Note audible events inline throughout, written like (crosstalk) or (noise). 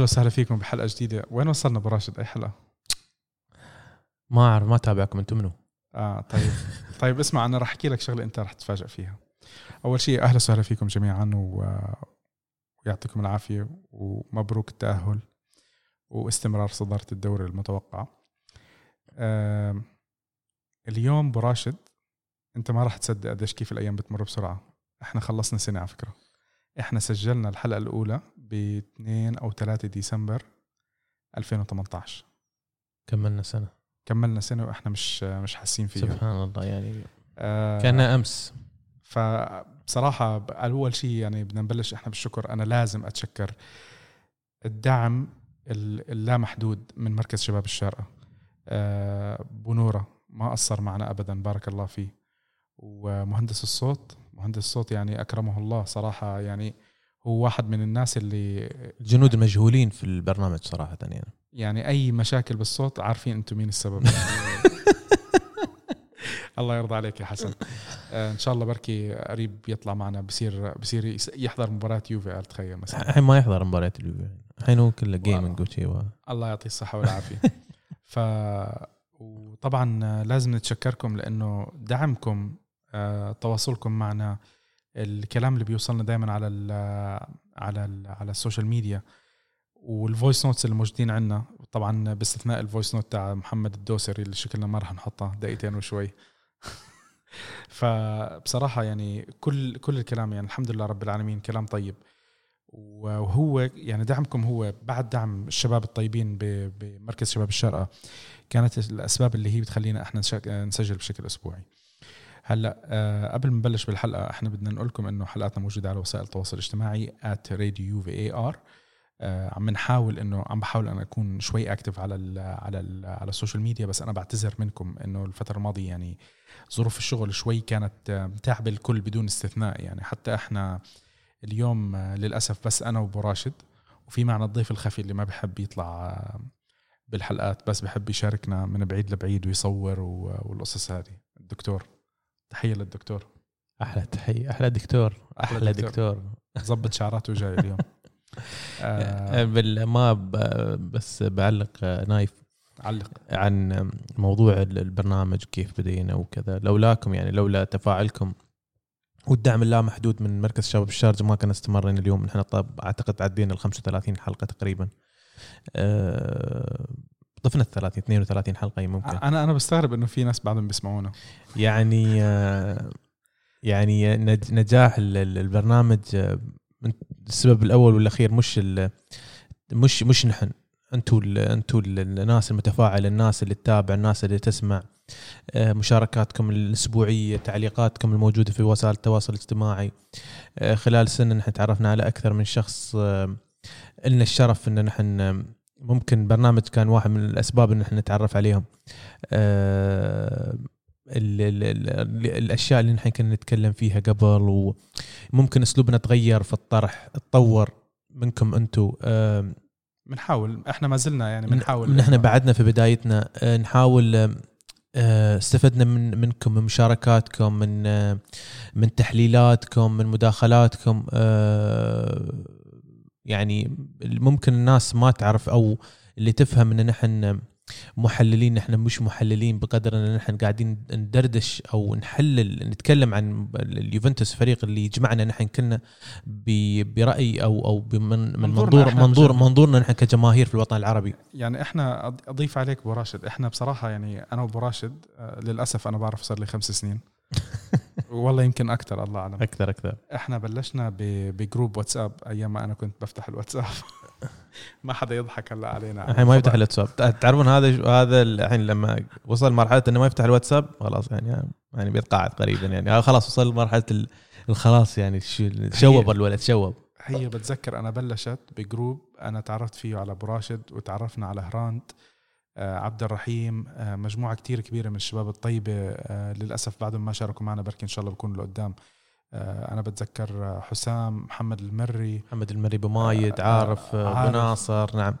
أهلا وسهلا فيكم بحلقة جديدة. وين وصلنا أبو راشد؟ أي حلقة؟ ما أعرف ما تابعكم أنتم منو؟ آه طيب. (laughs) طيب اسمع أنا راح أحكي لك شغلة أنت راح تتفاجئ فيها. أول شيء أهلا وسهلا فيكم جميعا و... ويعطيكم العافية ومبروك التأهل واستمرار صدارة الدوري المتوقع. آه اليوم أبو راشد أنت ما راح تصدق قديش كيف الأيام بتمر بسرعة. إحنا خلصنا سنة على فكرة. إحنا سجلنا الحلقة الأولى ب 2 أو 3 ديسمبر 2018 كملنا سنة. كملنا سنة وإحنا مش مش حاسين فيها. سبحان الله يعني آه كان أمس. فبصراحة أول شيء يعني بدنا نبلش إحنا بالشكر أنا لازم أتشكر الدعم اللامحدود من مركز شباب الشارقة. آه بنورة ما قصر معنا ابدا بارك الله فيه. ومهندس الصوت مهندس الصوت يعني أكرمه الله صراحة. يعني هو واحد من الناس اللي الجنود المجهولين في البرنامج صراحة يعني. يعني أي مشاكل بالصوت عارفين أنتم مين السبب. (laughs) الله يرضى عليك يا حسن. آه إن شاء الله بركي قريب يطلع معنا بصير بصير يحضر مباراة يوفي تخيل مثلا. الحين ما يحضر مباريات اليوفي. الحين هو كله جيمنج وشي الله يعطيه الصحة والعافية. (laughs) ف وطبعا لازم نتشكركم لأنه دعمكم تواصلكم معنا. الكلام اللي بيوصلنا دائما على ال على ال على ال social media وال voice notes اللي موجودين عندنا طبعا باستثناء ال voice note تاع محمد الدوسري اللي شكلنا ما راح نحطها دقيقتين وشوي. (laughs) فبصراحة يعني كل كل الكلام يعني الحمد لله رب العالمين كلام طيب. وهو يعني دعمكم هو بعد دعم الشباب الطيبين بمركز شباب الشارقة كانت الأسباب اللي هي بتخلينا إحنا نسجل بشكل أسبوعي. هلأ أه قبل ما نبلش بالحلقة إحنا بدنا نقول لكم إنه حلقاتنا موجودة على وسائل التواصل الاجتماعي @radio في آه عم نحاول إنه عم بحاول أنا أكون شوي active على ال على ال على ال social media بس أنا بعتذر منكم إنه الفترة الماضية يعني ظروف الشغل شوي كانت تعب الكل بدون استثناء. يعني حتى إحنا اليوم آه، للأسف بس أنا وأبو راشد وفي معنا الضيف الخفي اللي ما بحب يطلع آه، بالحلقات بس بحب يشاركنا من بعيد لبعيد ويصور والقصص هذه. الدكتور. تحية للدكتور. أحلى تحية. أحلى دكتور. أحلى, أحلى دكتور. ظبط شعراته جاي اليوم. (laughs) آه. (laughs) ما بس بعلق نايف علق. عن موضوع البرنامج كيف بدينا وكذا. لولاكم يعني لولا تفاعلكم والدعم اللامحدود من مركز شباب الشارجة ما كان استمرنا اليوم. نحن طب أعتقد عدينا ال 35 حلقة تقريبا. أه طفنا ال 30 32 حلقة ممكن. أنا أنا بستغرب إنه في ناس بعدهم بيسمعونا. يعني آه، يعني نجاح البرنامج آه، السبب الأول والأخير مش مش مش نحن. أنتم أنتم الناس المتفاعلة الناس اللي تتابع الناس اللي تسمع آه، مشاركاتكم الأسبوعية تعليقاتكم الموجودة في وسائل التواصل الاجتماعي. خلال سنة نحن تعرفنا على أكثر من شخص لنا الشرف إن نحن ممكن برنامج كان واحد من الأسباب إن إحنا نتعرف عليهم. آه ال ال ال الأشياء اللي نحن كنا نتكلم فيها قبل وممكن أسلوبنا تغير في الطرح تطور منكم أنتم آه بنحاول. إحنا ما زلنا يعني بنحاول. نحن بعدنا في بدايتنا. آه نحاول استفدنا من منكم من مشاركاتكم من من تحليلاتكم من مداخلاتكم. يعني ممكن الناس ما تعرف أو اللي تفهم إن نحن محللين نحن مش محللين بقدر إن نحن قاعدين ندردش أو نحلل نتكلم عن اليوفنتوس فريق اللي يجمعنا نحن كنا برأي أو أو من منظور منظور منظورنا نحن كجماهير في الوطن العربي. يعني إحنا أضيف عليك أبو راشد إحنا بصراحة يعني أنا وأبو راشد آه، للأسف أنا بعرف صار لي خمس سنين. والله يمكن أكثر الله أعلم. أكثر أكثر إحنا بلشنا بجروب واتساب أيام ما أنا كنت بفتح الواتساب. (laughs) ما حدا يضحك هلا علينا. الحين ما يفتح الواتساب. تعرفون هذا هذا الحين لما وصل مرحلة إنه ما يفتح الواتساب خلاص يعني يعني بيتقاعد قريبا يعني. خلاص وصل مرحلة الخلاص يعني شوب الولد شوب. هي بتذكر أنا بلشت ب group أنا تعرفت فيه على أبو راشد وتعرفنا على هراند. آه، عبد الرحيم آه، مجموعة كتير كبيرة من الشباب الطيبة آه، للأسف بعدهم ما شاركوا معنا بركي إن شاء الله بكونوا لقدام. أنا بتذكر حسام محمد المري. محمد المري بمايد عارف, عارف. بناصر نعم.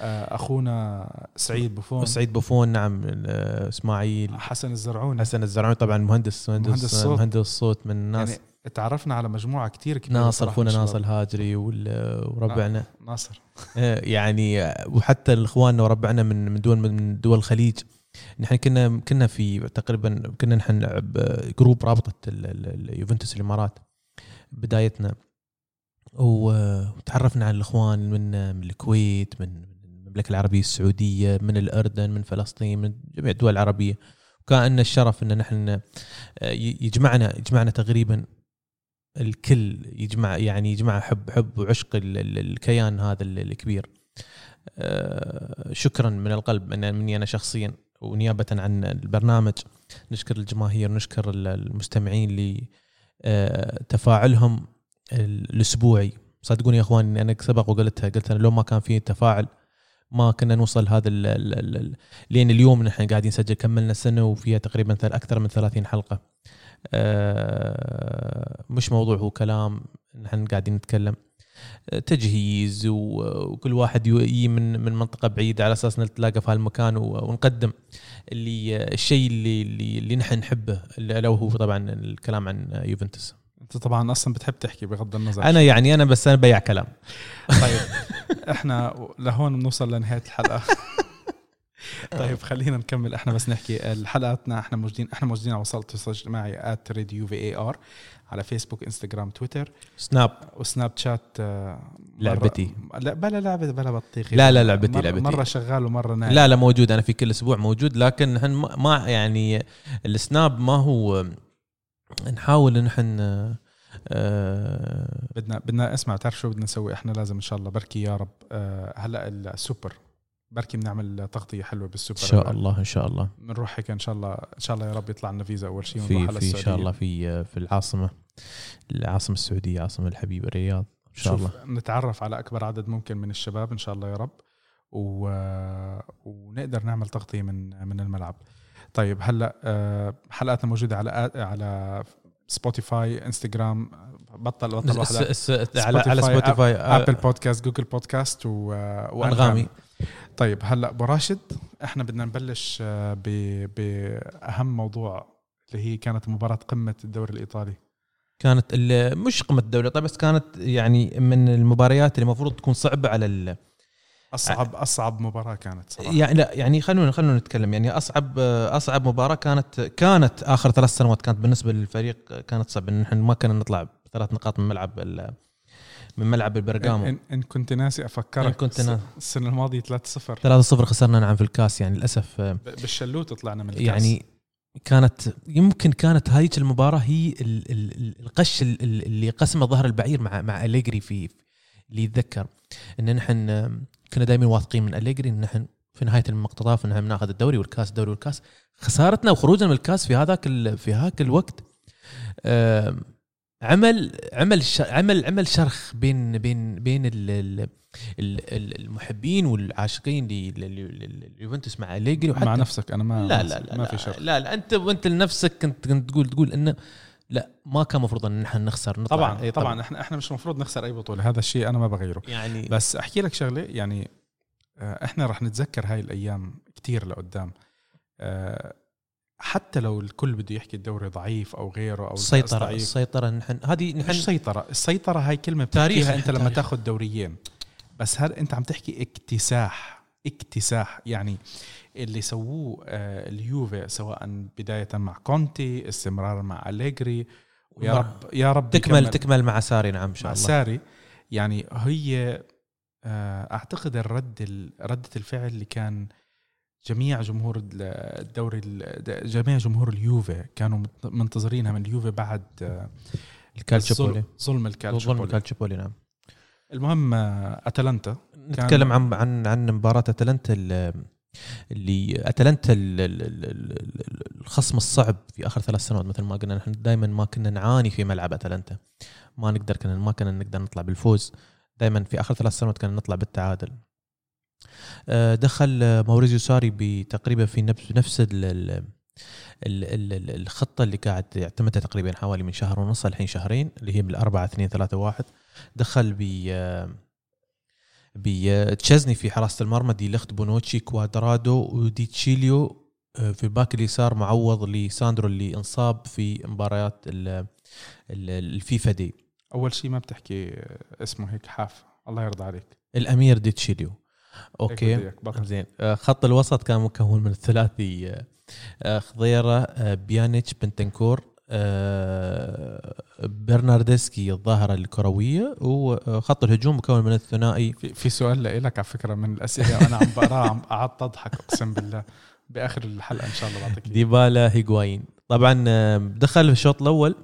أخونا سعيد بوفون. سعيد بوفون نعم إسماعيل. حسن الزرعوني. حسن الزرعوني طبعا مهندس مهندس مهندس الصوت, مهندس الصوت من الناس. يعني تعرفنا على مجموعة كتير كبيرة ناصر أخونا ناصر. الهاجري وربعنا. ناصر. آه، يعني وحتى إخواننا وربعنا من من دول من دول الخليج. نحن كنا كنا في تقريبا كنا نحن نلعب جروب رابطة ال- ال- اليوفنتوس الإمارات بدايتنا. وتعرفنا على الإخوان من من الكويت من المملكة العربية السعودية من الأردن من فلسطين من جميع الدول العربية. وكان لنا الشرف إن نحن آه، يجمعنا يجمعنا تقريبا. الكل يجمع يعني يجمع حب حب وعشق ال- ال- الكيان هذا ال- الكبير. آه، شكرا من القلب من مني أنا شخصيا. ونيابة عن البرنامج نشكر الجماهير نشكر ال- المستمعين لتفاعلهم الأسبوعي. صدقوني يا أخوان أنا سبق وقلتها قلت أنا لو ما كان في تفاعل ما كنا نوصل هذا لين اليوم نحن قاعدين نسجل كملنا سنه وفيها تقريبا أكثر من 30 حلقة. آه، مش موضوع هو كلام نحن قاعدين نتكلم. آه، تجهيز وكل واحد يجي من من منطقة بعيدة على أساس نتلاقى في هالمكان ونقدم اللي الشيء اللي اللي, اللي نحن نحبه اللي لو هو طبعا الكلام عن يوفنتوس. أنت طبعا أصلا بتحب تحكي بغض النظر. أنا يعني أنا بس أنا بيع كلام. طيب إحنا لهون بنوصل لنهاية الحلقة. (laughs) (laughs) طيب خلينا نكمل. إحنا بس نحكي حلقاتنا. إحنا موجودين إحنا موجودين على وسائل التواصل الاجتماعي @راديو في اي ار على فيسبوك انستغرام تويتر سناب وسناب شات آه، لعبتي. لا بلا لعبة بلا بطيخ. لا، لا، لعبتي، مرة لعبتي. مرة شغال ومرة نايم. لا لا موجود. أنا في كل أسبوع موجود لكن نحن ما- يعني السناب ما هو نحاول إن نحن آه، بدنا بدنا اسمع تعرف شو بدنا نسوي؟ إحنا لازم إن شاء الله بركي يا رب آه، هلأ السوبر. بركي بنعمل تغطية حلوة بالسوبر إن شاء الله إن شاء الله. بنروح هيك إن شاء الله إن شاء الله يا رب يطلع لنا فيزا أول شيء في في إن شاء الله في في العاصمة العاصمة السعودية عاصمة الحبيب الرياض إن شاء الله. نتعرف على أكبر عدد ممكن من الشباب إن شاء الله يا رب و... ونقدر نعمل تغطية من من الملعب. طيب هلأ آه، حلقاتنا موجودة على على Spotify انستغرام بطل بطل س- على Spotify، Apple Podcast Google Podcast و... وأنغامي. طيب هلأ أبو راشد إحنا بدنا نبلش آه،. بأهم موضوع اللي هي كانت مباراة قمة الدوري الإيطالي كانت مش قمة الدوري طيب بس كانت يعني من المباريات اللي المفروض تكون صعبة على ال أصعب أصعب مباراة كانت صراحة يعني لا يعني خلونا خلونا نتكلم يعني أصعب أصعب مباراة كانت كانت آخر ثلاث سنوات كانت بالنسبة للفريق كانت صعبة نحن ما كنا نطلع بثلاث نقاط من ملعب من ملعب البرغامو إن, إن كنت ناسي أفكرك. إن كنت ناسي. السنة الماضية 3-0 3-0 خسرنا نعم في الكاس يعني للأسف ب- بالشلوت طلعنا من الكاس. يعني كانت يمكن كانت هايج المباراة هي ال- ال- ال- القش ال- ال- اللي قسم ظهر البعير مع مع أليجري في اللي يتذكر. إن نحن كنا دائما واثقين من أليجري إن نحن في نهاية المقتطف إن ناخذ الدوري والكاس الدوري والكاس. خسارتنا وخروجنا من الكاس في هذاك في هاك الوقت عمل عمل عمل عمل شرخ بين بين بين ال- ال- ال- ال- المحبين والعاشقين لليوفنتوس مع أليجري وحتى مع نفسك. أنا ما لا لا لا ما في شر لا لا أنت وأنت لنفسك كنت كنت تقول تقول إنه لا ما كان المفروض إن نحن نخسر نطلع. طبعا إيه طبعا إحنا إحنا مش المفروض نخسر أي بطولة. هذا الشيء أنا ما بغيره. يعني بس أحكي لك شغلة يعني آه، إحنا رح نتذكر هاي الأيام كتير لقدام. آه، حتى لو الكل بده يحكي الدوري ضعيف أو غيره أو السيطرة ضعيف. السيطرة نحن هذه مش نحن سيطرة السيطرة هاي كلمة بتحكيها أنت لما. تاخذ دوريين. بس هل أنت عم تحكي اكتساح اكتساح يعني اللي سووه آه، اليوفي سواء بداية مع كونتي استمرارا مع أليجري ويا رب يا رب تكمل تكمل مع ساري نعم إن شاء مع الله. ساري يعني هي آه، أعتقد الرد ال- ردة الفعل اللي كان جميع جمهور ال- الدوري ال- جميع جمهور اليوفي كانوا منتظرينها من اليوفي بعد آه، الكالتشوبولي ظلم- ظلم ظلم الكالتشوبولي الكالتشوبولي نعم. المهم آه، أتلانتا نتكلم عن عن عن مباراة أتلانتا ال- اللي أتلانتا ال- ال- ال- ال- الخصم الصعب في آخر ثلاث سنوات مثل ما قلنا نحن دائما ما كنا نعاني في ملعب أتلانتا. ما نقدر كنا ما كنا نقدر نطلع بالفوز. دائما في آخر ثلاث سنوات كنا نطلع بالتعادل. دخل آه، موريزيو ساري بتقريبا في نفس نفس ال- ال- ال- ال- ال- الخطة اللي قاعد يعتمدها تقريبا حوالي من شهر ونص الحين شهرين اللي هي بالأربعة اثنين ثلاثة واحد. دخل ب آه، بتشيزني في حراسة المرمى دي لخت بونوتشي كوادرادو ودي تشيليو آه، في الباك اليسار معوض لساندرو اللي انصاب في مباريات ال- ال- ال FIFA Day. أول شيء ما بتحكي اسمه هيك حاف الله يرضى عليك. الأمير ديتشيليو. هيك أوكي. زين. آه، خط الوسط كان مكون من الثلاثي آه، آه، خضيرة بيانيتش بنتنكور برناردسكي الظاهرة الكروية وخط الهجوم مكون من الثنائي. في في سؤال لك على فكرة من الأسئلة وأنا عم بقراه عم (laughs) قعدت أضحك أقسم بالله. بآخر الحلقة إن شاء الله بعطيك. ديبالا هيغوايين طبعا دخل في الشوط الأول.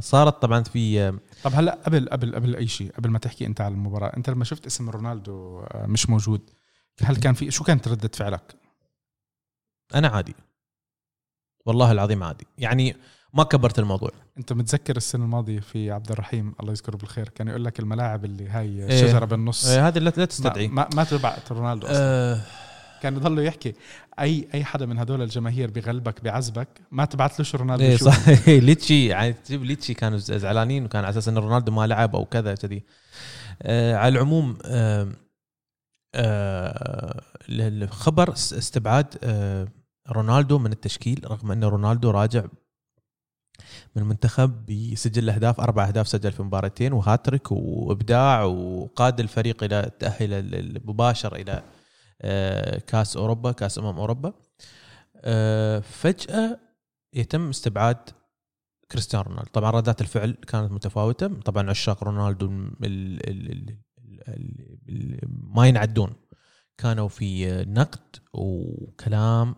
صارت طبعا في آه، طب هلا قبل قبل قبل أي شيء قبل ما تحكي أنت على المباراة أنت لما شفت اسم رونالدو آه، مش موجود هل كان في شو كانت ردة فعلك؟ أنا عادي. والله العظيم عادي. يعني ما كبرت الموضوع. أنت متذكر السنة الماضية في عبد الرحيم الله يذكره بالخير كان يقول لك الملاعب اللي هاي إيه. شجرة بالنص. آه، هذه لا تستدعي. ما, ما تبعت رونالدو أصلا. آه، كان يضل يحكي. اي أي حدا من هدول الجماهير بغلبك بعذبك ما تبعت له رونالدو إيه صح. (laughs) ليتشي يعني تجيب ليتشي كانوا زعلانين وكان على أساس ان رونالدو ما لعب أو كذا كذي. آه على العموم آه آه الخبر اس- استبعاد آه رونالدو من التشكيل رغم ان رونالدو راجع من المنتخب بسجل أهداف أربع أهداف سجل في مباراتين وهاتريك وإبداع وقاد الفريق إلى التاهل المباشر إلى كاس أوروبا كاس أمم أوروبا. آه، فجأة يتم استبعاد كريستيانو رونالدو. طبعا ردات الفعل كانت متفاوتة. طبعا عشاق رونالدو ال ال ال ال ال ال ما ينعدون. كانوا في نقد وكلام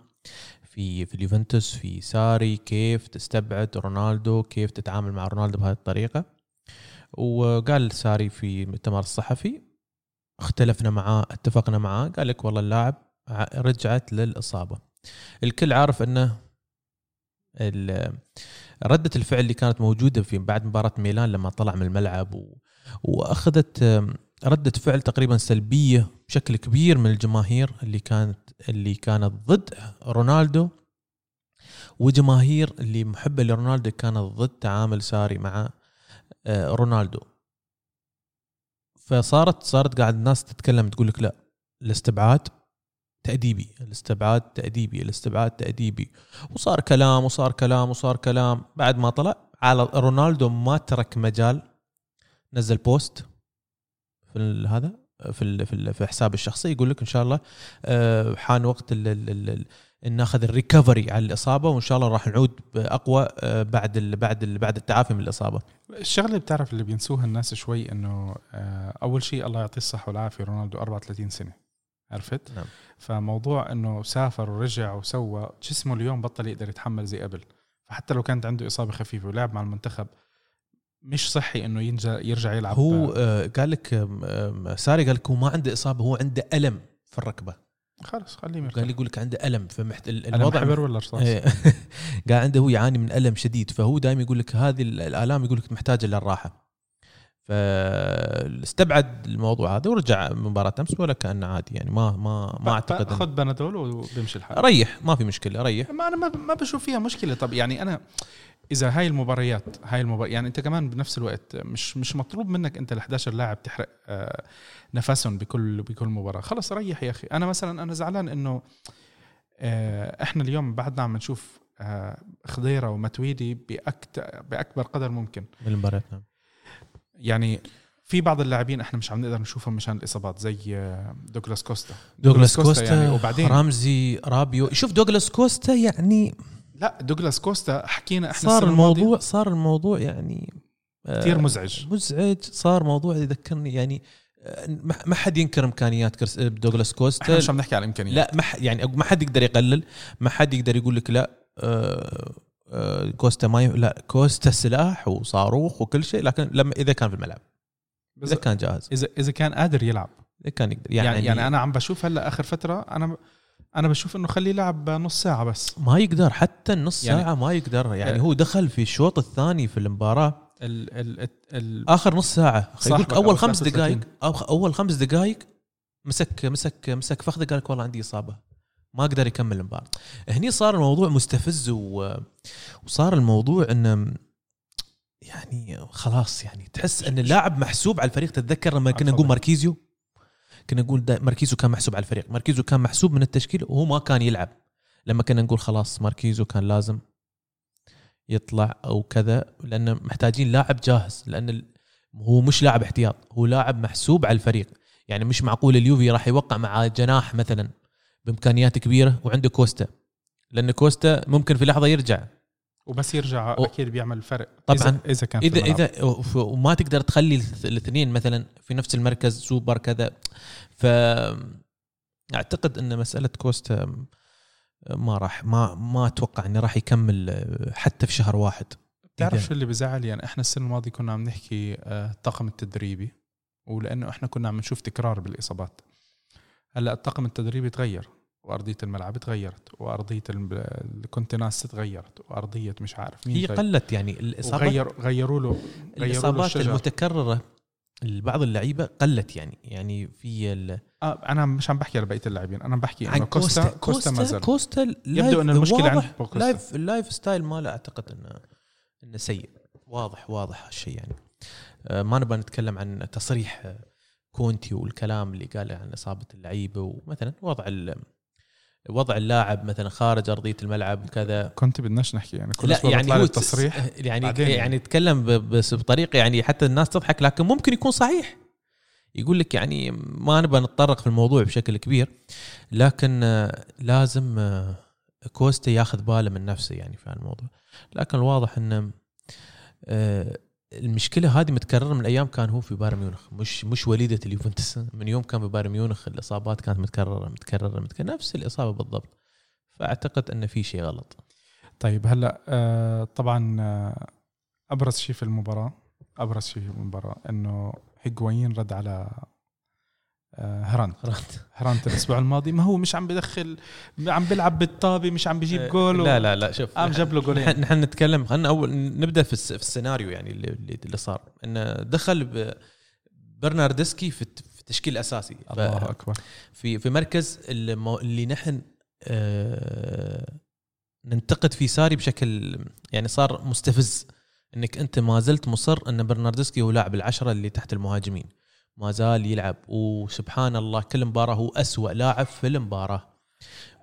في في اليوفنتوس في ساري كيف تستبعد رونالدو كيف تتعامل مع رونالدو بهذه الطريقة. وقال ساري في المؤتمر الصحفي اختلفنا معاه اتفقنا معاه قال لك والله اللاعب رجعت للإصابة. الكل عارف إنه ردة الفعل اللي كانت موجودة في بعد مباراة ميلان لما طلع من الملعب و... وأخذت آم، ردة فعل تقريبا سلبية بشكل كبير من الجماهير اللي كانت اللي كانت ضد رونالدو وجماهير اللي محبة لرونالدو كانت ضد تعامل ساري مع آه، رونالدو. فصارت صارت قاعد الناس تتكلم تقول لك لا الاستبعاد تأديبي الاستبعاد تأديبي الاستبعاد تأديبي. وصار كلام وصار كلام وصار كلام. بعد ما طلع على رونالدو ما ترك مجال نزل post في هذا في في حسابه الشخصي يقول لك إن شاء الله آه، حان وقت ناخذ ال recovery على الإصابة وإن شاء الله راح نعود اقوى آه، بعد ال بعد ال بعد التعافي من الإصابة. الشغلة اللي بتعرف اللي بينسوها الناس شوي إنه آه، أول شيء الله يعطيه الصحة والعافية رونالدو 34 سنة. عرفت؟ نعم. فموضوع إنه سافر ورجع وسوى جسمه اليوم بطل يقدر يتحمل زي قبل. فحتى لو كانت عنده إصابة خفيفة ولعب مع المنتخب مش صحي إنه يرجع يلعب. هو آه، قال لك ساري قال لك هو ما عنده إصابة هو عنده ألم في الركبة. خلص خليه قال مرتاح يقول لك عنده ألم فمحت الوضع محبر ولا رصاص؟ إيه. (laughs) قاعد عنده هو يعاني من ألم شديد فهو دائما يقول لك هذه ال- الآلام يقول لك محتاجة للراحة. فاستبعد الموضوع هذا ورجع من مباراة أمس ولا كأنه عادي يعني ما ما ما أعتقد خذ بنادول وبيمشي الحال. ريح ما في مشكلة ريح. ما أنا ما بشوف فيها مشكلة. طب يعني أنا إذا هاي المباريات هاي المبار... يعني أنت كمان بنفس الوقت مش مش مطلوب منك أنت ال 11 لاعب تحرق آه، نفسهم بكل بكل مباراة. خلص ريح يا أخي. أنا مثلا أنا زعلان إنه آه، إحنا اليوم بعدنا عم نشوف آه، خضيرة وماتويدي. بأكبر قدر ممكن. من المباراة. نعم. يعني في بعض اللاعبين إحنا مش عم نقدر نشوفهم مشان الإصابات زي دوغلاس كوستا. دوغلاس كوستا, يعني وبعدين رامزي رابيو. شوف دوغلاس كوستا يعني لا دوغلاس كوستا حكينا إحنا صار الموضوع صار الموضوع يعني آه، كثير مزعج. مزعج. صار موضوع يذكرني يعني آه، ما حد ينكر إمكانيات كريس- دوغلاس إحنا كوستا مش عم نحكي على الإمكانيات. لا ما يعني ما حد يقدر يقلل ما حد يقدر يقول لك لا آه، آه، كوستا ما. لا كوستا سلاح وصاروخ وكل شيء لكن لما إذا كان في الملعب. إذا كان جاهز. اذا إذا كان قادر يلعب. إذا كان يقدر. يعني يعني, يعني أنا عم بشوف هلأ آخر فترة أنا أنا بشوف إنه خليه يلعب نص ساعة بس. ما يقدر حتى النص يعني- ساعة ما يقدر. يعني آه. هو دخل في الشوط الثاني في المباراة. ال ال ال آخر نص ساعة. لك أول خمس 33. دقائق أو أول خمس دقائق مسك مسك مسك فخذه قال لك والله عندي إصابة. ما أقدر يكمل المباراة. هني صار الموضوع مستفز و... وصار الموضوع انه يعني خلاص يعني تحس إن اللاعب محسوب على الفريق. تتذكر لما كنا نقول. ماركيزيو؟ كنا نقول ماركيزيو كان محسوب على الفريق. ماركيزيو كان محسوب من التشكيل وهو ما كان يلعب. لما كنا نقول خلاص ماركيزو كان لازم يطلع أو كذا لأن محتاجين لاعب جاهز لأن هو مش لاعب احتياط هو لاعب محسوب على الفريق. يعني مش معقول اليوفي راح يوقع مع جناح مثلا بإمكانيات كبيرة وعنده كوستا لأن كوستا ممكن في لحظة يرجع. وبس يرجع و- أكيد بيعمل فرق طبعاً. إذا اذا كان اذا. اذا وما تقدر تخلي الاثنين مثلا في نفس المركز سوبر كذا. ف أعتقد إن مسألة كوستا ما راح ما ما أتوقع إنه راح يكمل حتى في شهر واحد. بتعرف إذا- شو اللي بزعل يعني إحنا السنة الماضية كنا عم نحكي آه، الطاقم التدريبي ولأنه إحنا كنا عم نشوف تكرار بالإصابات. هلأ الطاقم التدريبي تغير. وأرضية الملعب تغيرت وأرضية الكونتيناسا تغيرت وأرضية مش عارف مين هي. قلت يعني الإصابات وغير غيروا له غيروا له الإصابات. المتكررة لبعض اللعيبة قلت يعني يعني في ال- آه أنا مش عم بحكي على بقية اللاعبين أنا بحكي عن إنه كوستا كوستا كوستا ما زال كوستا يبدو إنه المشكلة عند كوستا life ال lifestyle ماله أعتقد انه إنه سيء واضح واضح هالشيء يعني آه، ما نبغى نتكلم عن تصريح كونتي والكلام اللي قاله عن إصابة اللعيبة ومثلا وضع ال- وضع اللاعب مثلا خارج أرضية الملعب وكذا. كنت بدناش نحكي يعني كل لا يعني هو التصريح يعني بعدين يعني. يتكلم بس بطريقة يعني حتى الناس تضحك لكن ممكن يكون صحيح. يقول لك يعني ما نبغى نتطرق في الموضوع بشكل كبير لكن لازم كوستا ياخذ باله من نفسه يعني في الموضوع. لكن الواضح ان آه، المشكلة هذه متكررة من أيام كان هو في بايرن ميونخ. مش مش وليدة اليوفنتوس. من يوم كان في بايرن ميونخ الإصابات كانت متكرره متكرره متكررة. نفس الإصابة بالضبط. فأعتقد إن في شيء غلط. طيب هلأ آه طبعا آه أبرز شيء في المباراه أبرز شيء في المباراة إنه هيجوايين رد على آه هرانت. هرانت. الأسبوع الماضي. ما هو مش عم بدخل عم بيلعب بالطابة مش عم بيجيب جول لا لا لا شوف قام جاب له جولين. نحن نحن نتكلم خلينا أول نبدأ في, الس- في السيناريو يعني اللي, اللي اللي صار. إنه دخل برناردسكي في الت- في التشكيل الأساسي. الله أكبر. في في مركز اللي نحن آه، ننتقد فيه ساري بشكل يعني صار مستفز. إنك أنت ما زلت مصر إن برناردسكي هو لاعب العشرة اللي تحت المهاجمين. ما زال يلعب. وسبحان الله كل مباراة هو أسوأ لاعب في المباراة.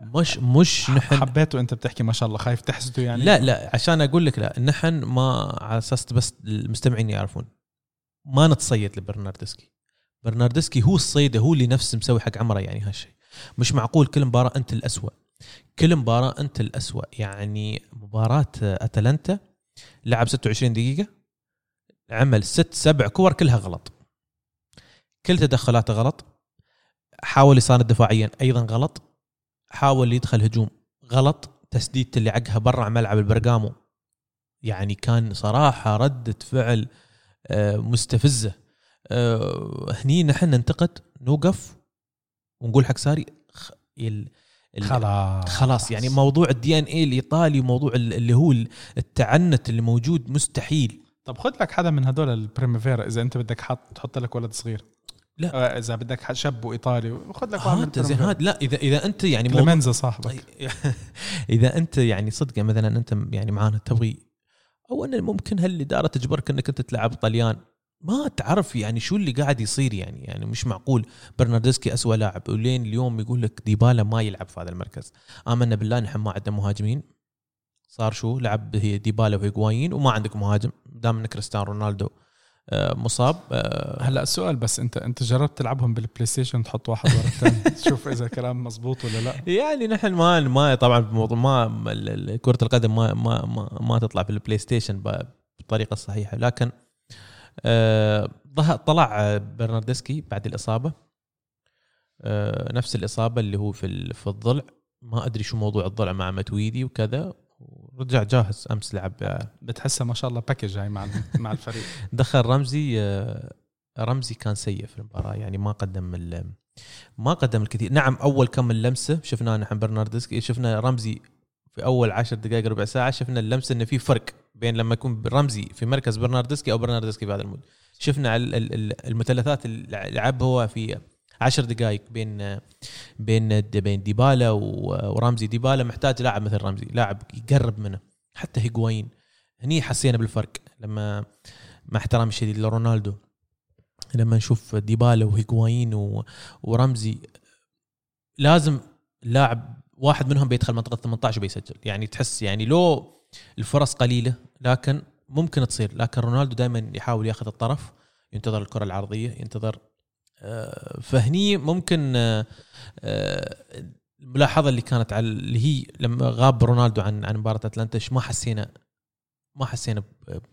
مش مش نحن حبيته انت بتحكي ما شاء الله خايف تحسده يعني. لا لا عشان أقول لك لا نحن ما على أساس بس المستمعين يعرفون. ما نتصيد لبرناردسكي. برناردسكي هو الصيده هو اللي نفس مسوي حق عمره يعني هالشيء مش معقول كل مباراة أنت الأسوأ. كل مباراة أنت الأسوأ. يعني مباراة أتلانتا لعب 26 دقيقة عمل ست سبع كور كلها غلط. كل تدخلاته غلط. حاول يساند دفاعيا أيضا غلط. حاول يدخل هجوم غلط. تسديدته اللي عقها برا ملعب البرغامو يعني كان صراحة ردة فعل آه، مستفزة. آه، هني نحن ننتقد نوقف ونقول حق ساري خلاص. خلاص. يعني موضوع ال DNA الإيطالي موضوع ال- اللي هو التعنت اللي موجود مستحيل. طب خذ لك حدا من هدول البريميفيرا إذا أنت بدك حط تحط لك ولد صغير. لا. آه، إذا بدك شاب وإيطالي خذ لك واحد زين. هذا لا اذا إذا أنت يعني موضوع كليمنزا صاحبك. (laughs) إذا أنت يعني صدق مثلا أنت يعني معانا تبغي أو أن ممكن هالاداره تجبرك أنك أنت تلعب طليان؟ ما تعرف يعني شو اللي قاعد يصير يعني يعني مش معقول. برناردسكي أسوأ لاعب. ولين اليوم يقول لك ديبالا ما يلعب في هذا المركز. آمنا بالله نحن ما عندنا مهاجمين. صار شو؟ لعب هي ديبالا وهيغوايين وما عندك مهاجم. دام ان كريستيانو رونالدو. مصاب آه، هلا السؤال بس انت انت جربت تلعبهم بال PlayStation تحط واحد ورا الثاني تشوف (laughs) إذا كلام مزبوط ولا لا. يعني نحن ما ما طبعا بموضوع ما كرة القدم ما ما ما, ما تطلع في ال PlayStation بالطريقة الصحيحه لكن آه، طلع آه، برناردسكي بعد الإصابة. آه، نفس الإصابة اللي هو في في الضلع ما أدري شو موضوع الضلع مع ماتويدي وكذا. ورجع جاهز أمس لعب. بتحسها ما شاء الله package هاي مع مع الفريق. (laughs) دخل رمزي آه، رمزي كان سيء في المباراة يعني ما قدم ال- ما قدم الكثير. نعم أول كم لمسة شفناه نحن برناردسكي شفنا رمزي في أول عشر دقائق ربع ساعة شفنا اللمسة إنه في فرق بين لما يكون رمزي في مركز برناردسكي أو برناردسكي بعد المود شفنا ال- ال- ال- المثلثات اللي لعب هو في عشر دقائق بين بين بين ديبالا و- ورمزي. ديبالا محتاج لاعب مثل رمزي لاعب يقرب منه حتى هيغوايين هني حسينا بالفرق لما مع احترامي الشديد لرونالدو. لما نشوف ديبالا وهيغوايين و- ورمزي لازم لاعب واحد منهم بيدخل منطقة 18 وبيسجل. يعني تحس يعني لو الفرص قليلة لكن ممكن تصير. لكن رونالدو دائما يحاول ياخذ الطرف ينتظر الكرة العرضية ينتظر فهني ممكن آه، آه، الملاحظة اللي كانت على اللي هي لما غاب رونالدو عن عن مباراة أتلانتا ما حسينا ما حسينا.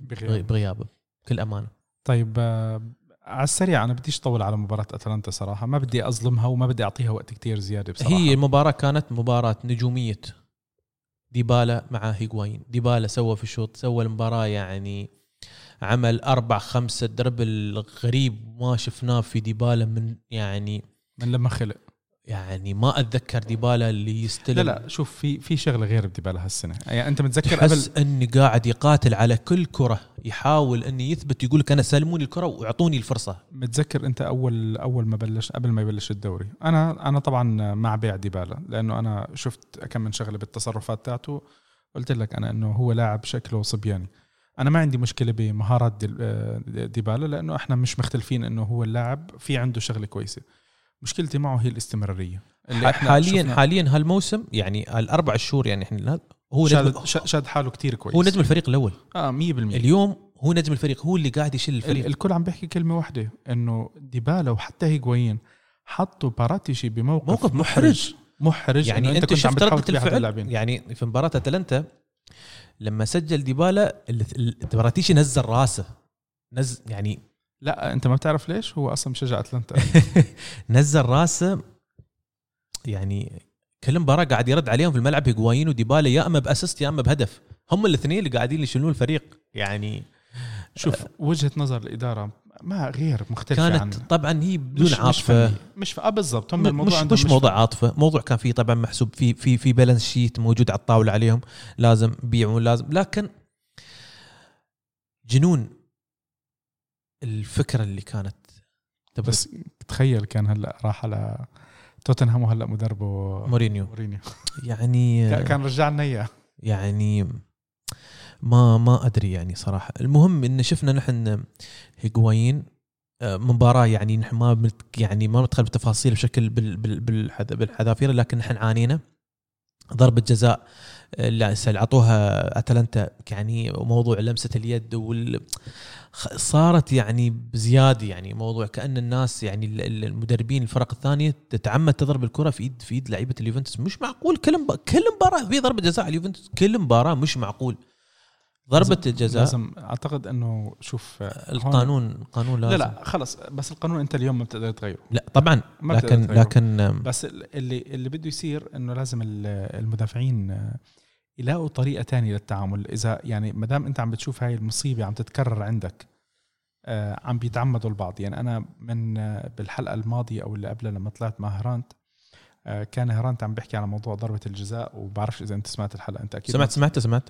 بغيابه بكل أمانة. طيب آه، على السريع أنا بديش اطول على مباراة أتلانتا صراحة ما بدي أظلمها وما بدي أعطيها وقت كتير زيادة بصراحة. هي المباراة كانت مباراة نجومية. ديبالا مع هيغوايين ديبالا سوى في الشوط سوى المباراة يعني عمل أربع خمسة دربل غريب ما شفناه في ديبالا من يعني من لما خلق. يعني ما أتذكر ديبالا اللي يستلم. لا لا شوف في في شغلة غير بديبالا هالسنة. يعني أنت متذكر قبل؟ تحس إني قاعد يقاتل على كل كرة يحاول إني يثبت يقول لك أنا سلموني الكرة واعطوني الفرصة. متذكر أنت أول أول ما بلش قبل ما يبلش الدوري. أنا أنا طبعا مع بيع ديبالا لأنه أنا شفت كم من شغلة بالتصرفات تاعته. قلت لك أنا إنه هو لاعب شكله صبياني. أنا ما عندي مشكلة بمهارات آه، ديبالا لأنه إحنا مش مختلفين إنه هو اللاعب في عنده شغلة كويسة. مشكلتي معه هي الاستمرارية. اللي إحنا حاليا شفنا- حاليا هالموسم يعني الأربع شهور يعني إحنا هو نجم شاد, شاد- شاد حاله كتير كويس. هو نجم الفريق الأول. آه 100% اليوم هو نجم الفريق هو اللي قاعد يشيل ال- الفريق الكل عم بيحكي كلمة واحدة إنه ديبالا وحتى هيغوين حطوا باراتيشي بموقف موقف محرج. محرج. يعني أنت, كنت عم شفت بتحاول الفعل؟ يعني في مباراة أتلانتا لما سجل ديبالا ال- ال- براتيشي نزل راسه. نزل يعني لا انت ما بتعرف ليش؟ هو أصلا مشجع أتلانتا. (laughs) نزل راسه. يعني كل مباراة قاعد يرد عليهم في الملعب هيغوايين وديبالا يا إما بأسيست يا إما بهدف. هم الاثنين اللي قاعدين يشيلون الفريق. يعني شوف وجهة نظر الإدارة ما غير مختلفه عن كانت طبعا هي بدون مش مش عاطفه. مش ف... آه بالضبط. هم الموضوع مش عندهم مش موضوع عاطفة. موضوع كان فيه طبعا محسوب في في في بالانس شيت موجود على الطاولة عليهم. لازم بيعون لازم. لكن جنون الفكرة اللي كانت. بس تخيل كان هلا راح على توتنهام وهلا مدربه مورينيو. مورينيو. يعني (laughs) كان- كان رجع لنا إياه. يعني ما ما أدري يعني صراحة. المهم إن شفنا نحن هيغوايين آه، مباراة يعني نحن ما يعني ما ندخل بالتفاصيل بشكل بال بال بالحذ- بالحذافير لكن نحن عانينا. ضربة جزاء آه، اللي اعطوها أتلانتا يعني موضوع لمسة اليد وال صارت يعني بزيادة يعني موضوع. كأن الناس يعني ال- ال- المدربين الفرق الثانية تتعمد تضرب الكرة في إيد في إيد لعيبة اليوفنتوس. مش معقول. كل مب... كل مباراة في ضربة جزاء على اليوفنتوس. كل مباراة مش معقول. لازم- الجزاء. لازم أعتقد إنه شوف آه، القانون القانون لازم لا لا خلص بس القانون أنت اليوم ما بتقدر تغيره. لا طبعا ما لكن. لكن بس ال- اللي اللي بده يصير إنه لازم ال- المدافعين آه، يلاقوا طريقة تانية للتعامل. إذا يعني ما دام أنت عم بتشوف هاي المصيبة عم تتكرر عندك آه، عم بيتعمدوا البعض. يعني أنا من بالحلقة الماضية أو اللي قبلها لما طلعت مع هرانت كان هرانت عم بيحكي على موضوع ضربة الجزاء وبعرفش إذا أنت سمعت الحلقة أنت أكيد سمعت سمعت. سمعت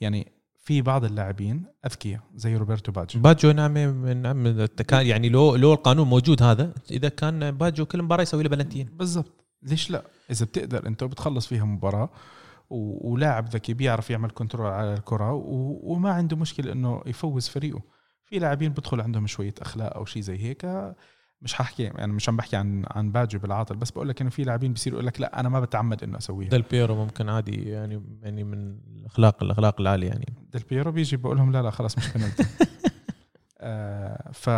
يعني في بعض اللاعبين أذكياء زي روبرتو باجو. باجو نعم نعم كان يعني لو لو القانون موجود هذا إذا كان باجو كل مباراة يسوي له بلنتين. بالضبط. ليش لا؟ إذا بتقدر أنت وبتخلص فيها مباراة ولاعب ذكي بيعرف يعمل control على الكرة. وما عنده مشكلة إنه يفوز فريقه. في لاعبين بدخل عندهم شوية أخلاق أو شيء زي هيك مش ححكي يعني مش عم بحكي عن عن باجو بالعاطل بس بقول لك إنه في لاعبين بيصيروا يقول لك لا أنا ما بتعمد إنه اسويها ديل بيرو ممكن عادي يعني يعني من الأخلاق الأخلاق العالية يعني. ديل بيرو بيجي بقول لهم لا لا خلاص مش بنالتي (laughs) آه، ف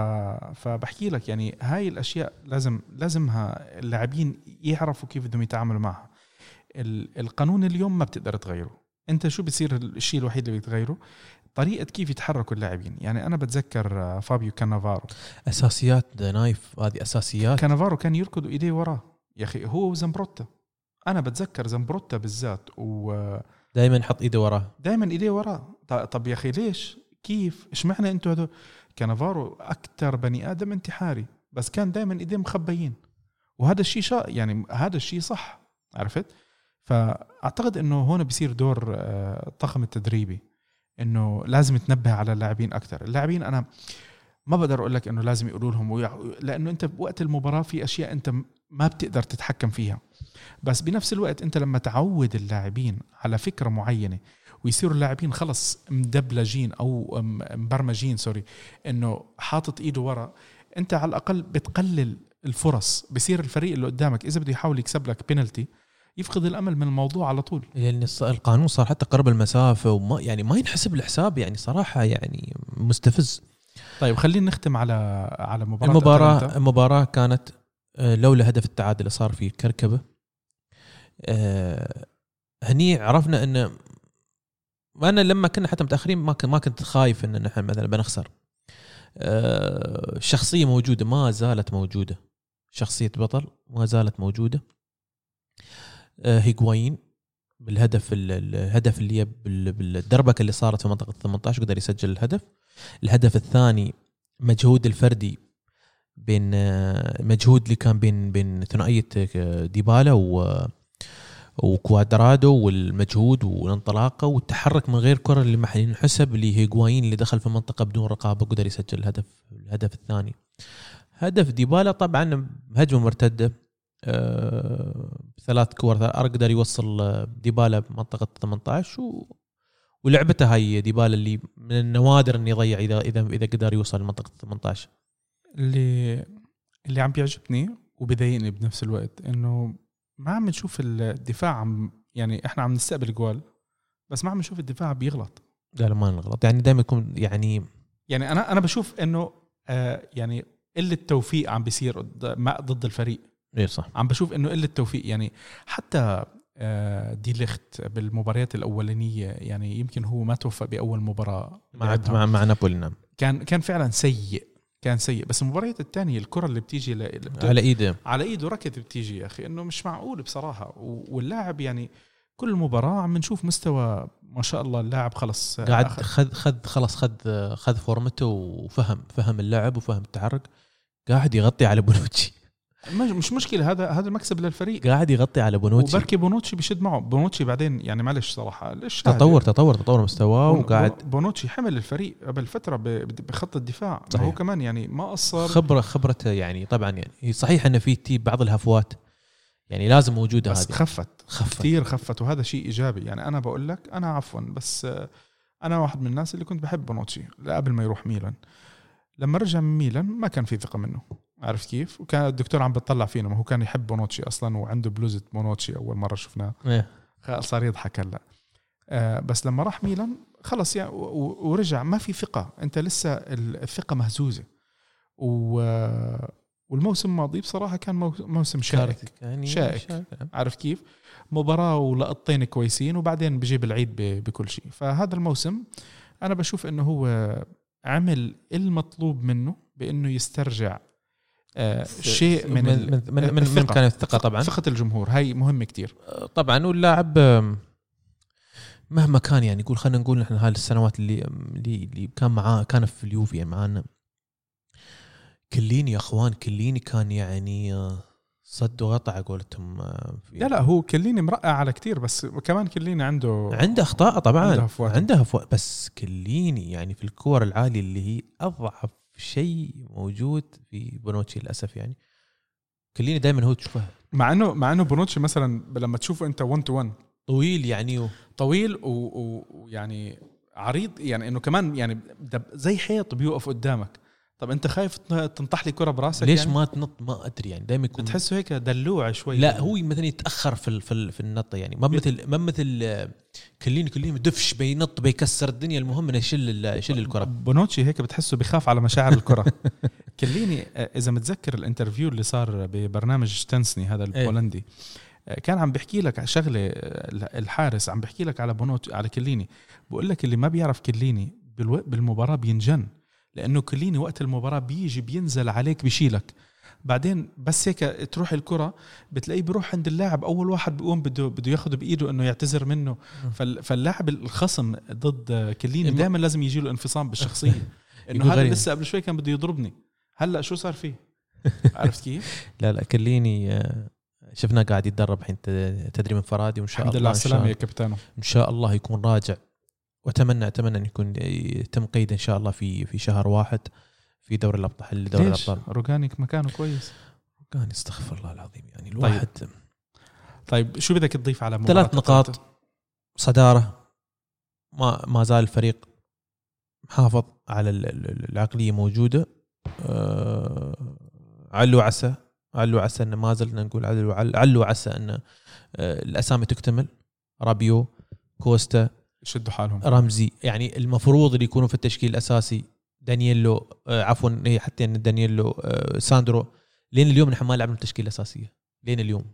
فبحكي لك يعني هاي الأشياء لازم لازمها اللاعبين يعرفوا كيف بدهم يتعاملوا معها. ال- القانون اليوم ما بتقدر تغيره. أنت شو بصير الشيء الوحيد اللي بتغيره؟ طريقة كيف يتحركوا اللاعبين. يعني أنا بتذكر آه، فابيو كانافارو. أساسيات نايف هذه أساسيات. كانافارو كان يركض إيديه وراه. يا أخي هو وزمبروتا. أنا بتذكر زمبروتا بالذات ودائما دائما يحط إيده وراه. إيديه وراه. طب يا أخي ليش؟ كيف؟ إشمعنى أنتوا هدول كانافارو أكثر بني آدم انتحاري بس كان دائما إيديه مخبيين. وهذا الشيء شا يعني هذا الشيء صح عرفت؟ فأعتقد إنه هون بيصير دور آه، الطاقم التدريبي. إنه لازم تنبه على اللاعبين أكثر اللاعبين أنا ما بقدر أقول لك إنه لازم يقولوا لهم لأنه أنت بوقت المباراة في أشياء أنت ما بتقدر تتحكم فيها. بس بنفس الوقت أنت لما تعود اللاعبين على فكرة معينة ويصيروا اللاعبين خلص مدبلجين أو مبرمجين سوري إنه حاطط إيده ورا أنت على الأقل بتقلل الفرص. بصير الفريق اللي قدامك إذا بده يحاول يكسب لك بينالتي يفقد الأمل من الموضوع على طول. لأن الص- القانون صار حتى قرب المسافة وما يعني ما ينحسب الحساب يعني صراحة يعني مستفز. طيب خلينا نختم على على مباراة المباراه أتلانتا. المباراة كانت آه، لولا هدف التعادل اللي صار في كركبة. آه، هني عرفنا إن وأنا لما كنا حتى متأخرين ما ما كنت خايف إن نحن مثلا بنخسر. آه، الشخصيه موجودة ما زالت موجودة. شخصية بطل ما زالت موجودة. آه، هيغوايين بالهدف ال- ال- الهدف اللي بالدربكة اللي صارت في منطقة 18 قدر يسجل الهدف. الهدف الثاني مجهود الفردي بين آه، مجهود اللي كان بين بين ثنائية آه، ديبالا و وكوادرادو والمجهود والانطلاقة والتحرك من غير كرة اللي ما ينحسب اللي هيغوايين اللي دخل في المنطقة بدون رقابة قدر يسجل الهدف الهدف الثاني. هدف ديبالا طبعا هجمة مرتدة. آه، ثلاث كور. قدر يوصل آه، ديبالا بمنطقة 18 و ولعبته هاي ديبالا اللي من النوادر إنه يضيع إذا إذا إذا قدر يوصل لمنطقة 18 اللي اللي عم بيعجبني وبضايقني بنفس الوقت إنه ما عم نشوف الدفاع عم يعني إحنا عم نستقبل جوال بس ما عم نشوف الدفاع بيغلط. لا لا ما نغلط يعني دائما يكون يعني يعني أنا أنا بشوف إنه آه يعني قلة توفيق عم بيصير ضد الفريق. إيه صح. عم بشوف إنه قلة توفيق يعني حتى آه، دي ليخت بالمباريات الأولانية يعني يمكن هو ما توفق بأول مباراة مع. مع, مع نابولي نعم كان كان فعلا سيء كان سيء. بس المباريات الثانية الكرة اللي بتيجي ل... على إيده. على إيده ركض بتيجي يا أخي إنه مش معقول بصراحة. واللاعب يعني كل مباراة عم نشوف مستوى ما شاء الله اللاعب خلص آه، قاعد خذ خذ خلاص خذ خذ فورمته وفهم فهم اللعب وفهم التحرك قاعد يغطي على بونوتشي. مش مش مشكلة هذا هذا المكسب للفريق. قاعد يغطي على بونوتشي. وبركي بونوتشي بيشد معه. بونوتشي بعدين يعني معلش صراحة ليش تطور تطور تطور مستواه وقاعد بون- بونوتشي حمل الفريق قبل فترة بخط الدفاع. صحيح. هو كمان يعني ما قصر خبره خبرته يعني طبعا يعني صحيح إنه في تي بعض الهفوات يعني لازم موجودة بس هذه. خفت. خفت. كثير خفت وهذا شيء إيجابي. يعني أنا بقول لك أنا عفوا بس آه، أنا واحد من الناس اللي كنت بحب بونوتشي قبل ما يروح ميلان. لما رجع من ميلان ما كان في ثقة منه. عرفت كيف؟ وكان الدكتور عم بتطلع فينا ما هو كان يحب بونوتشي أصلا وعنده بلوزة بونوتشي أول مرة شفناه. إيه. صار يضحك هلأ. آه بس لما راح ميلان خلص يعني ورجع ما في ثقة. أنت لسه ال- الثقة مهزوزة. و والموسم الماضي بصراحة كان مو- موسم شائك. يعني شائك. نعم. عارف كيف؟ مباراة ولقطتين كويسين وبعدين بجيب العيد بكل شيء. فهذا الموسم أنا بشوف أنه هو عمل المطلوب منه بأنه يسترجع آه، شيء من من من من, من, الثقة. امكان الثقة طبعا. ثقة الجمهور هاي مهمة كتير. طبعا واللاعب مهما كان يعني يقول خلينا نقول نحن هاي السنوات اللي اللي, اللي كان معاه كان في اليوفي يعني معانا. كليني يا أخوان كليني كان يعني آه، صد على قولتهم آه، لا لا هو كليني مرقع على كتير بس كمان كليني عنده عنده أخطاء طبعا. عنده عنده هفوات. عنده هفوات بس كليني يعني في الكور العالية اللي هي أضعف شيء موجود في بونوتشي للأسف يعني. كليني دائما هو تشوفه مع إنه مع إنه بونوتشي مثلا لما تشوفه أنت 1 to 1 طويل يعني و... طويل و- و- ويعني عريض يعني إنه كمان يعني دب- زي حيط بيوقف قدامك. طب أنت خايف تن- تنطح لي كرة براسك ليش يعني؟ ما تنط؟ ما أدري يعني دائما يكون بتحسه هيك دلوع شوي لا هو مثلا يتأخر في في في النطة يعني. ما مثل ما مثل كليني كليني دفش بينط بيكسر الدنيا المهم إنه يشيل ال- يشيل الكرة. بونوتشي هيك بتحسه بخاف على مشاعر الكرة. (laughs) كليني إذا متذكر ال interview اللي صار ببرنامج شتنسني هذا البولندي آه، كان عم بحكي لك على شغلة الحارس عم بحكي لك على بونوت على كليني. بقول لك اللي ما بيعرف كليني بالمباراة بينجن. لأنه كليني وقت المباراة بيجي بينزل عليك بيشيلك بعدين بس هيك تروح الكرة بتلاقيه بيروح عند اللاعب أول واحد بيقوم بده بده ياخذ بإيده إنه يعتذر منه. فال- فاللاعب الخصم ضد كليني دائما لازم يجي له انفصام بالشخصية. (laughs) إنه هذا. لسه قبل شوي كان بده يضربني. هلأ شو صار فيه؟ (laughs) عرفت كيف؟ لا لا كليني آه، شفناه قاعد يتدرب الحين تدريب انفرادي وإن شاء الحمد الله لله على السلامة يا كابتنو إن شاء الله يكون راجع. واتمنى أتمنى أن يكون يتم قيده إن شاء الله في في شهر واحد في دوري الأبطال دوري الأبطال. روجانيك مكانه كويس. كان استغفر الله العظيم. يعني الواحد طيب شو بدك تضيف على ثلاث نقاط؟ صدارة. ما ما زال الفريق محافظ على ال- ال- العقلية موجودة. عل وعسى عل وعسى إن ما زلنا نقول عل عل وعسى إن آه، الأسامي تكتمل. رابيو كوستا يشدوا حالهم. رمزي. يعني المفروض اللي يكونوا في التشكيل الأساسي دانييلو آه، عفوا هي حتى إن دانييلو آه، ساندرو. لين اليوم نحن ما لعبنا التشكيله الاساسيه لين اليوم.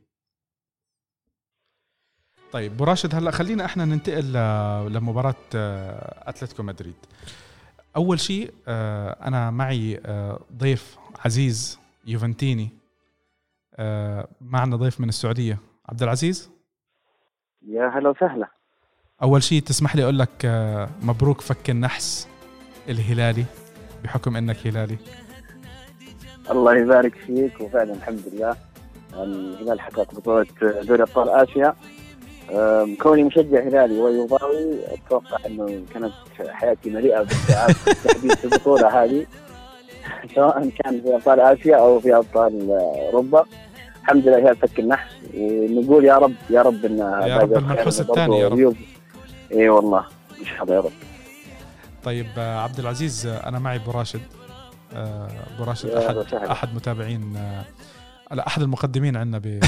طيب أبو راشد هلا خلينا إحنا ننتقل لمباراة أتلتيكو مدريد. أول شيء أنا معي ضيف عزيز يوفنتيني. معنا ضيف من السعودية. عبد العزيز؟ يا هلا وسهلا. أول شيء تسمح لي أقول لك آه، مبروك فك النحس الهلالي بحكم إنك هلالي. الله يبارك فيك وفعلا الحمد لله. الهلال حقق بطولة دوري أبطال آسيا. كوني مشجع هلالي ويوضاوي أتوقع إنه كانت حياتي مليئة بالسعادة في البطولة هذه (laughs) سواء كان في أبطال آسيا أو في أبطال أوروبا. الحمد لله هي فك النحس ونقول يا رب يا رب إن يا رب المنحوس الثاني يا رب. اي والله ان شاء الله يا رب. طيب آه، عبد العزيز آه، أنا معي أبو راشد. آه، أبو راشد احد أحد متابعين لا أحد المقدمين عندنا ب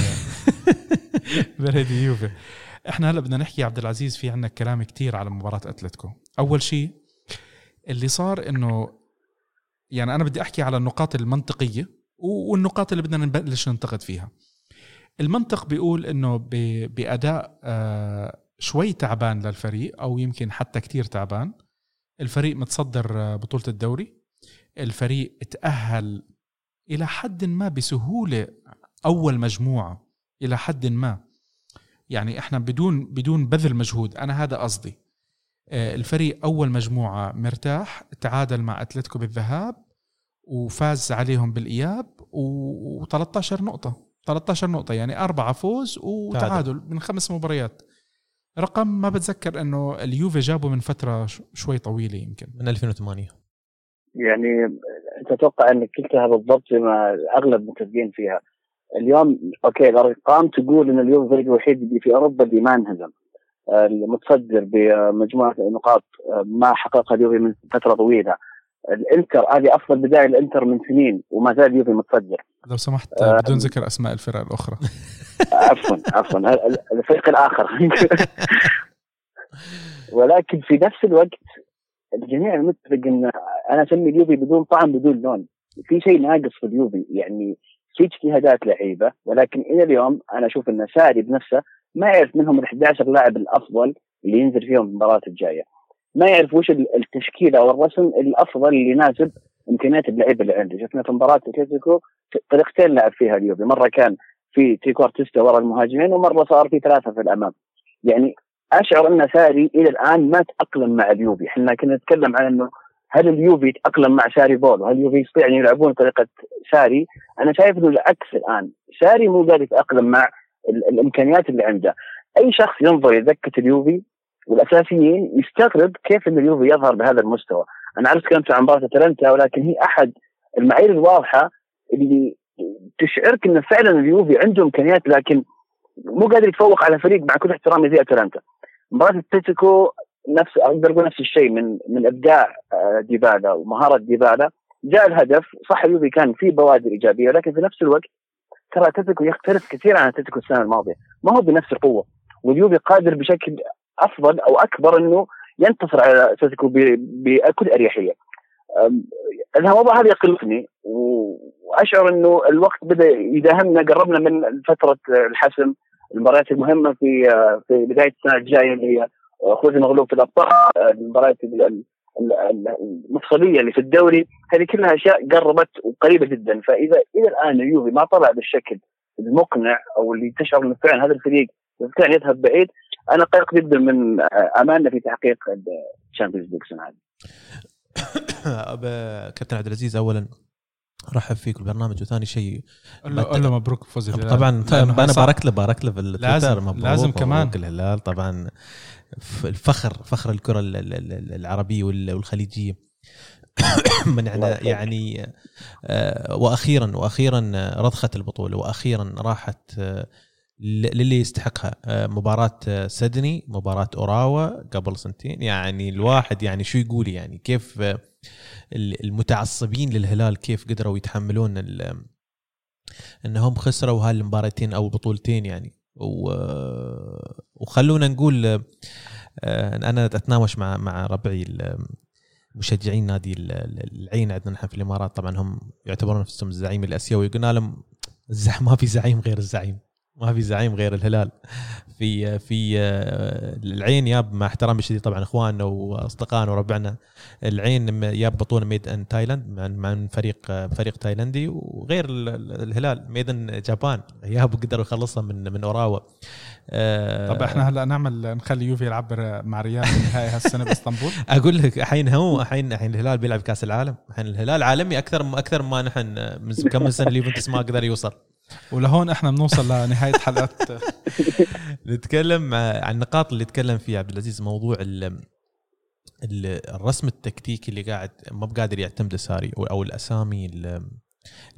(laughs) بريدي يوفي. إحنا هلا بدنا نحكي عبد العزيز في عندنا كلام كتير على مباراة أتلتيكو. أول شيء اللي صار إنه يعني أنا بدي أحكي على النقاط المنطقية والنقاط اللي بدنا نبلش ننتقد فيها. المنطق بيقول إنه بأداء شوي تعبان للفريق أو يمكن حتى كتير تعبان. الفريق متصدر بطولة الدوري. الفريق تأهل إلى حد ما بسهولة أول مجموعة إلى حد ما. يعني إحنا بدون بدون بذل مجهود أنا هذا قصدي. آه، الفريق أول مجموعة مرتاح تعادل مع أتلتيكو بالذهاب وفاز عليهم بالإياب و13 نقطة 13 نقطة يعني أربعة فوز وتعادل من خمس مباريات. رقم ما بتذكر إنه اليوفي جابه من فترة شوي طويلة يمكن. من 2008 يعني تتوقع انك قلتها بالضبط زي ما أغلب المتفقين فيها. اليوم okay الأرقام تقول إن اليوفي الفريق الوحيد اللي في أوروبا اللي ما انهزم. المتصدر بمجموعة نقاط ما حققها اليوفي من فترة طويلة. الإنتر هذه أفضل بداية الإنتر من سنين وما زال اليوفي متصدر. لو سمحت آه، بدون ذكر أسماء الفرق الأخرى. (laughs) عفوا عفوا الفريق الآخر. (laughs) ولكن في نفس الوقت الجميع متفق إن أنا أسمي اليوفي بدون طعم بدون لون. في شيء ناقص في اليوفي يعني في اجتهادات لعيبة ولكن إلى اليوم أنا أشوف إن ساري بنفسه ما يعرف منهم ال 11 لاعب الأفضل اللي ينزل فيهم المباراة الجاية. ما يعرف وش التشكيلة أو الرسم الأفضل اللي يناسب إمكانيات اللعيبة اللي عنده شفنا في مباراة اتلتيكو طريقتين لعب فيها اليوفي. مرة كان في trequartista ورا المهاجمين ومرة صار في ثلاثة في الأمام. يعني أشعر أن ساري إلى الآن ما تأقلم مع اليوفي. إحنا كنا نتكلم عن إنه هل اليوفي يتأقلم مع ساري ball؟ وهل اليوفي يستطيع أن يلعب بطريقة ساري؟ أنا شايف إنه العكس الآن. ساري مو قادر يتأقلم مع الإمكانيات اللي عنده. أي شخص ينظر لدكة اليوفي والأساسيين يستغرب كيف إن اليوفي يظهر بهذا المستوى. أنا عرفت كلمت عن مباراة أتلانتا ولكن هي أحد المعايير الواضحة اللي تشعرك إن فعلا اليوفي عنده إمكانيات لكن مو قادر يتفوق على فريق مع كل احترامي زي أتلانتا. مباراة اتلتيكو نفس أقدر أقول نفس الشيء من من إبداع آه، ديبالا ومهارة ديبالا جاء الهدف صح اليوفي كان في بوادر إيجابية ولكن في نفس الوقت ترى اتلتيكو يختلف كثير عن اتلتيكو السنة الماضية. ما هو بنفس القوة واليوفي قادر بشكل أفضل أو أكبر إنه ينتصر على أتلتيكو بكل أريحية. الموضوع هذا يقلقني وأشعر إنه الوقت بدأ يداهمنا قربنا من فترة الحسم المباريات المهمة في في بداية السنة الجاية اللي هي خوذ مغلوب في الأبطال المباريات المفصلية اللي في الدوري. هذه كلها أشياء قربت وقريبة جدا. فإذا إلى الآن اليوفي ما طلع بالشكل المقنع أو اللي تشعر إنه فعلا هذا الفريق ان يذهب بعيد أنا قلق جدا من امالنا في تحقيق ال Champions League السنة هذه. (coughs) كابتن عبد العزيز اولا أرحب فيك البرنامج وثاني شيء له مبروك فوز الهلال. طبعا أنا باركت له باركت له لازم مبروك لازم كمان. الهلال. طبعا الفخر فخر الكرة العربية والخليجية. (coughs) منعنا يعني آه، وأخيرا وأخيرا رضخت البطولة وأخيرا راحت آه، للي يستحقها. آه، مباراة سدني مباراة أوراوا قبل سنتين. يعني الواحد يعني شو يقول يعني؟ كيف المتعصبين للهلال كيف قدروا يتحملون انهم خسروا هالمباراتين أو البطولتين يعني. وخلونا نقول آه، أنا أتناوش مع مع ربعي مشجعين نادي العين عندنا نحن في الإمارات. طبعا هم يعتبرون نفسهم الزعيم الأسيوي. قلنا لهم ما في زعيم غير الزعيم. ما في زعيم غير الهلال. في في العين ياب مع احترامي الشديد طبعا إخواننا وأصدقائنا وربعنا. العين ياب بطولة made in Thailand مع فريق فريق تايلندي وغير الهلال. made in Japan. ياب قدروا يخلصها من من أوراوا. آه، طب إحنا هلا نعمل نخلي يوفي يلعب مع ريال النهائي هالسنة بإسطنبول؟ (laughs) أقول لك الحين هو الحين الحين الهلال بيلعب كأس العالم. الحين الهلال عالمي أكثر أكثر ما نحن من كم سنة اليوفنتوس ما قدر يوصل. ولهون إحنا بنوصل لنهاية حلقة. (laughs) نتكلم عن النقاط اللي تكلم فيها عبد العزيز موضوع الرسم التكتيكي اللي قاعد ما بقادر يعتمد ساري أو الأسامي ال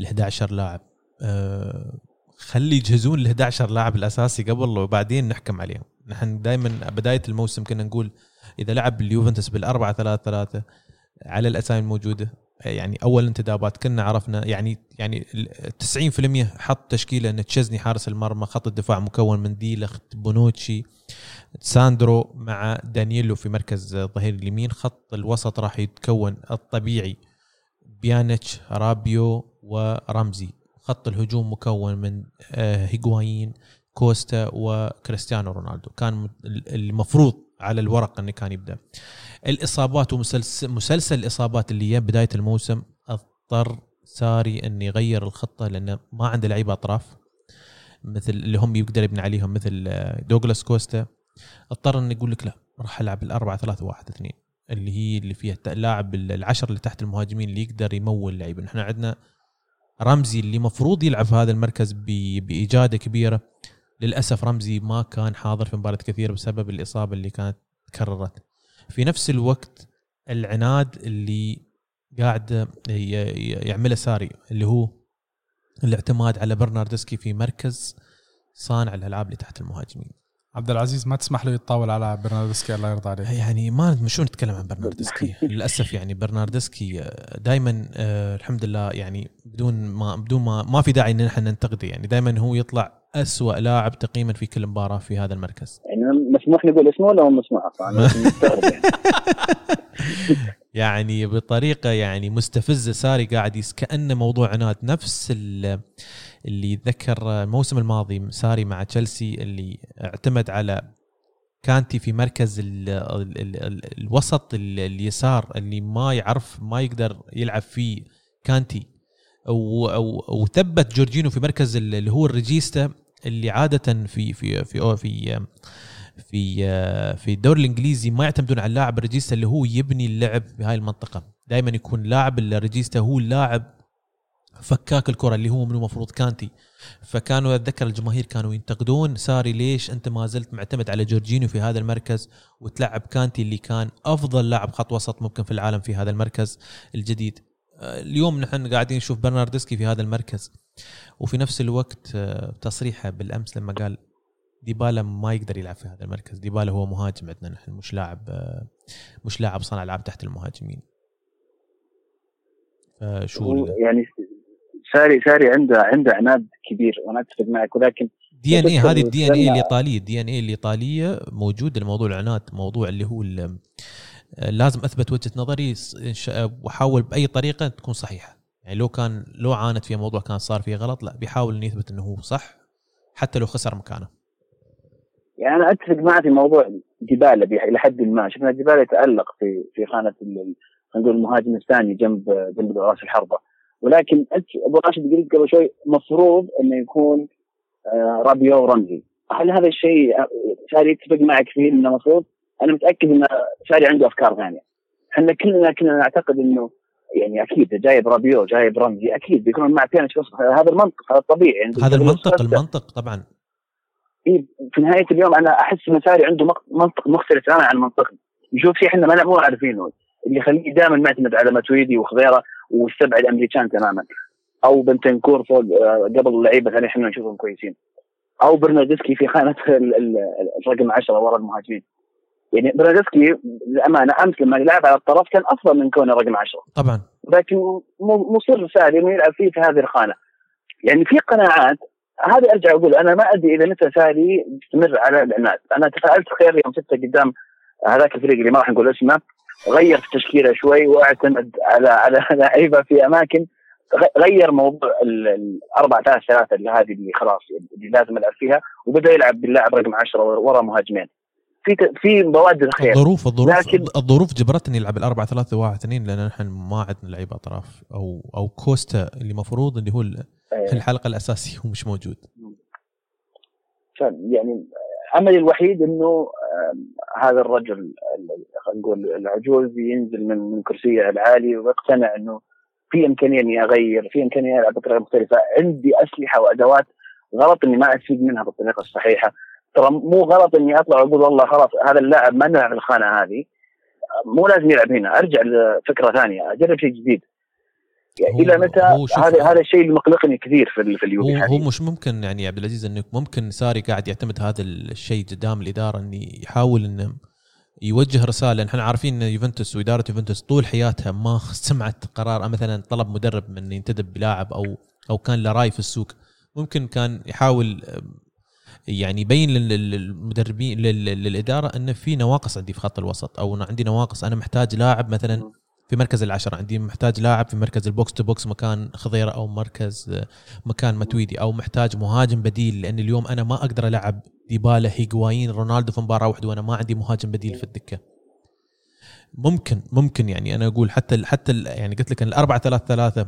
11 لاعب. أه خلي يجهزون ال 11 لاعب الأساسي قبل وبعدين نحكم عليهم. نحن دائما بداية الموسم كنا نقول إذا لعب اليوفنتوس بالأربعة ثلاثة ثلاثة على الأسامي الموجودة يعني أول انتدابات كنا عرفنا يعني يعني 90% حط تشكيلة إن تشزني حارس المرمى خط الدفاع مكون من ديلخت بونوتشي ساندرو مع دانييلو في مركز الظهير اليمين. خط الوسط راح يتكون الطبيعي بيانيتش رابيو ورمزي. خط الهجوم مكون من آه، هيغوايين كوستا وكريستيانو رونالدو. كان المفروض على الورق إنه كان يبدأ. الإصابات ومسلسل مسلسل الإصابات اللي هي بداية الموسم أضطر ساري انه يغير الخطة لأنه ما عنده لعيبة أطراف مثل اللي هم يقدر يبني عليهم مثل آه، دوغلاس كوستا. أضطر إنه يقول لك لا راح ألعب الأربعة ثلاثة واحد اثنين اللي هي اللي فيها اللاعب العشر اللي تحت المهاجمين اللي يقدر يمول لعيب. نحن عندنا رمزي اللي مفروض يلعب في هذا المركز باجاده كبيرة. للأسف رمزي ما كان حاضر في مباراة كثير بسبب الإصابة اللي كانت تكررت. في نفس الوقت العناد اللي قاعد يعمله ساري اللي هو الاعتماد على برناردسكي في مركز صانع الألعاب اللي تحت المهاجمين. عبد العزيز ما تسمح له يتطاول على برناردسكي؟ الله يرضى عليه يعني ما شو نتكلم عن برناردسكي. (laughs) للأسف يعني برناردسكي آه، دائما آه الحمد لله يعني بدون ما بدون ما ما في داعي إن إحنا ننتقده يعني. دائما هو يطلع أسوأ لاعب تقييما في كل مباراة في هذا المركز. (laughs) يعني مسموح نقول اسمه ولا مسموح؟ (laughs) أصلا يعني. بطريقة يعني مستفزة ساري قاعد كأنه موضوع عناد نفس اللي ذكر الموسم الماضي ساري مع تشيلسي اللي اعتمد على كانتي في مركز ال ال ال الوسط اليسار اللي ما يعرف ما يقدر يلعب فيه كانتي. وثبت جورجينو في مركز اللي هو الريجيستا اللي عادة في في في في في في الدوري الإنجليزي ما يعتمدون على اللاعب ال regista اللي هو يبني اللعب في هاي المنطقة. دائما يكون لاعب ال regista هو اللاعب فكاك الكرة اللي هو من المفروض كانتي. فكانوا أتذكر الجماهير كانوا ينتقدون ساري ليش أنت ما زلت معتمد على جورجينيو في هذا المركز وتلعب كانتي اللي كان أفضل لاعب خط وسط ممكن في العالم في هذا المركز الجديد. اليوم نحن قاعدين نشوف برناردسكي في هذا المركز. وفي نفس الوقت آه، تصريحه بالأمس لما قال ديبالا ما يقدر يلعب في هذا المركز. ديبالا هو مهاجم عندنا نحن مش لاعب آه، مش لاعب صانع العاب تحت المهاجمين. فشو يعني ساري ساري عنده عنده عناد كبير وأنا اتفق معك ولكن DNA هذه ال DNA الإيطالية ال DNA الإيطالية موجود الموضوع العناد موضوع اللي هو لازم أثبت وجهة نظري واحاول بأي طريقة تكون صحيحة. يعني لو كان لو عانت في موضوع كان صار فيه غلط لا بيحاول انه يثبت إنه هو صح حتى لو خسر مكانه. يعني أنا أتفق معك في موضوع ديبالا إلى حد ما. شفنا ديبالا يتألق في في خانة خلينا نقول المهاجم الثاني جنب جنب رأس الحربة. ولكن أبو راشد قلت قبل شوي مفروض إنه يكون آه، رابيو ورمزي هل هذا الشيء شاري يتفق معك فيه إنه المفروض أنا متأكد إن ساري عنده أفكار ثانية. إحنا كلنا كنا نعتقد إنه يعني أكيد جايب رابيو جايب رمزي أكيد بيكون مع بيانيتش هذا المنطق هذا الطبيعي يعني هذا المنطق المنطق طبعا. إيه في نهاية اليوم أنا أحس إن ساري عنده منطق مختلف تماما عن منطقنا. يشوف شيء إحنا ما مو عارفينه. اللي يخليه دائما معتمد على ماتويدي وخضيرة واستبعد إيمري كان تماما. أو بنتنكور فوق آه، قبل اللعيبة ثانية إحنا نشوفهم كويسين. أو برناردسكي في خانة (laughs) الرقم 10 ورا المهاجمين. يعني برناردسكي للأمانة أمس لما لعب على الطرف كان أفضل من كونه رقم 10 طبعا. لكن مصر ساري إنه يلعب فيه في هذه الخانة. يعني في قناعات هذه أرجع أقول أنا ما أدري إذا متى ساري يستمر على العناد أنا تفائلت خير يوم ستة قدام هذاك الفريق اللي ما راح نقول اسمه. غير في التشكيله شوي وأعتمد على على (laughs) لعيبة في أماكن. غير موضوع الاربع ثلاث ثلاثة اللي هذه اللي خلاص اللي لازم ألعب فيها وبدأ يلعب باللاعب رقم 10 ورا مهاجمين. في في بوادر خير الظروف الظروف لكن الظروف جبرتني يلعب الأربعة ثلاثة واحد اثنين لأن نحن ما عندنا لعيبه أطراف أو أو كوستا اللي المفروض اللي هو أيه. الحلقة الاساسي هو مش موجود يعني املي الوحيد إنه هذا الرجل خلينا نقول العجوز ينزل من من كرسيه العالي ويقتنع إنه في إمكانية إني أغير في إمكانية ألعب بطريقة مختلفة عندي أسلحة وأدوات غلط إني ما أستفيد منها بالطريقة الصحيحة. ترى مو غلط إني أطلع وأقول والله خلاص هذا اللاعب ما نلعب الخانة هذه مو لازم يلعب هنا أرجع لفكرة ثانية أجرب شيء جديد. يعني إلى متى؟ هذا هذا الشيء اللي مقلقني كثير في في اليوم هو, هو مش ممكن يعني عبد العزيز انه ممكن ساري قاعد يعتمد هذا الشيء قدام الإدارة إنه يحاول إنه يوجه رسالة. نحن عارفين إن يوفنتوس وإدارة يوفنتوس طول حياتها ما (laughs) سمعت قرار مثلا طلب مدرب من ينتدب بلاعب أو أو كان له رأي في السوق. ممكن كان يحاول يعني يبين للمدربين للإدارة ان في نواقص عندي في خط الوسط أو عندي نواقص أنا محتاج لاعب مثلا في مركز العشرة. عندي محتاج لاعب في مركز ال box to box مكان خضيرة أو مركز مكان متويدي أو محتاج مهاجم بديل لأن اليوم أنا ما أقدر ألعب ديبالا هيغوايين رونالدو في مباراة واحدة وأنا ما عندي مهاجم بديل في الدكة. ممكن ممكن يعني أنا أقول حتى حتى يعني قلت لك الأربعة ثلاثة ثلاثة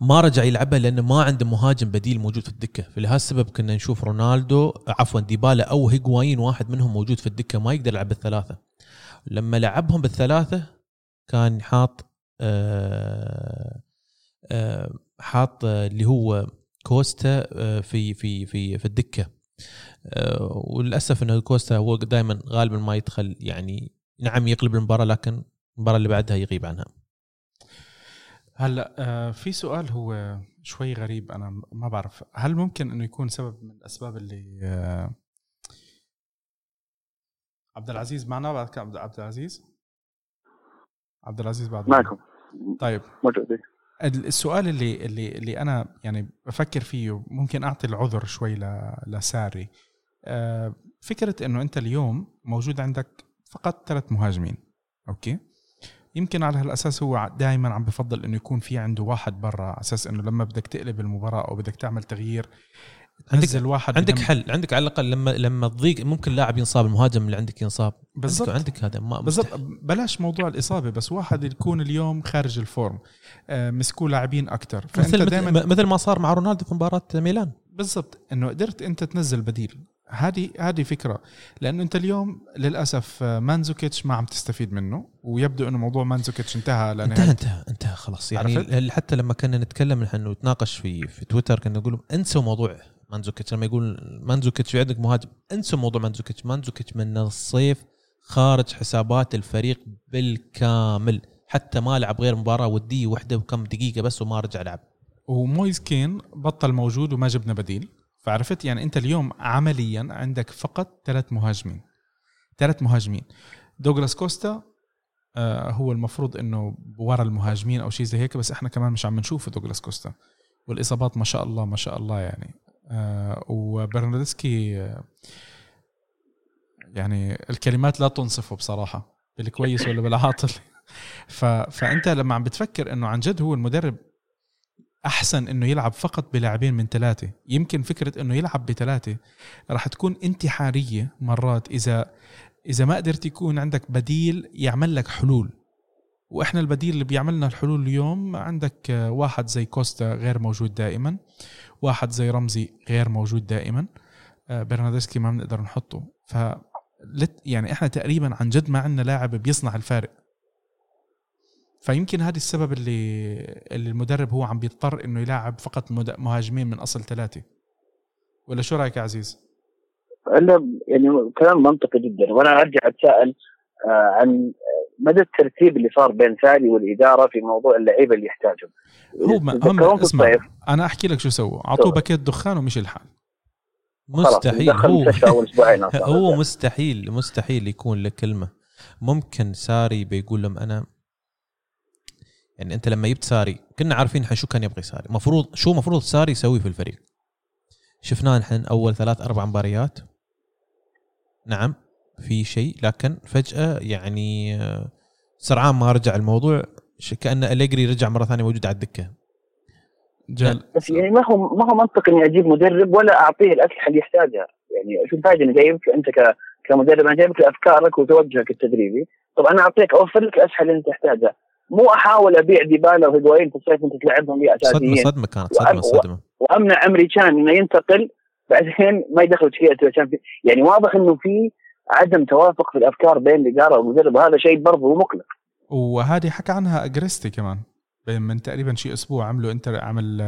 ما رجع يلعبها لأنه ما عنده مهاجم بديل موجود في الدكة. فلهذا السبب كنا نشوف رونالدو عفوا ديبالا أو هيغوايين واحد منهم موجود في الدكة ما يقدر يلعب بالثلاثة. لما لعبهم بالثلاثة كان حاط آه، آه، حاط اللي هو كوستا آه، في في في في الدكة. وللأسف إنه كوستا هو دائما غالبا ما يدخل يعني نعم يقلب المباراة لكن المباراة اللي بعدها يغيب عنها. هلأ في سؤال هو شوي غريب أنا ما بعرف. هل ممكن إنه يكون سبب من الأسباب اللي عبد العزيز معنا بعد عبد العزيز؟ عبد العزيز بعد معكم. طيب. موجود السؤال اللي اللي اللي أنا يعني بفكر فيه ممكن أعطي العذر شوي لساري. آه، فكرة إنه أنت اليوم موجود عندك فقط ثلاث مهاجمين okay؟ يمكن على هالأساس هو دائما عم بفضل إنه يكون في عنده واحد برا على أساس إنه لما بدك تقلب المباراة أو بدك تعمل تغيير عندك واحد عندك حل. عندك على الأقل لما لما تضيق ممكن لاعب ينصاب المهاجم اللي عندك ينصاب. بالضبط. عندك, هذا ما بالضبط. بلاش موضوع الإصابة بس واحد يكون اليوم خارج ال form آه مسكوه لاعبين أكثر مثل دائما مثل ما صار مع رونالدو في مباراة ميلان. بالضبط. إنه قدرت أنت تنزل بديل. هذه هذه فكرة. لأنه أنت اليوم للأسف آه، مانزوكيتش ما عم تستفيد منه ويبدو إنه موضوع مانزوكيتش انتهى انتهى انتهى انتهى خلاص. يعني عرفت؟ حتى لما كنا نتكلم نحن ونتناقش في في تويتر كنا نقول انسوا موضوع مانزوكيتش. لما يقول مانزوكيتش عندك مهاجم انسوا موضوع مانزوكيتش. مانزوكيتش من الصيف خارج حسابات الفريق بالكامل. حتى ما لعب غير مباراة ودية واحدة وكم دقيقة بس وما رجع لعب. ومويز كين بطل موجود وما جبنا بديل. فعرفت؟ يعني انت اليوم عمليا عندك فقط ثلاث مهاجمين. ثلاث مهاجمين. دوغلاس كوستا آه هو المفروض إنه ورا المهاجمين أو شيء زي هيك بس إحنا كمان مش عم نشوف دوغلاس كوستا. والإصابات ما شاء الله ما شاء الله يعني وبرناردسكي آه يعني الكلمات لا تنصفه بصراحة بالكويس ولا بالعاطل. ف... فأنت لما عم بتفكر إنه عن جد هو المدرب أحسن إنه يلعب فقط بلاعبين من ثلاثة يمكن فكرة إنه يلعب بثلاثة راح تكون انتحارية مرات اذا إذا ما قدرت يكون عندك بديل يعمل لك حلول. وإحنا البديل اللي بيعملنا الحلول اليوم عندك واحد زي كوستا غير موجود دائما. واحد زي رمزي غير موجود دائما آه، برناردسكي ما بنقدر نحطه. ف يعني إحنا تقريبا عن جد ما عندنا لاعب بيصنع الفارق. فيمكن هذا السبب اللي اللي المدرب هو عم بيضطر إنه يلاعب فقط مهاجمين من أصل ثلاثة. ولا شو رأيك يا عزيز؟ يعني كلام منطقي جدا. وأنا أرجع أتساءل آه، عن مدى الترتيب اللي صار بين سالي والإدارة في موضوع اللعيبة اللي يحتاجهم؟ هو هم اسمع أنا أحكي لك شو سووا. أعطوه باكيت دخان ومشي الحال. مستحيل. هو (laughs) هو مستحيل مستحيل يكون له كلمة. ممكن ساري بيقول لهم أنا يعني أنت لما جبت ساري كنا عارفين شو كان يبغي ساري. المفروض شو المفروض ساري يسوي في الفريق؟ شفناه نحن أول ثلاث أربع مباريات. نعم. في شيء لكن فجأة يعني آه، سرعان ما رجع الموضوع كأن أليجري رجع مرة ثانية موجود على الدكة. جال بس يعني ما هو ما هو منطقي إني أجيب مدرب ولا أعطيه الأسلحة اللي يحتاجها. يعني شو الفائده اني جايبك أنت ك كمدرب أنا جايبك لافكارك وتوجهك التدريبي. طب أنا أعطيك أوفر لك الأسلحة اللي أنت تحتاجها. مو أحاول أبيع ديبالا وهيجوين في الصيف انت تلعبهم لي صدمه أساسيين. صدمة كانت صدمة صدمة. وإمري كان إنه ينتقل بعدين ما يدخل تشكيله يعني واضح إنه في عدم توافق في الأفكار بين الاداره والمدرب وهذا شيء برضه مقلق. وهذه حكى عنها أجريستي كمان من تقريبا شيء أسبوع عملوا انتر عمل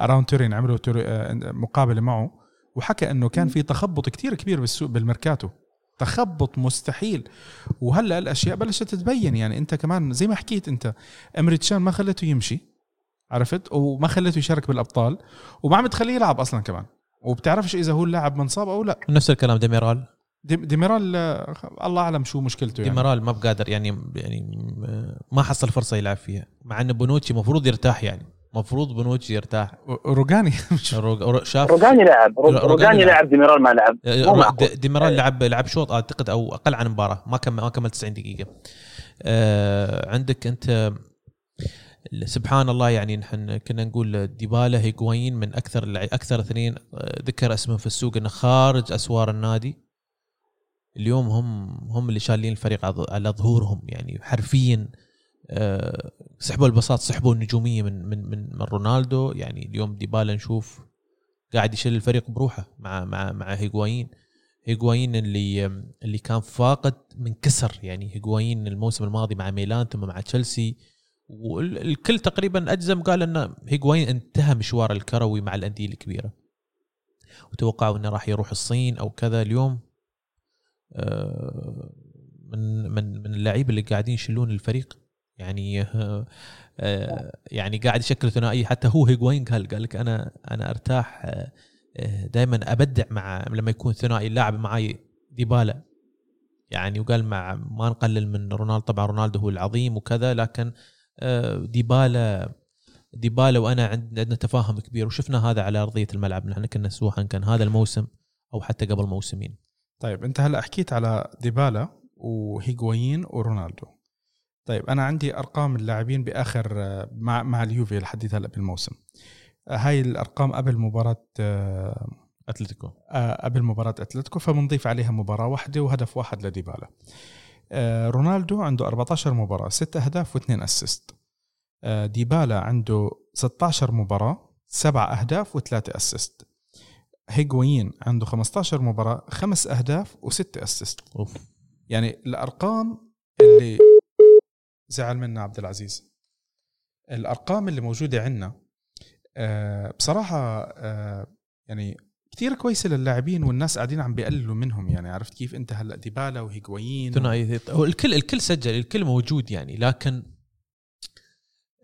Around Turin عملوا آه، مقابلة معه وحكى إنه كان في تخبط كتير كبير بالسوق بالميركاتو. تخبط مستحيل. وهلأ الأشياء بلشت تتبين يعني أنت كمان زي ما حكيت أنت إمري تشان ما خلته يمشي عرفت؟ وما خلته يشارك بالأبطال وما عم تخليه يلعب أصلا كمان. وبتعرفش إذا هو اللاعب منصاب أو لا. نفس الكلام ديميرال. دي- ديميرال آه، الله أعلم شو مشكلته يعني. ديميرال ما بقادر يعني يعني ما حصل فرصة يلعب فيها مع إن بونوتشي المفروض يرتاح يعني المفروض بونوتشي يرتاح. روجاني. (laughs) رو- رو- شاف روجاني لعب روجاني روجاني لعب. لعب ديميرال ما لعب. د- ديميرال لعب لعب شوط أعتقد أو أقل عن مباراة ما كمل ما كمل 90 دقيقة. آه عندك أنت سبحان الله يعني نحن كنا نقول ديبالا هيجوين من أكثر اللع- أكثر اثنين آه، ذكر اسمهم في السوق إنه خارج أسوار النادي. اليوم هم هم اللي شالين الفريق على- ظهورهم. يعني حرفيا آه، سحبوا البساط سحبوا النجومية من من من, من رونالدو. يعني اليوم ديبالا نشوف قاعد يشيل الفريق بروحه مع مع مع هيجوايين هيجوايين اللي اللي كان فاقد من كسر. يعني هيجوايين الموسم الماضي مع ميلان ثم مع تشيلسي. والكل تقريبا أجزم قال إن هيجوايين انتهى مشواره الكروي مع الأندية الكبيرة. وتوقعوا إنه راح يروح الصين أو كذا. اليوم من من من اللعيبه اللي قاعدين يشيلون الفريق. يعني آه، آه، يعني قاعد يشكل ثنائية. حتى هو هيجواين قال قال لك أنا أنا أرتاح دائما أبدع مع لما يكون ثنائي اللاعب معي ديبالا. يعني وقال مع ما نقلل من رونالدو طبعا رونالدو هو العظيم وكذا لكن آه، ديبالا ديبالا وأنا عند- عندنا تفاهم كبير. وشفنا هذا على أرضية الملعب. نحن كنا سواء كان هذا الموسم أو حتى قبل موسمين. طيب أنت هلا حكيت على ديبالا وهيغوايين ورونالدو. طيب أنا عندي أرقام اللاعبين بآخر آه، مع مع اليوفي لحد هلا بالموسم. آه، هاي الأرقام قبل مباراة آه، أتلتيكو. قبل مباراة أتلتيكو فبنضيف عليها مباراة واحدة وهدف واحد لديبالا. رونالدو عنده 14 مباراة 6 أهداف و2 assist. ديبالا عنده 16 مباراة 7 أهداف و3 assist. هيغوين عنده 15 مباراة 5 أهداف و6 أسيست. أوف. يعني الأرقام اللي زعل منا عبد العزيز. الأرقام اللي موجودة عندنا بصراحة آه، يعني كثير كويسة للاعبين والناس قاعدين عم بيقللوا منهم. يعني عرفت كيف؟ أنت هلأ ديبالا وهيغوين ثنائي هو الكل الكل سجل الكل موجود يعني لكن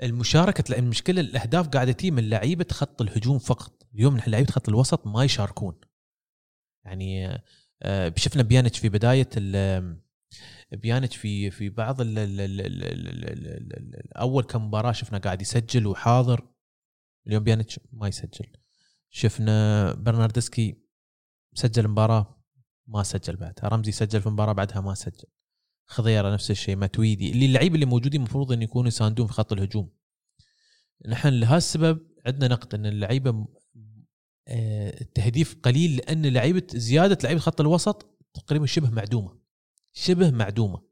المشاركه المشكلة الاهداف قاعدة تجي من لعيبه خط الهجوم فقط اليوم نحن لعيبه خط الوسط ما يشاركون يعني آه، شفنا بيانيتش في بدايه بيانيتش في في بعض ال ال ال ال ال ال ال ال اول كم مباراه شفنا قاعد يسجل وحاضر اليوم بيانيتش ما يسجل شفنا برناردسكي سجل مباراه ما سجل بعدها رمزي سجل في مباراه بعدها ما سجل خضيرة نفس الشيء ماتويدي. اللي اللعيبه اللي موجودين المفروض إن يكونوا يساندون في خط الهجوم. نحن لهالسبب عندنا نقد إن اللعيبة آه، التهديف قليل لأن لعيبة زيادة لعيبة خط الوسط تقريبا شبه معدومة. شبه معدومة.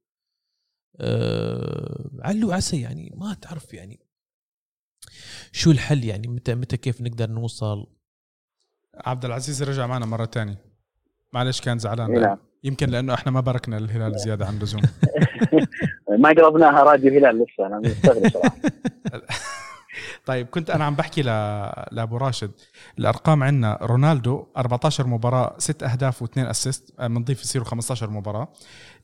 أه علو عسى يعني ما تعرف يعني. شو الحل يعني؟ متى متى كيف نقدر نوصل؟ عبد العزيز رجع معنا مرة تانية. معلش كان زعلان. نعم. يمكن لأنه إحنا ما باركنا الهلال زيادة عن اللزوم. (laughs) ما قربناها راديو هلال لسه أنا مستغرب صراحة. (laughs) طيب كنت أنا عم بحكي ل... لأبو راشد. الأرقام عندنا رونالدو 14 مباراة 6 أهداف و2 assist بنضيف يصيروا 15 مباراة.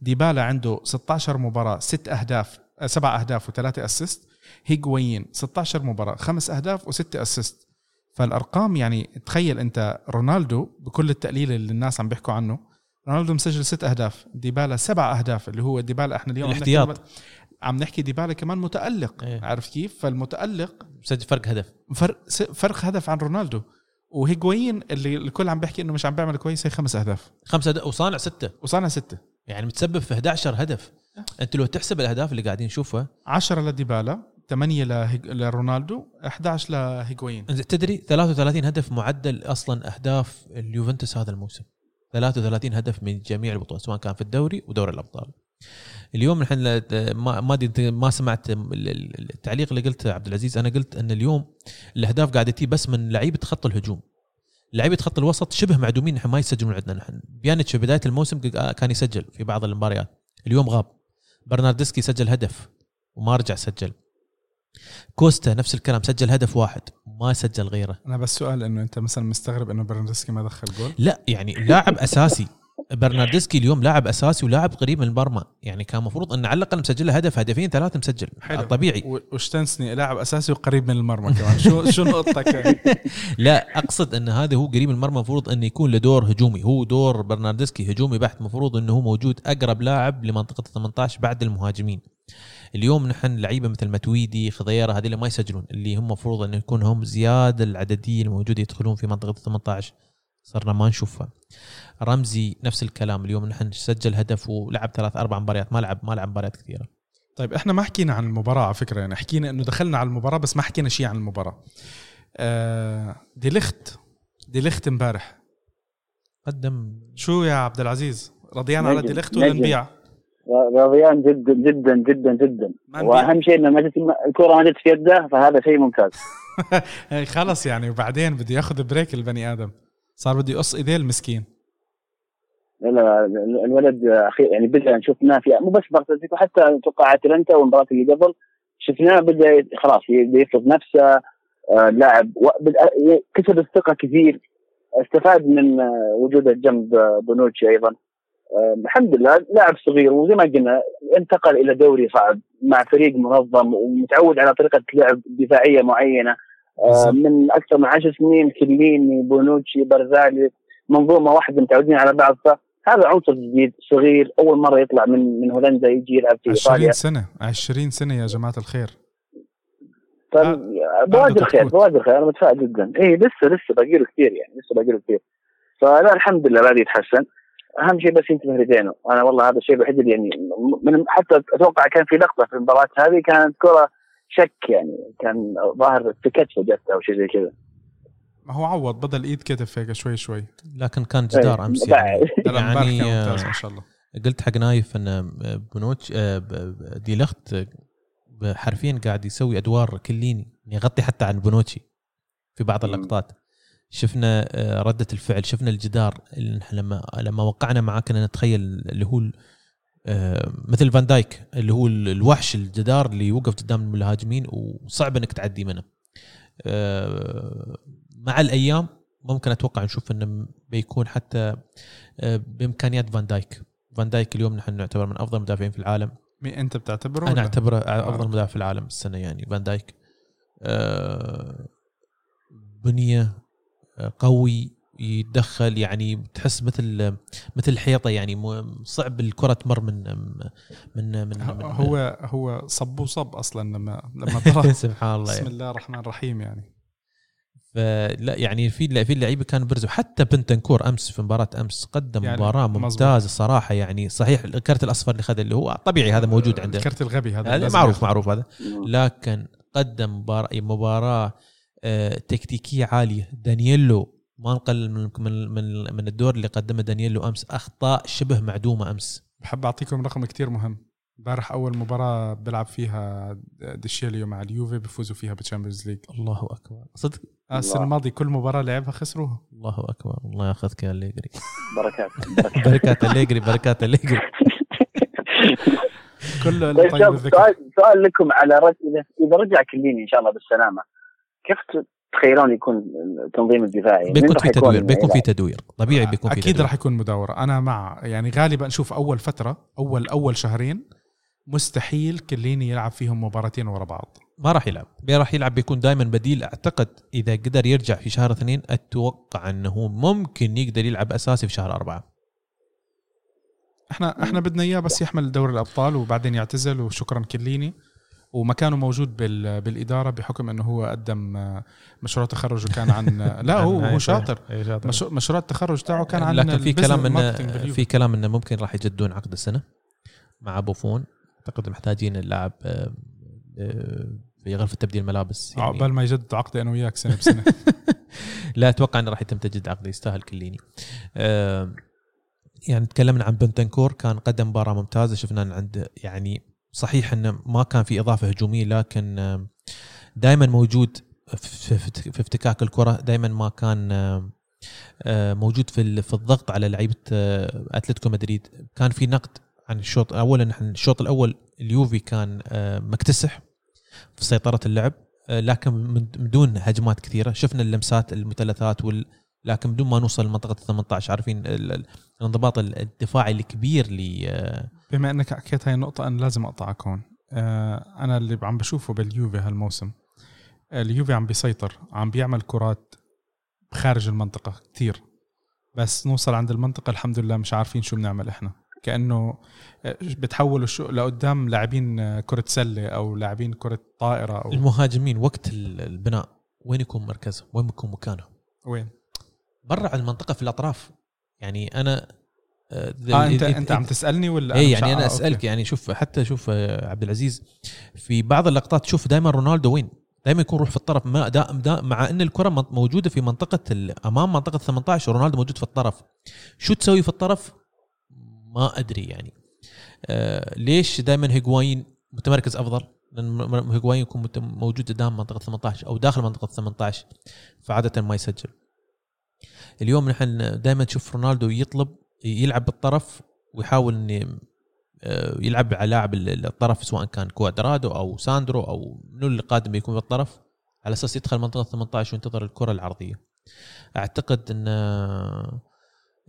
ديبالا عنده 16 مباراة 6 أهداف 7 أهداف و3 assist. هيغوين 16 مباراة 5 أهداف و6 assist. فالأرقام يعني تخيل أنت رونالدو بكل التقليل اللي الناس عم بيحكوا عنه رونالدو مسجل ست أهداف. ديبالا سبع أهداف اللي هو ديبالا إحنا اليوم الاحتياط. عم نحكي ديبالا كمان متألق إيه. عارف كيف؟ فالمتألق مسجل فرق هدف. فرق فرق هدف عن رونالدو. وهيجوين اللي الكل عم بيحكي إنه مش عم بيعمل كويس هي خمس أهداف. خمسة هدف وصانع ستة. وصلنا ستة. يعني متسبب في 11 هدف. أنت لو تحسب الأهداف اللي قاعدين نشوفها. 10 لديبالا 8 لهيج... لرونالدو 11 لهيجوين. تدري 33 هدف معدل أصلا أهداف اليوفنتوس هذا الموسم. 33 هدف من جميع البطولات سواء كان في الدوري ودوري الأبطال. اليوم نحن ما ما ما سمعت ال- ال- التعليق اللي قلته عبد العزيز. أنا قلت أن اليوم الأهداف قاعدة تجي بس من لعيبة خط الهجوم. لعيبة خط الوسط شبه معدومين نحن ما يسجلون عندنا نحن. بيانيتش في بداية الموسم ق- كان يسجل في بعض المباريات. اليوم غاب. برناردسكي سجل هدف وما رجع سجل. كوستا نفس الكلام سجل هدف واحد ما سجل غيره. أنا بس سؤال إنه أنت مثلا مستغرب إنه برناردسكي ما دخل جول؟ لا يعني لاعب أساسي. برناردسكي اليوم لاعب أساسي ولاعب قريب من المرمى يعني كان المفروض إن على الأقل مسجل له هدف هدفين ثلاثة مسجل. حلو. طبيعي. وشتنسني لاعب أساسي وقريب من المرمى كمان. شو (laughs) شو نقطتك؟ يعني؟ لا أقصد إن هذا هو قريب من المرمى المفروض انه يكون له دور هجومي. هو دور برناردسكي هجومي بحت المفروض إنه هو موجود أقرب لاعب لمنطقة ال 18 بعد المهاجمين. اليوم نحن لعيبة مثل متويدي خضيرة هذول ما يسجلون اللي هم المفروض انه يكون هم زياده العددية الموجودة يدخلون في منطقة ال 18 صرنا ما نشوفها. رمزي نفس الكلام اليوم نحن سجل هدف ولعب ثلاث أربع مباريات ما لعب ما لعب مباريات كثيرة. طيب إحنا ما حكينا عن المباراة على فكرة يعني حكينا إنه دخلنا على المباراة بس ما حكينا شيء عن المباراة. آه دي لخت دي لخت امبارح. قدم. شو يا عبد العزيز؟ رضيان على دي لخت ولا. نبيع؟ رضيان جدا جدا جدا جدا. وأهم شيء إنه ما جت الكرة ما جت في يده فهذا شيء ممتاز. (laughs) خلص يعني وبعدين بده ياخذ بريك البني آدم. صار بده يقص إيديه المسكين. لا لا ال- الولد أخي يعني بدأ نشوفناه في مو بس مباراه أتلتيكو، حتى أتوقع أتلانتا والمباراة اللي قبل شفناه بدأ خلاص يفرض نفسه آه، لاعب. و- بدأ ي- كسب الثقة كثير. استفاد من آه، وجوده جنب آه، بونوتشي أيضا. آه، الحمد لله لاعب صغير وزي ما قلنا انتقل إلى دوري صعب مع فريق منظم ومتعود على طريقة لعب دفاعية معينة. آه،. من أكثر من عشر سنين كليني بونوتشي برزالي منظومة واحدة متعودين على بعض فهذا عنصر جديد صغير أول مرة يطلع من من هولندا يجي يلعب في 20 ايطاليا سنة 20 سنة يا جماعة الخير. فبوادر خير تكوت. بوادر خير أنا متفائل جدا. اي لسه لسه باقي له كثير يعني لسه باقي له كثير. فلا الحمد لله بدا يتحسن أهم شيء بس ينتبه لدينه أنا والله هذا الشيء الوحيد اللي يعني من حتى أتوقع كان في لقطة في المباراة هذه كانت كرة شك يعني كان ظاهر في كتفه جت أو شيء زي كذا. ما هو عوض بدل إيد كتف هيك شوي شوي. لكن كان جدار إيه. امس لا، يعني (laughs) يعني آه، ما شاء الله. قلت حق نايف إن بونوتشي آه، ب- ب- دي لخت آه، حرفيا قاعد يسوي أدوار كليني يغطي حتى عن بونوتشي في بعض. اللقطات. شفنا آه، ردة الفعل شفنا الجدار اللي نحن لما لما وقعنا معاه كنا نتخيل اللي هو آه، مثل فان دايك اللي هو ال- الوحش الجدار اللي يوقف قدام المهاجمين وصعب إنك تعدي منه. آه، مع الأيام ممكن أتوقع نشوف إنه بيكون حتى بإمكانيات فان دايك. فان دايك اليوم نحن نعتبر من أفضل المدافعين في العالم. مين أنت بتعتبره أنا؟ أعتبره أفضل مدافع في العالم السنة يعني فان دايك. بنية قوي يتدخل يعني تحس مثل مثل حيطه يعني صعب الكرة تمر من من من, من هو هو صب وصب أصلا لما لما (laughs) سبحان الله بسم يعني. الله الرحمن الرحيم يعني. فلا يعني في في لعيبة كانوا برزوا. حتى بنتنكور أمس في مباراة أمس قدم يعني مباراة. ممتازة الصراحه يعني. صحيح الكرت الأصفر اللي خذ اللي هو طبيعي هذا موجود عنده الكرت الغبي هذا هذا معروف. معروف هذا. لكن قدم مباراة مباراة آه، تكتيكية عالية. دانييلو ما نقلل من من من, من الدور اللي قدمه دانييلو أمس. أخطاء شبه معدومة أمس. بحب أعطيكم رقم كتير مهم. امبارح أول مباراة بيلعب فيها ديشيليو مع اليوفي بيفوزوا فيها بال Champions League. الله أكبر. صدق؟ آه، السنة الماضية كل مباراة لعبها خسروها. الله أكبر. الله ياخذك يا أليجري بركات. (laughs) بركات الليجري بركات الليجري كل طيب سؤال سؤال لكم على اذا إذا رجع كليني إن شاء الله بالسلامة. كيف تتخيلون يكون التنظيم الدفاعي؟ بيكون في تدوير بيكون في؟ تدوير طبيعي بيكون في أكيد راح يكون مداورة. أنا مع يعني غالبا شوف أول فترة أول أول شهرين مستحيل كليني يلعب فيهم مباراتين ورا بعض. ما راح يلعب. بي راح يلعب بيكون دائما بديل. أعتقد إذا قدر يرجع في شهر اثنين أتوقع إنه ممكن يقدر يلعب أساسي في شهر أربعة. إحنا إحنا بدنا إياه بس يحمل دوري الأبطال وبعدين يعتزل وشكرا كليني. ومكانه موجود بال بالإدارة بحكم إنه هو قدم آه، مشروع تخرج وكان عن (laughs) لا هو هو شاطر. أي شاطر. مش- مشروع التخرج تاعه كان عن لكن في كلام انه. في كلام إنه ممكن راح يجدون عقد السنة مع بوفون أعتقد محتاجين اللاعب آه، آه، في غرفة تبديل ملابس يعني عقبال ما يجدد عقدي أنا وياك سنة بسنة. (laughs) لا أتوقع إنه راح يتم تجديد عقده يستاهل كليني. آه، يعني تكلمنا عن بنتنكور كان قدم مباراة ممتازة شفنا عنده يعني صحيح انه ما كان في إضافة هجومية لكن دائما موجود في افتكاك الكرة دائما ما كان آه، موجود في في الضغط على لعيبة آه، أتلتيكو مدريد. كان في نقد عن الشوط اولا نحن الشوط الأول اليوفي كان آه، مكتسح في سيطرة اللعب لكن من دون هجمات كثيرة. شفنا اللمسات المثلثات وال لكن بدون ما نوصل لمنطقة ال 18 عارفين ال- ال- الانضباط الدفاعي الكبير بما إنك حكيت هاي النقطة أنا لازم أقطعك هون آه، أنا اللي عم بشوفه باليوفي هالموسم اليوفي عم بيسيطر عم بيعمل كرات خارج المنطقة كتير بس نوصل عند المنطقة الحمد لله مش عارفين شو بنعمل إحنا كأنه آه، بتحولوا شو لقدام لاعبين آه، كرة سلة أو لاعبين كرة طائرة أو المهاجمين وقت ال- البناء وين يكون مركزه؟ وين يكون مكانه؟ وين؟ برا على المنطقة في الأطراف يعني أنا آه آه انت أنت عم تسألني ولا اي يعني أنا آه، أسألك okay. يعني شوف حتى شوف آه، عبد العزيز في بعض اللقطات تشوف دائما رونالدو وين؟ دائما يكون روح في الطرف ما دا دا مع إن الكرة موجودة في منطقة أمام منطقة 18 ورونالدو موجود في الطرف شو تسوي في الطرف؟ ما أدري يعني آه ليش دائما هيغوايين متمركز أفضل؟ لأن هيغوايين يكون موجود قدام منطقة 18 أو داخل منطقة 18 فعادة ما يسجل. اليوم نحن دائما تشوف رونالدو يطلب يلعب بالطرف ويحاول ان آه، يلعب على لاعب ال- الطرف سواء كان كوادرادو أو ساندرو أو منو اللي قادم يكون بالطرف على أساس يدخل منطقة 18 وينتظر الكرة العرضية. أعتقد إن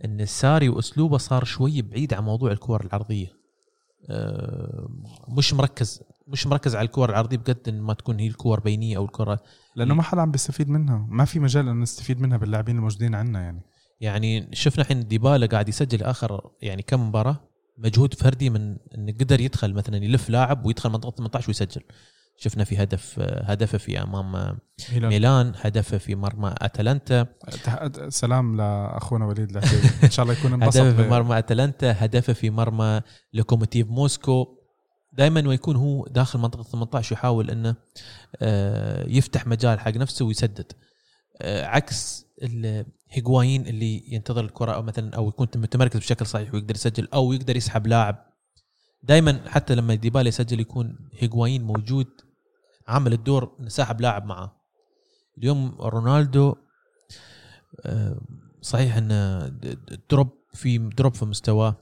إن ساري وأسلوبه صار شوي بعيد عن موضوع الكور العرضية. آه، مش مركز مش مركز على الكور العرضية بقد ما تكون هي الكور بينية أو الكرة لأنه ما حدا عم بيستفيد منها ما في مجال إنه نستفيد منها باللاعبين الموجودين عندنا يعني يعني شفنا الحين ديبالا قاعد يسجل آخر يعني كم مباراة مجهود فردي من إنه قدر يدخل مثلا يلف لاعب ويدخل منطقة 18 ويسجل. شفنا في هدف هدفه في أمام ميلان. ميلان هدفه في مرمى أتلانتا. سلام لأخونا وليد العتيبي إن شاء الله يكون (laughs) انبسط هدفه في مرمى أتلانتا هدفه في مرمى لوكوموتيف موسكو. دائما ما يكون هو داخل منطقة 18 يحاول إنه آه، يفتح مجال حق نفسه ويسدد. آه، عكس هيغوايين اللي ينتظر الكرة أو مثلا أو يكون متمركز بشكل صحيح ويقدر يسجل أو يقدر يسحب لاعب. دائما حتى لما ديبالا يسجل يكون هيغوايين موجود عامل الدور ساحب لاعب معاه. اليوم رونالدو آه، صحيح إنه drop في drop في مستواه.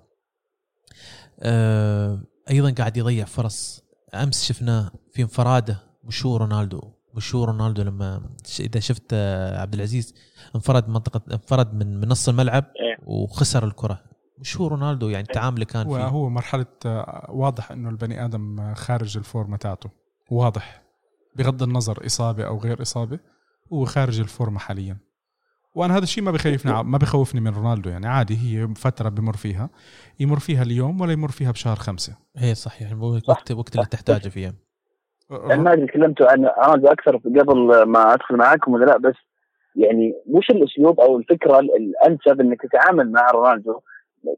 آه، أيضا قاعد يضيع فرص. أمس شفناه في انفراده مش هو رونالدو. مش هو رونالدو لما ش- إذا شفت آه، عبد العزيز انفرد منطقة انفرد من من نص الملعب إيه. وخسر الكرة. مش هو رونالدو يعني تعامله كان فيه. وهو مرحلة آه، واضح إنه البني آدم آه، خارج الفورمة تاعته. واضح. بغض النظر إصابة أو غير إصابة هو خارج الفورمة حاليا. وأنا هذا الشيء ما بخيفني ع- ما بخوفني من رونالدو. يعني عادي هي فترة بمر فيها. يمر فيها اليوم ولا يمر فيها بشهر خمسة. هي صح يعني وقت وقت اللي تحتاجه فيها. يعني ما أدري تكلمتوا عن رونالدو أكثر قبل ما أدخل معاكم ولا لا بس يعني مش الأسلوب أو الفكرة ال- الأنسب إنك تتعامل مع رونالدو.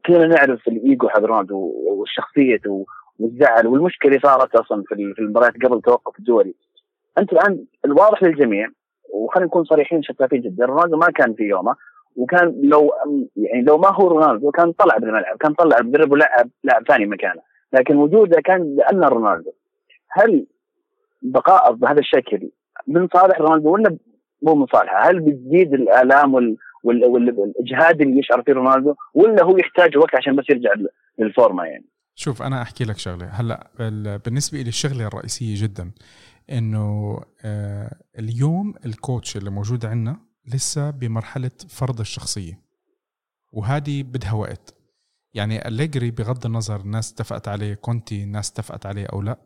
كلنا نعرف الإيجو حق رونالدو وشخصيته والزعل والمشكلة صارت أصلا في ال- في المباريات قبل التوقف الدولي أنت الآن الواضح للجميع وخلينا نكون صريحين شفافين جدا رونالدو ما كان في يومه وكان لو يعني لو ما هو رونالدو كان طلع بالملعب كان طلع المدرب ولعب لاعب ثاني مكانه. لكن وجوده كان لأن رونالدو. هل بقاء بهذا الشكل من صالح رونالدو ولا مو من صالحه؟ هل بتزيد الآلام وال... وال... وال... والإجهاد اللي يشعر فيه رونالدو ولا هو يحتاج وقت عشان بس يرجع للفورمة يعني؟ شوف أنا أحكي لك شغلة هلأ بال- بالنسبة لي الشغلة الرئيسية جدا إنه آه، اليوم الكوتش اللي موجود عندنا لسه بمرحلة فرض الشخصية وهذه بدها وقت يعني أليجري بغض النظر الناس اتفقت عليه كونتي الناس اتفقت عليه أو لأ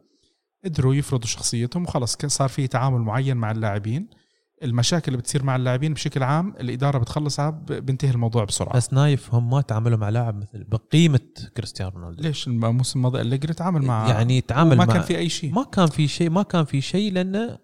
قدروا يفرضوا شخصيتهم وخلص. صار في تعامل معين مع اللاعبين. المشاكل اللي بتصير مع اللاعبين بشكل عام الإدارة بتخلصها بينتهي الموضوع بسرعة. بس نايف هم ما تعاملوا مع لاعب مثل بقيمة كريستيانو رونالدو. ليش؟ الموسم الماضي أليجري تعامل مع يعني تعامل ما مع كان في أي شيء. ما كان في شيء ما كان في شيء لأنه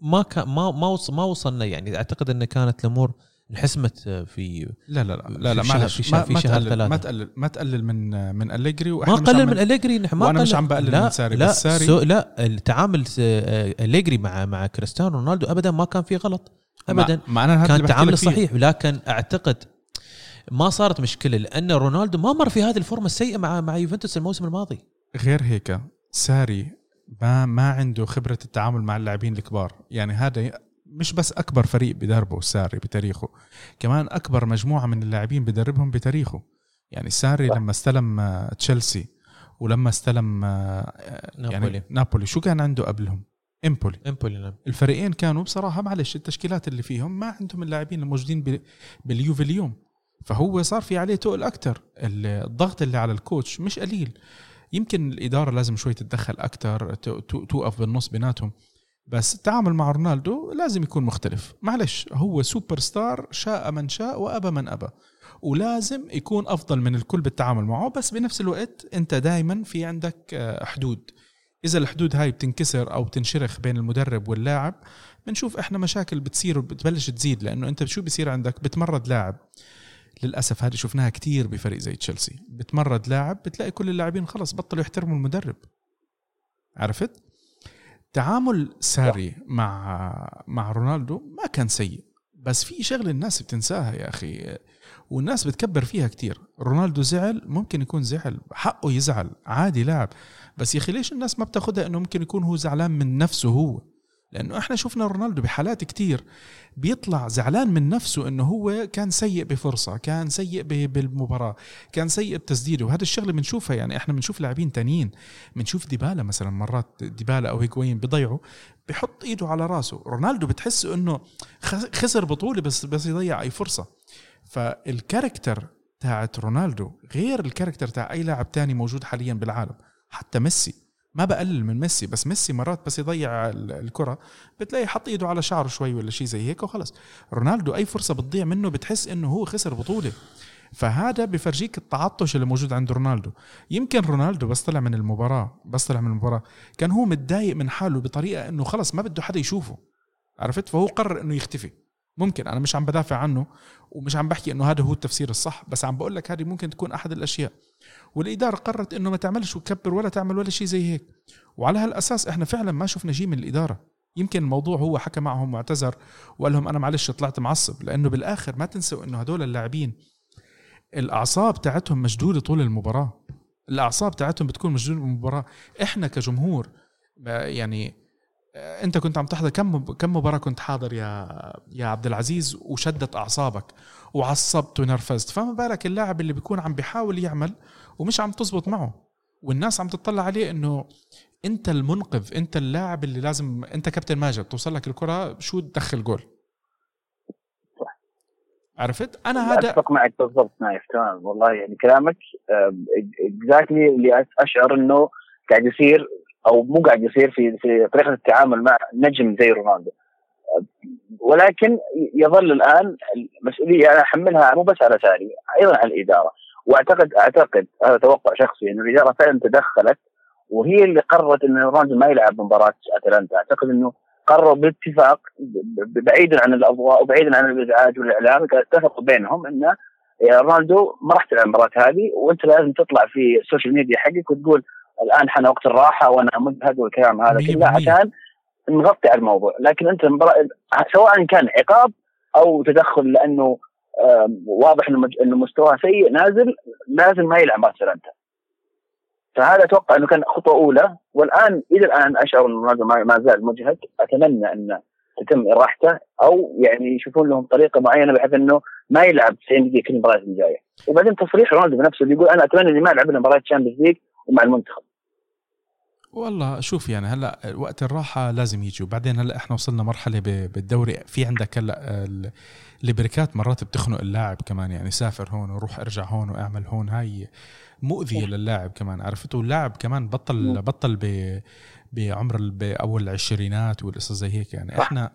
ما كان ما ما ما وصلنا يعني. أعتقد ان كانت الأمور انحسمت في لا لا لا لا, لا في شهر- معلش في شهر- ما, في ما شهر تقلل ثلاثة. ما تقلل ما تقلل من من وإحنا ما قلل من أليجري نحن ما وأنا مش عم بقلل من ساري، لا بس ساري- سو لا التعامل أليجري مع مع كريستيانو رونالدو ابدا ما كان في غلط ابدا ما, ما هذا كان اللي بحكي تعامل لك فيه. صحيح لكن أعتقد ما صارت مشكلة لأن رونالدو ما مر في هذه الفورمة السيئة مع مع يوفنتوس الموسم الماضي غير هيك ساري ما ما عنده خبرة التعامل مع اللاعبين الكبار يعني هذا مش بس أكبر فريق بدربه ساري بتاريخه. كمان أكبر مجموعة من اللاعبين بدربهم بتاريخه. يعني ساري صح. لما استلم آه، تشيلسي ولما استلم آه، يعني نابولي. نابولي. شو كان عنده قبلهم؟ إمبولي. إمبولي نعم. الفريقين كانوا بصراحة معلش التشكيلات اللي فيهم ما عندهم اللاعبين الموجودين بال- باليوفي اليوم. فهو صار في عليه تقل أكثر الضغط اللي على الكوتش مش قليل. يمكن الإدارة لازم شوي تتدخل أكثر توقف بالنص بيناتهم. بس التعامل مع رونالدو لازم يكون مختلف. معلش هو سوبر ستار شاء من شاء وأبى من أبى. ولازم يكون أفضل من الكل بالتعامل معه بس بنفس الوقت أنت دائما في عندك آه، حدود. إذا الحدود هاي بتنكسر أو بتنشرخ بين المدرب واللاعب بنشوف إحنا مشاكل بتصير وبتبلش تزيد لأنه أنت شو بيصير عندك؟ بتمرد لاعب. للأسف هذه شفناها كتير بفريق زي تشيلسي. بتمرد لاعب بتلاقي كل اللاعبين خلص بطلوا يحترموا المدرب. عرفت؟ تعامل ساري مع مع رونالدو ما كان سيء بس في شغلة الناس بتنساها يا أخي والناس بتكبر فيها كتير. رونالدو زعل ممكن يكون زعل حقه يزعل عادي لاعب. بس يا أخي ليش الناس ما بتاخدها إنه ممكن يكون هو زعلان من نفسه هو؟ لأنه إحنا شفنا رونالدو بحالات كتير بيطلع زعلان من نفسه إنه هو كان سيء بفرصة كان سيء بالمباراة كان سيء بتسديده. وهذا الشغلة بنشوفها يعني إحنا بنشوف لاعبين تانيين. بنشوف ديبالا مثلا مرات ديبالا أو هيجوين بيضيعوا بحط إيده على راسه. رونالدو بتحس إنه خسر بطولة بس بس يضيع أي فرصة. فال character تاعت رونالدو غير ال character تاع أي لاعب تاني موجود حاليا بالعالم حتى ميسي. ما بقلل من ميسي بس ميسي مرات بس يضيع ال- الكرة بتلاقي حط إيده على شعره شوي ولا شيء زي هيك وخلص. رونالدو أي فرصة بتضيع منه بتحس إنه هو خسر بطولة. فهذا بفرجيك التعطش اللي موجود عند رونالدو. يمكن رونالدو بس طلع من المباراة بس طلع من المباراة. كان هو متضايق من حاله بطريقة إنه خلص ما بده حدا يشوفه. عرفت؟ فهو قرر إنه يختفي. ممكن أنا مش عم بدافع عنه ومش عم بحكي إنه هذا هو التفسير الصح بس عم بقول لك هذه ممكن تكون أحد الأشياء. والإدارة قررت إنه ما تعملش وتكبر ولا تعمل ولا شيء زي هيك. وعلى هالأساس إحنا فعلا ما شفنا شيء من الإدارة. يمكن الموضوع هو حكى معهم واعتذر وقال لهم أنا معلش طلعت معصب لأنه بالآخر ما تنسوا إنه هدول اللاعبين الأعصاب تاعتهم مشدودة طول المباراة. الأعصاب تاعتهم بتكون مشدودة بالمباراه إحنا كجمهور يعني آه، أنت كنت عم تحضر كم كم مباراة كنت حاضر يا يا عبد العزيز؟ وشدت أعصابك وعصبت ونرفزت. فما بالك اللاعب اللي بيكون عم بيحاول يعمل ومش عم تزبط معه. والناس عم تطلع عليه إنه أنت المنقذ أنت اللاعب اللي لازم أنت كابتن ماجد توصل لك الكرة shoot دخل goal؟ صح. عرفت؟ أنا هذا أتفق معك بالضبط نايف تمام. والله يعني كلامك exactly اللي أشعر إنه قاعد يصير أو مو قاعد يصير في في طريقة التعامل مع نجم زي رونالدو. آه، ولكن يظل الآن المسؤولية أنا أحملها مو بس على ساري أيضا على الإدارة. واعتقد أعتقد هذا توقع شخصي إنه الإدارة فعلا تدخلت وهي اللي قررت ان رونالدو ما يلعب مباراة أتلانتا. أعتقد إنه قرروا باتفاق بعيدا عن الأضواء وبعيدا عن الإزعاج والإعلام اتفقوا بينهم انه رونالدو ما راح تلعب المباراة هذه وأنت لازم تطلع في ال social media حقك وتقول الآن حان وقت الراحة وأنا مجهد والكلام هذا. كله. عشان نغطي على الموضوع. لكن أنت المباراة سواء كان عقاب أو تدخل لأنه واضح إنه إنه مستواه سيء نازل لازم ما يلعب مع أتلانتا فهذا أتوقع إنه كان خطوة أولى. والآن إلى الآن أشعر إنه رونالدو ما زال مجهد. أتمنى إن تتم إراحته أو يعني يشوفون لهم طريقة معينة بحيث إنه ما يلعب 90 دقيقة كل المباريات الجاية. وبعدين تصريح رونالدو بنفسه اللي يقول أنا أتمنى إني ما ألعب إلا مباراة Champions League ومع المنتخب. والله شوف يعني هلا وقت الراحة لازم يجي وبعدين هلا إحنا وصلنا مرحلة بالدوري. في عندك هلا ال- البريكات مرات بتخنق اللاعب كمان يعني سافر هون وروح ارجع هون واعمل هون. هاي مؤذية للاعب كمان عرفته اللاعب كمان بطل بطل بعمر ال- بأول العشرينات والقصص زي هيك يعني. صح. إحنا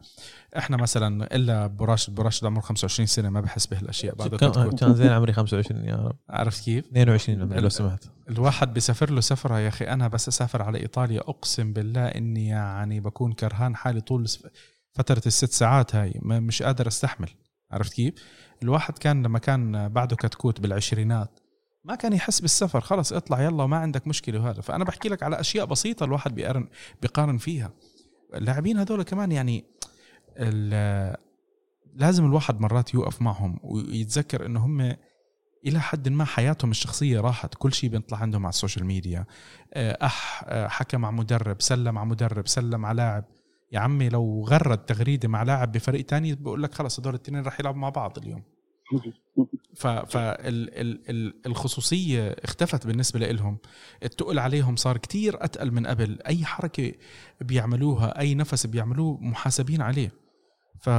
إحنا مثلا إلا براشد براشد عمره 25 سنة ما بحس بهالأشياء بعده كان. كان زين عمري 25 يا رب. عرفت كيف؟ 22 عمري لو سمحت. الواحد بيسافر له سفرة يا أخي. أنا بس أسافر على إيطاليا أقسم بالله إني يعني بكون كرهان حالي طول فترة الست ساعات هاي. ما- مش قادر أستحمل. عرفت كيف؟ الواحد كان لما كان بعده كتكوت بالعشرينات. ما كان يحس بالسفر خلص اطلع يلا وما عندك مشكلة وهذا. فأنا بحكي لك على أشياء بسيطة الواحد بيقارن بيقارن فيها. اللاعبين هذول كمان يعني لازم الواحد مرات يوقف معهم ويتذكر إنه هم إلى حد ما حياتهم الشخصية راحت. كل شيء بيطلع عندهم على ال social media. آه، أح آه، حكى مع مدرب سلم على مدرب سلم على لاعب. يا عمي لو غرد تغريدة مع لاعب بفريق تاني بقول لك خلص هدول الاثنين رح يلعبوا مع بعض اليوم. فالخصوصيه اختفت بالنسبة لهم التقل عليهم صار كتير أتقل من قبل. أي حركة بيعملوها أي نفس بيعملوه محاسبين عليه. ف...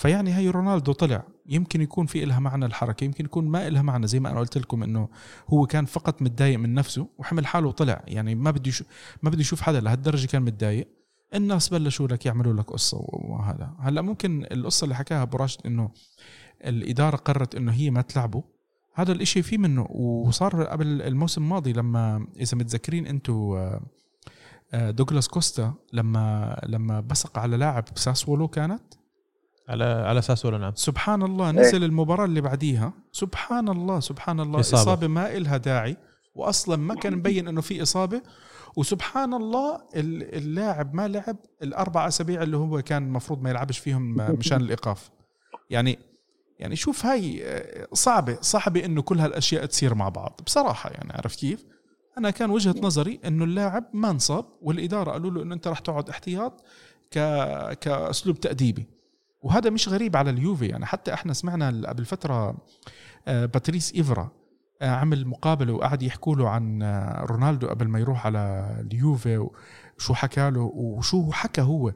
فيعني هي رونالدو طلع. يمكن يكون في إلها معنى الحركة يمكن يكون ما إلها معنى. زي ما أنا قلت لكم إنه هو كان فقط متضايق من نفسه وحمل حاله وطلع. يعني ما بده يشوف ما بده يشوف حدا لهالدرجة كان متضايق. الناس بلشوا لك يعملوا لك قصة وهذا. هلأ ممكن القصة اللي حكاها أبو راشد إنه الإدارة قررت إنه هي ما تلعبه. هذا الإشي في منه وصار قبل الموسم الماضي لما إذا متذكرين أنتم دوغلاس كوستا لما لما بصق على لاعب ساسولو كانت؟ على على أساس ولا نعم. سبحان الله نزل المباراة اللي بعديها. سبحان الله سبحان الله. إصابة. إصابة, ما إلها داعي وأصلا ما كان مبين إنه في إصابة. وسبحان الله ال- اللاعب ما لعب الأربع أسابيع اللي هو كان المفروض ما يلعبش فيهم مشان الإيقاف. يعني يعني شوف هاي آه، صعبة صعبة إنه كل هالأشياء تصير مع بعض. بصراحة يعني عرفت كيف؟ أنا كان وجهة نظري إنه اللاعب ما انصاب والإدارة قالوا له إنه أنت رح تقعد احتياط ك... كأسلوب تأديبي. وهذا مش غريب على اليوفي يعني. حتى إحنا سمعنا قبل فترة آه، باتريس إيفرا آه، عمل مقابلة وقعد يحكوا له عن رونالدو قبل ما يروح على اليوفي وشو حكى له وشو حكى هو.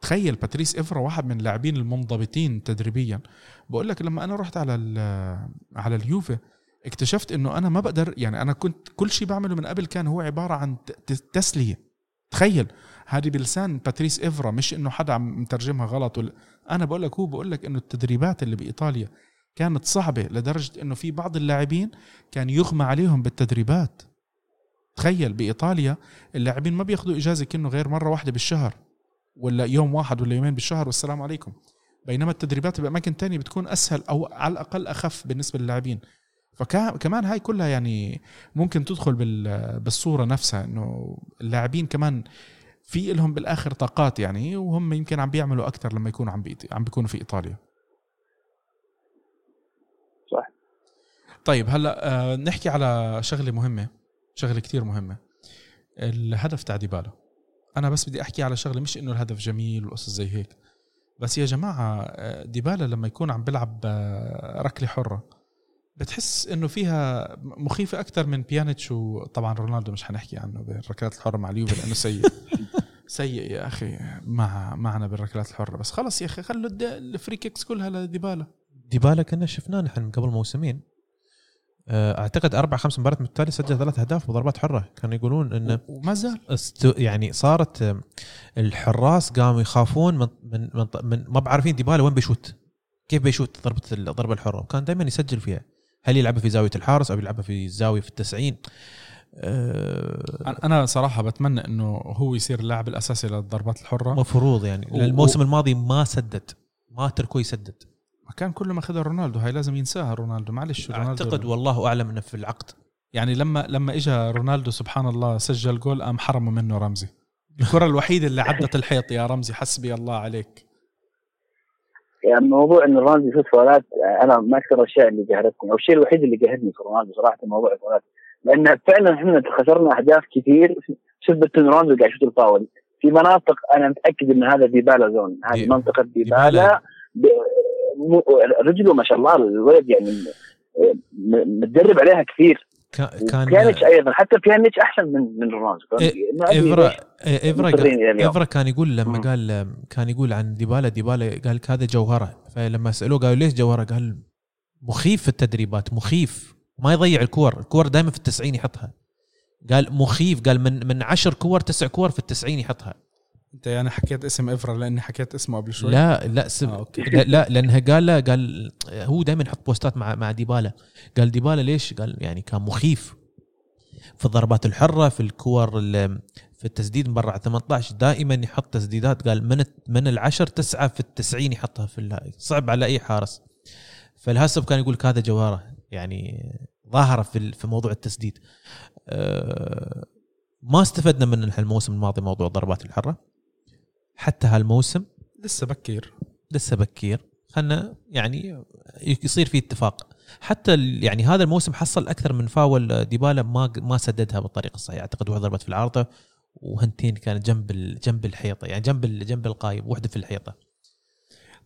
تخيل باتريس إيفرا واحد من اللاعبين المنضبطين تدريبيا. بقول لك لما أنا رحت على على اليوفي اكتشفت إنه أنا ما بقدر يعني أنا كنت كل شيء بعمله من قبل كان هو عبارة عن تسلية. تخيل هذه بلسان باتريس ايفرا مش إنه حدا عم مترجمها غلط ولا أنا بقول لك هو بقول لك إنه التدريبات اللي بإيطاليا كانت صعبة لدرجة إنه في بعض اللاعبين كان يغمى عليهم بالتدريبات. تخيل بإيطاليا اللاعبين ما بياخذوا إجازة كأنه غير مرة واحدة بالشهر ولا يوم واحد ولا يومين بالشهر والسلام عليكم. بينما التدريبات باماكن تانية بتكون أسهل أو على الأقل أخف بالنسبة للاعبين فكمان هاي كلها يعني ممكن تدخل بال- بالصورة نفسها إنه اللاعبين كمان في لهم بالآخر طاقات يعني وهم يمكن عم بيعملوا أكثر لما يكونوا عم. عم بيكونوا في إيطاليا صح. طيب هلأ آه نحكي على شغلة مهمة شغلة كتير مهمة الهدف تاع ديبالا أنا بس بدي أحكي على شغلة مش إنه الهدف جميل وقصص زي هيك بس يا جماعة آه، ديبالا لما يكون عم بيلعب آه، ركلة حرة بتحس إنه فيها مخيفة أكثر من بيانيتش؟ وطبعا رونالدو مش حنحكي عنه بالركلات الحرة مع اليوفي لأنه سيء. (laughs) سيء يا أخي. مع معنا بالركلات الحرة. بس خلص يا أخي خلوا الد- ال free kicks كلها لديبالا. ديبالا كنا شفناه نحن من قبل موسمين. أعتقد أربع خمس مباريات متتالية سجل ثلاث أهداف بضربات حرة. كانوا يقولون انه وما زال. يعني صارت آه، الحراس قاموا يخافون من من, من, من ما بعرفين ديبالا وين بيشوت. كيف بيشوت ضربة الضربه الحرة؟ وكان دائما يسجل فيها. هل يلعبها في زاوية الحارس أو يلعبها في الزاويه في التسعين؟ آه، أنا- أنا صراحة بتمنى إنه هو يصير اللاعب الأساسي للضربات الحرة. مفروض يعني و- الموسم الماضي ما سدد. ما تركوه يسدد. كان كله ماخذها رونالدو هاي لازم ينساها رونالدو. معلش رونالدو أعتقد والله أعلم إنه في العقد. يعني لما لما اجى رونالدو سبحان الله سجل جول قام حرموا منه رمزي. الكرة الوحيدة اللي عدت الحيط يا رمزي حسبي الله عليك. يعني موضوع ان رونالدو يشوت فاولات أنا ما أكثر الاشياء اللي قهرتني أو الشيء الوحيد اللي قهرني في رونالدو صراحة موضوع الفاولات لأن فعلا إحنا خسرنا أهداف كثير شفت إن رونالدو قاعد يشوت الفاول. في مناطق أنا متأكد إن هذا ديبالا zone هذه دي- منطقة ديبالا. رجله ما شاء الله الولد يعني متدرب عليها كثير. كا- بيانيتش كان أيضا حتى بيانيتش أحسن من من رونالدو. ايفرا ايفرا اليوم. ايفرا كان يقول لما. قال كان يقول عن ديبالا ديبالا قال لك هذا جوهرة. فلما سألوه قالوا ليش جوهرة؟ قال مخيف في التدريبات مخيف. ما يضيع الكور الكور دائما في التسعين يحطها. قال مخيف قال من من 10 كور تسع كور في التسعين يحطها. انت يعني حكيت اسم إفرا لأني حكيت اسمه قبل شوي؟ لا لا سب... آه، أوكي. لا, لا لأنها قال له قال هو دائما يحط بوستات مع مع ديبالا. قال ديبالا ليش؟ قال يعني كان مخيف في الضربات الحرة في الكور ال- في التسديد من برا على 18 دائما يحط تسديدات. قال من من العشر تسعة في التسعين يحطها في ال- صعب على أي حارس. فالهسب كان يقول هذا جوارة يعني ظاهرة في في موضوع التسديد. أه ما استفدنا من الموسم الماضي موضوع الضربات الحرة. حتى هالموسم. لسه بكير. لسه بكير. خلنا يعني يصير في اتفاق. حتى ال- يعني هذا الموسم حصل أكثر من فاول. ديبالا ما ما سددها بالطريقة الصحيحة. أعتقد واحدة ضربت في العارضة وهنتين كانت جنب ال- جنب الحيطة. يعني جنب جنب القايم واحدة في الحيطة.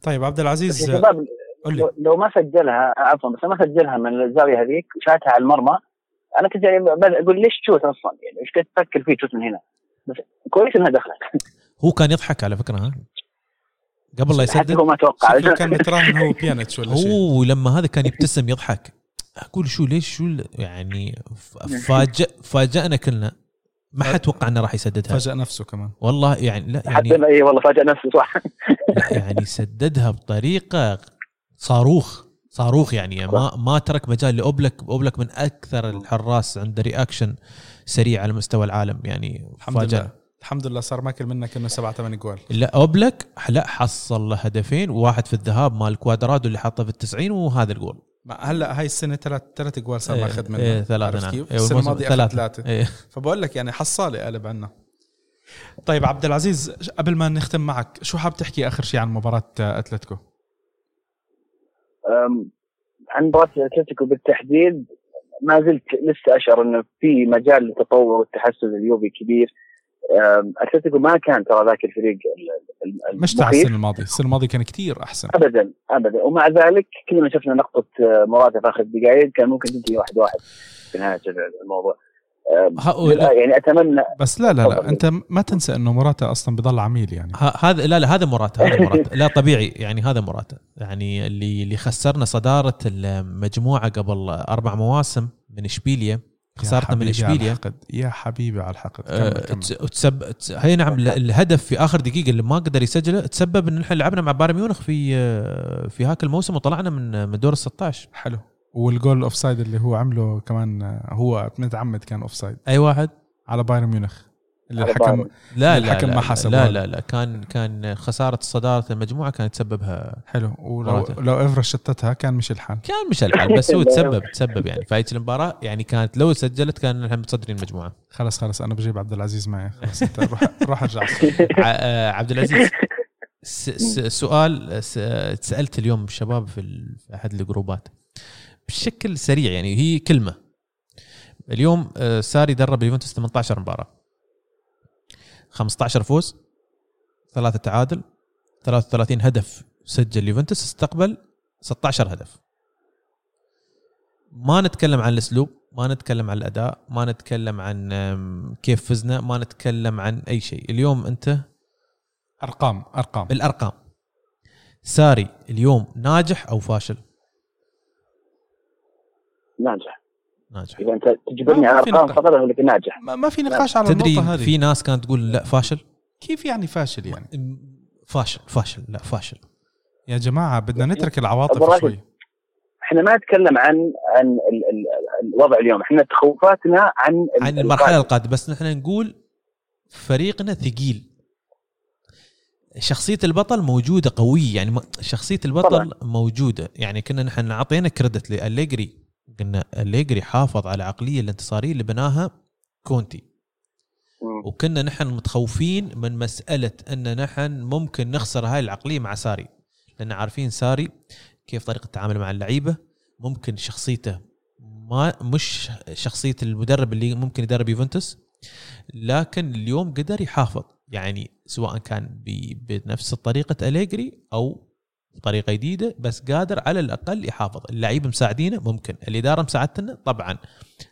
طيب عبد العزيز شباب لو- ما سجلها عفوا بس ما سجلها من الزاوية هذيك وشاتها على المرمى. أنا كنت يعني أقول ليش تشوت أصلا؟ يعني إيش كنت تفكر فيه تشوت من هنا؟ بس كويس إنها دخلت. هو كان يضحك على فكرة ها؟ قبل لا حتى يسدد هو ما توقع. شكله (laughs) كان متراهن هو بيانتش ولا شيء؟ هو لما هذا كان يبتسم يضحك. أقول شو ليش شو يعني فاجأ فاجأنا كلنا. ما حد توقع إنه راح يسددها. فاجأ نفسه كمان. والله يعني لا يعني حتى اي والله فاجأ نفسه صح. يعني سددها بطريقة صاروخ. صاروخ يعني ما ما ترك مجال لأوبلك. أوبلك من أكثر الحراس عنده reaction سريع على مستوى العالم يعني الحمد فاجأ. لله الحمد لله صار ماكل منك إنه سبعة ثمان جوال. لا أوبلك لا حصل له هدفين وواحد في الذهاب مال كوادرادو اللي حاطه في التسعين وهذا الجول. ما هلا هاي السنة ثلاث ثلاث جوال صار إيه، ماخذ منه. إيه ثلاثة عرفت نعم. كيف؟ إيه، السنة الماضية ثلاثة ثلاثة. ثلاثة. إيه. فبقول لك يعني حصالة قلب عنا طيب عبد العزيز قبل ما نختم معك شو حاب تحكي آخر شيء عن مباراة أتلتيكو؟ عن مباراة أتلتيكو بالتحديد ما زلت لسه أشعر إنه في مجال للتطور والتحسن اليوبي كبير. أتلتيكو ما كان ترى ذاك الفريق ال- ال- مش تاع المخيف. السنة الماضية. السنة الماضية كان كتير أحسن. ابدا ابدا. ومع ذلك كلنا شفنا نقطة آه، مراته في آخر دقائق. كان ممكن تنتهي واحد واحد في نهاية الموضوع. هؤلاء- يعني اتمنى بس لا لا لا. أنت ما تنسى إنه مراتا أصلا بضل عميل يعني. ه- هذا لا لا هذا مراته هذا (laughs) مراته. لا طبيعي. يعني هذا مراته. يعني اللي اللي خسرنا صدارة المجموعة قبل أربع مواسم من إشبيليا. يا خسارتنا من إشبيليا. يا حبيبي على الحقد. آه، كمل. كمل تس- وتسب تس- هي نعم ال- الهدف في آخر دقيقة اللي ما قدر يسجله تسبب إن إحنا لعبنا مع بايرن ميونخ في آه، في هاك الموسم وطلعنا من من دور ال 16 حلو. والجول ال offside اللي هو عمله كمان آه، هو متعمد كان offside أي واحد؟ على بايرن ميونخ. اللي الحكم. لا لا الحكم لا, ما حسب لا. لا لا. كان كان خسارة صداره المجموعة كانت تسببها حلو. ولو موراتا. لو افرا شتتها كان مش الحال كان مش الحال بس هو (laughs) تسبب تسبب يعني. فايت المباراة يعني كانت لو سجلت كان نحن متصدرين المجموعة. خلص خلص. أنا بجيب عبد العزيز معي. (laughs) خلص أنت روح روح ارجع. (laughs) آه، عبد العزيز س- س- سؤال س- سألت اليوم الشباب في أحد الجروبات. بشكل سريع يعني هي كلمة. اليوم آه، ساري درب اليوفنتوس 18 مباراة. 15 فوز ثلاثة تعادل 33 هدف سجل اليوفنتوس استقبل 16 هدف. ما نتكلم عن الأسلوب ما نتكلم عن الأداء ما نتكلم عن كيف فزنا ما نتكلم عن أي شيء. اليوم أنت أرقام أرقام. بالأرقام. ساري اليوم ناجح أو فاشل؟ ناجح. ناجح. إذا أنت تجبرني على ارقام. فقط أقول لك ناجح. ما, ما في نقاش على تدري النقطة هذه. في ناس كانت تقول لا فاشل؟ كيف يعني فاشل يعني؟ فاشل فاشل لا فاشل. يا جماعة بدنا نترك العواطف شوي. إحنا ما نتكلم عن عن ال- ال- الوضع اليوم. إحنا تخوفاتنا عن ال- عن المرحلة القادم. القادمة. بس نحن نقول فريقنا ثقيل. شخصية البطل موجودة قوية يعني شخصية البطل طبعاً. موجودة. يعني كنا نحن أعطينا كريدت لأليجري. قلنا أليجري حافظ على العقلية الانتصارية اللي بناها كونتي. وكنا نحن متخوفين من مسألة أن نحن ممكن نخسر هاي العقلية مع ساري. لأن عارفين ساري كيف طريقة التعامل مع اللعيبة. ممكن شخصيته ما مش شخصية المدرب اللي ممكن يدرب يوفنتوس لكن اليوم قدر يحافظ. يعني سواء كان بنفس طريقة أليجري أو بطريقة جديدة بس قادر على الأقل يحافظ اللعيبة مساعدينه ممكن الإدارة مساعدتنا طبعا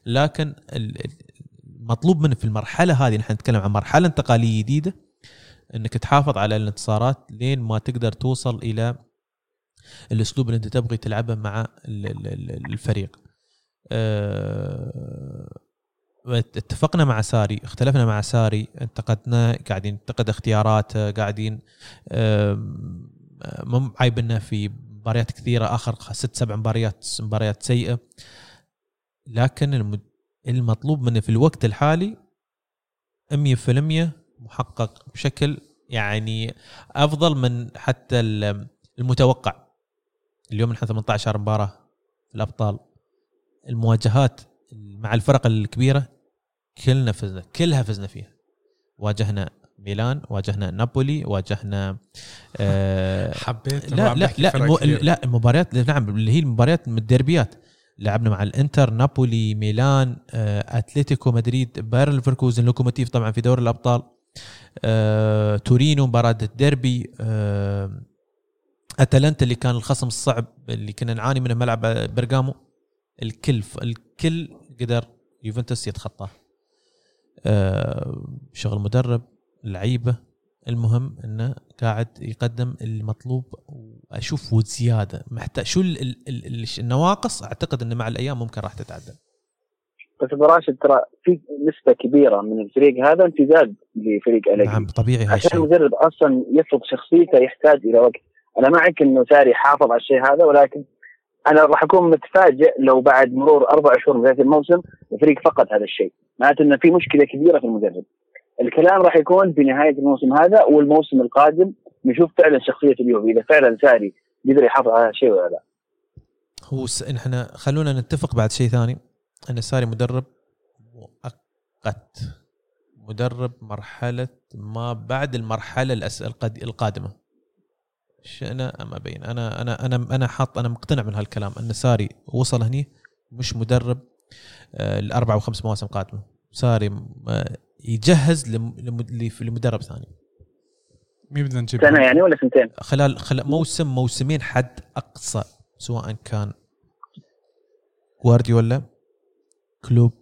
لكن المطلوب منه في المرحلة هذه نحن نتكلم عن مرحلة انتقالية جديدة إنك تحافظ على الانتصارات لين ما تقدر توصل إلى الأسلوب اللي أنت تبغي تلعبه مع ال- ال- ال- الفريق. أه، اتفقنا مع ساري اختلفنا مع ساري انتقدنا قاعدين ننتقد اختياراته قاعدين مم عايبنا في مباريات كثيرة آخر ست سبع مباريات مباريات سيئة. لكن الم- المطلوب منه في الوقت الحالي 100% محقق بشكل يعني أفضل من حتى ال- المتوقع. اليوم نحن 18 مباراة في الأبطال. المواجهات مع الفرق الكبيرة كلنا فزنا كلها فزنا فيها. واجهنا ميلان واجهنا نابولي واجهنا آه حبيت لا لا لا لا المباريات نعم اللي هي المباريات الديربيات. لعبنا مع الانتر نابولي ميلان آه، اتلتيكو مدريد بايرن ليفركوزن لوكوموتيف طبعا في دوري الأبطال آه، تورينو مباراة الديربي آه، أتلانتا اللي كان الخصم الصعب اللي كنا نعاني منه ملعب برغامو الكل الكل قدر يوفنتوس يتخطاه. آه، شغل مدرب. لعيبه المهم إنه قاعد يقدم المطلوب واشوف وزياده محتاج شو ال ال ال النواقص؟ أعتقد إنه مع الأيام ممكن راح تتعدل. بس أبو راشد ترى في نسبة كبيرة من الفريق هذا امتداد لفريق نعم أليجري طبيعي عشان المدرب أصلا يفرض شخصيته يحتاج إلى وقت. أنا معك إنه ساري حافظ على الشيء هذا ولكن أنا راح أكون متفاجئ لو بعد مرور أربع شهور من بداية الموسم الفريق فقد هذا الشيء. معناته إنه في مشكلة كبيرة في المدرب. الكلام راح يكون بنهاية الموسم هذا والموسم القادم نشوف فعلا شخصية اليوفي. إذا فعلا ساري قدر يحافظ على هذا الشيء ولا لا. هو س... إحنا خلونا نتفق بعد شيء ثاني إن ساري مدرب مؤقت. مدرب مرحلة ما بعد المرحلة الأس... القادمة. شئنا أم أبين؟ أنا أنا أنا أنا حاط أنا مقتنع من هالكلام إن ساري وصل هني مش مدرب آه، الأربع وخمس مواسم قادمة. ساري آه، يجهز لم... لم... لمدرب ثاني. مين بدنا نجيب؟ سنة يعني ولا سنتين؟ خلال خلال موسم موسمين حد أقصى سواء كان جوارديولا كلوب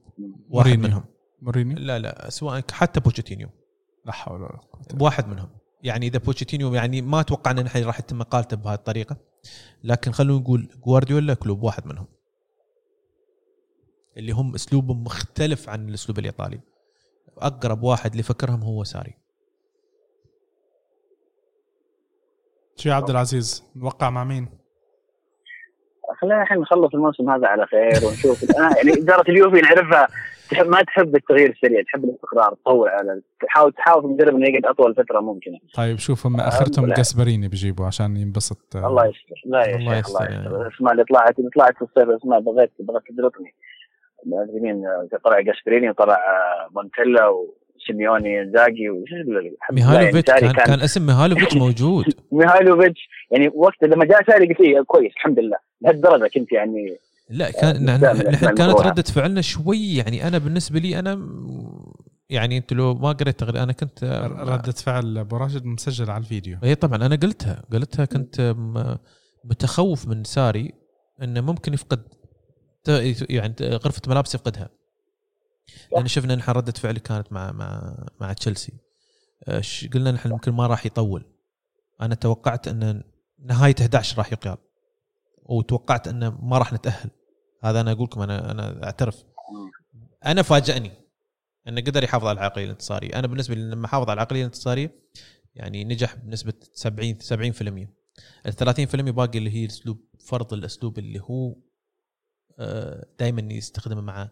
واحد مورينيو. منهم. مورينيو؟ لا لا سواء حتى بوتشيتينو. لا حول ولا قوة واحد منهم. يعني إذا بوتشيتينو يعني ما أتوقع إن الحين راح يتم اقالته بهذه الطريقة لكن خلونا نقول جوارديولا كلوب واحد منهم. اللي هم أسلوبهم مختلف عن الأسلوب الإيطالي. أقرب واحد اللي فكرهم هو ساري شو يا عبد العزيز نوقع مع مين؟ خلينا الحين نخلص الموسم هذا على خير ونشوف الآن يعني إدارة اليوفي نعرفها تحب ما تحب التغيير السريع تحب الاستقرار تطول على تحاول تحاول المدرب إنه يقعد أطول فترة ممكنه طيب شوف هم آخرتهم لا. جاسبريني بيجيبوه عشان ينبسط آه، الله يستر لا يا الله شيخ الله يستر. يستر الاسماء اللي طلعت اللي طلعت في الصيف اسماء بغيت بغيت تدركني ما أدري مين آه، طلع جاسبريني وطلع آه، مونتيلا وسيموني إنزاجي وش لله يعني ساري كان, كان اسم ميهالوفيتش (laughs) موجود ميهالوفيتش يعني وقت لما جاء ساري قلت إيه كويس الحمد لله لهالدرجة كنت يعني لا كان آه، نحن كانت. ردة فعلنا شوي يعني أنا بالنسبة لي أنا يعني أنت لو ما قريت أنا كنت ردة فعل أبو راشد مسجل على الفيديو اي طبعا أنا قلتها قلتها كنت م- متخوف من ساري إنه ممكن يفقد يعني غرفة ملابس يفقدها. لأن شفنا نحن ردة فعلي كانت مع مع مع تشيلسي. آه، قلنا نحن ممكن ما راح يطول. أنا توقعت إن نهايه 11 راح يقال. وتوقعت انه ما راح نتأهل. هذا أنا أقول لكم أنا أنا أعترف. أنا فاجأني انه قدر يحافظ على العقلية الانتصارية. أنا بالنسبة لي لما حافظ على العقلية الانتصارية يعني نجح بنسبة 70 70% ال 30% باقي اللي هي اسلوب فرض الأسلوب اللي هو دائما يستخدمه مع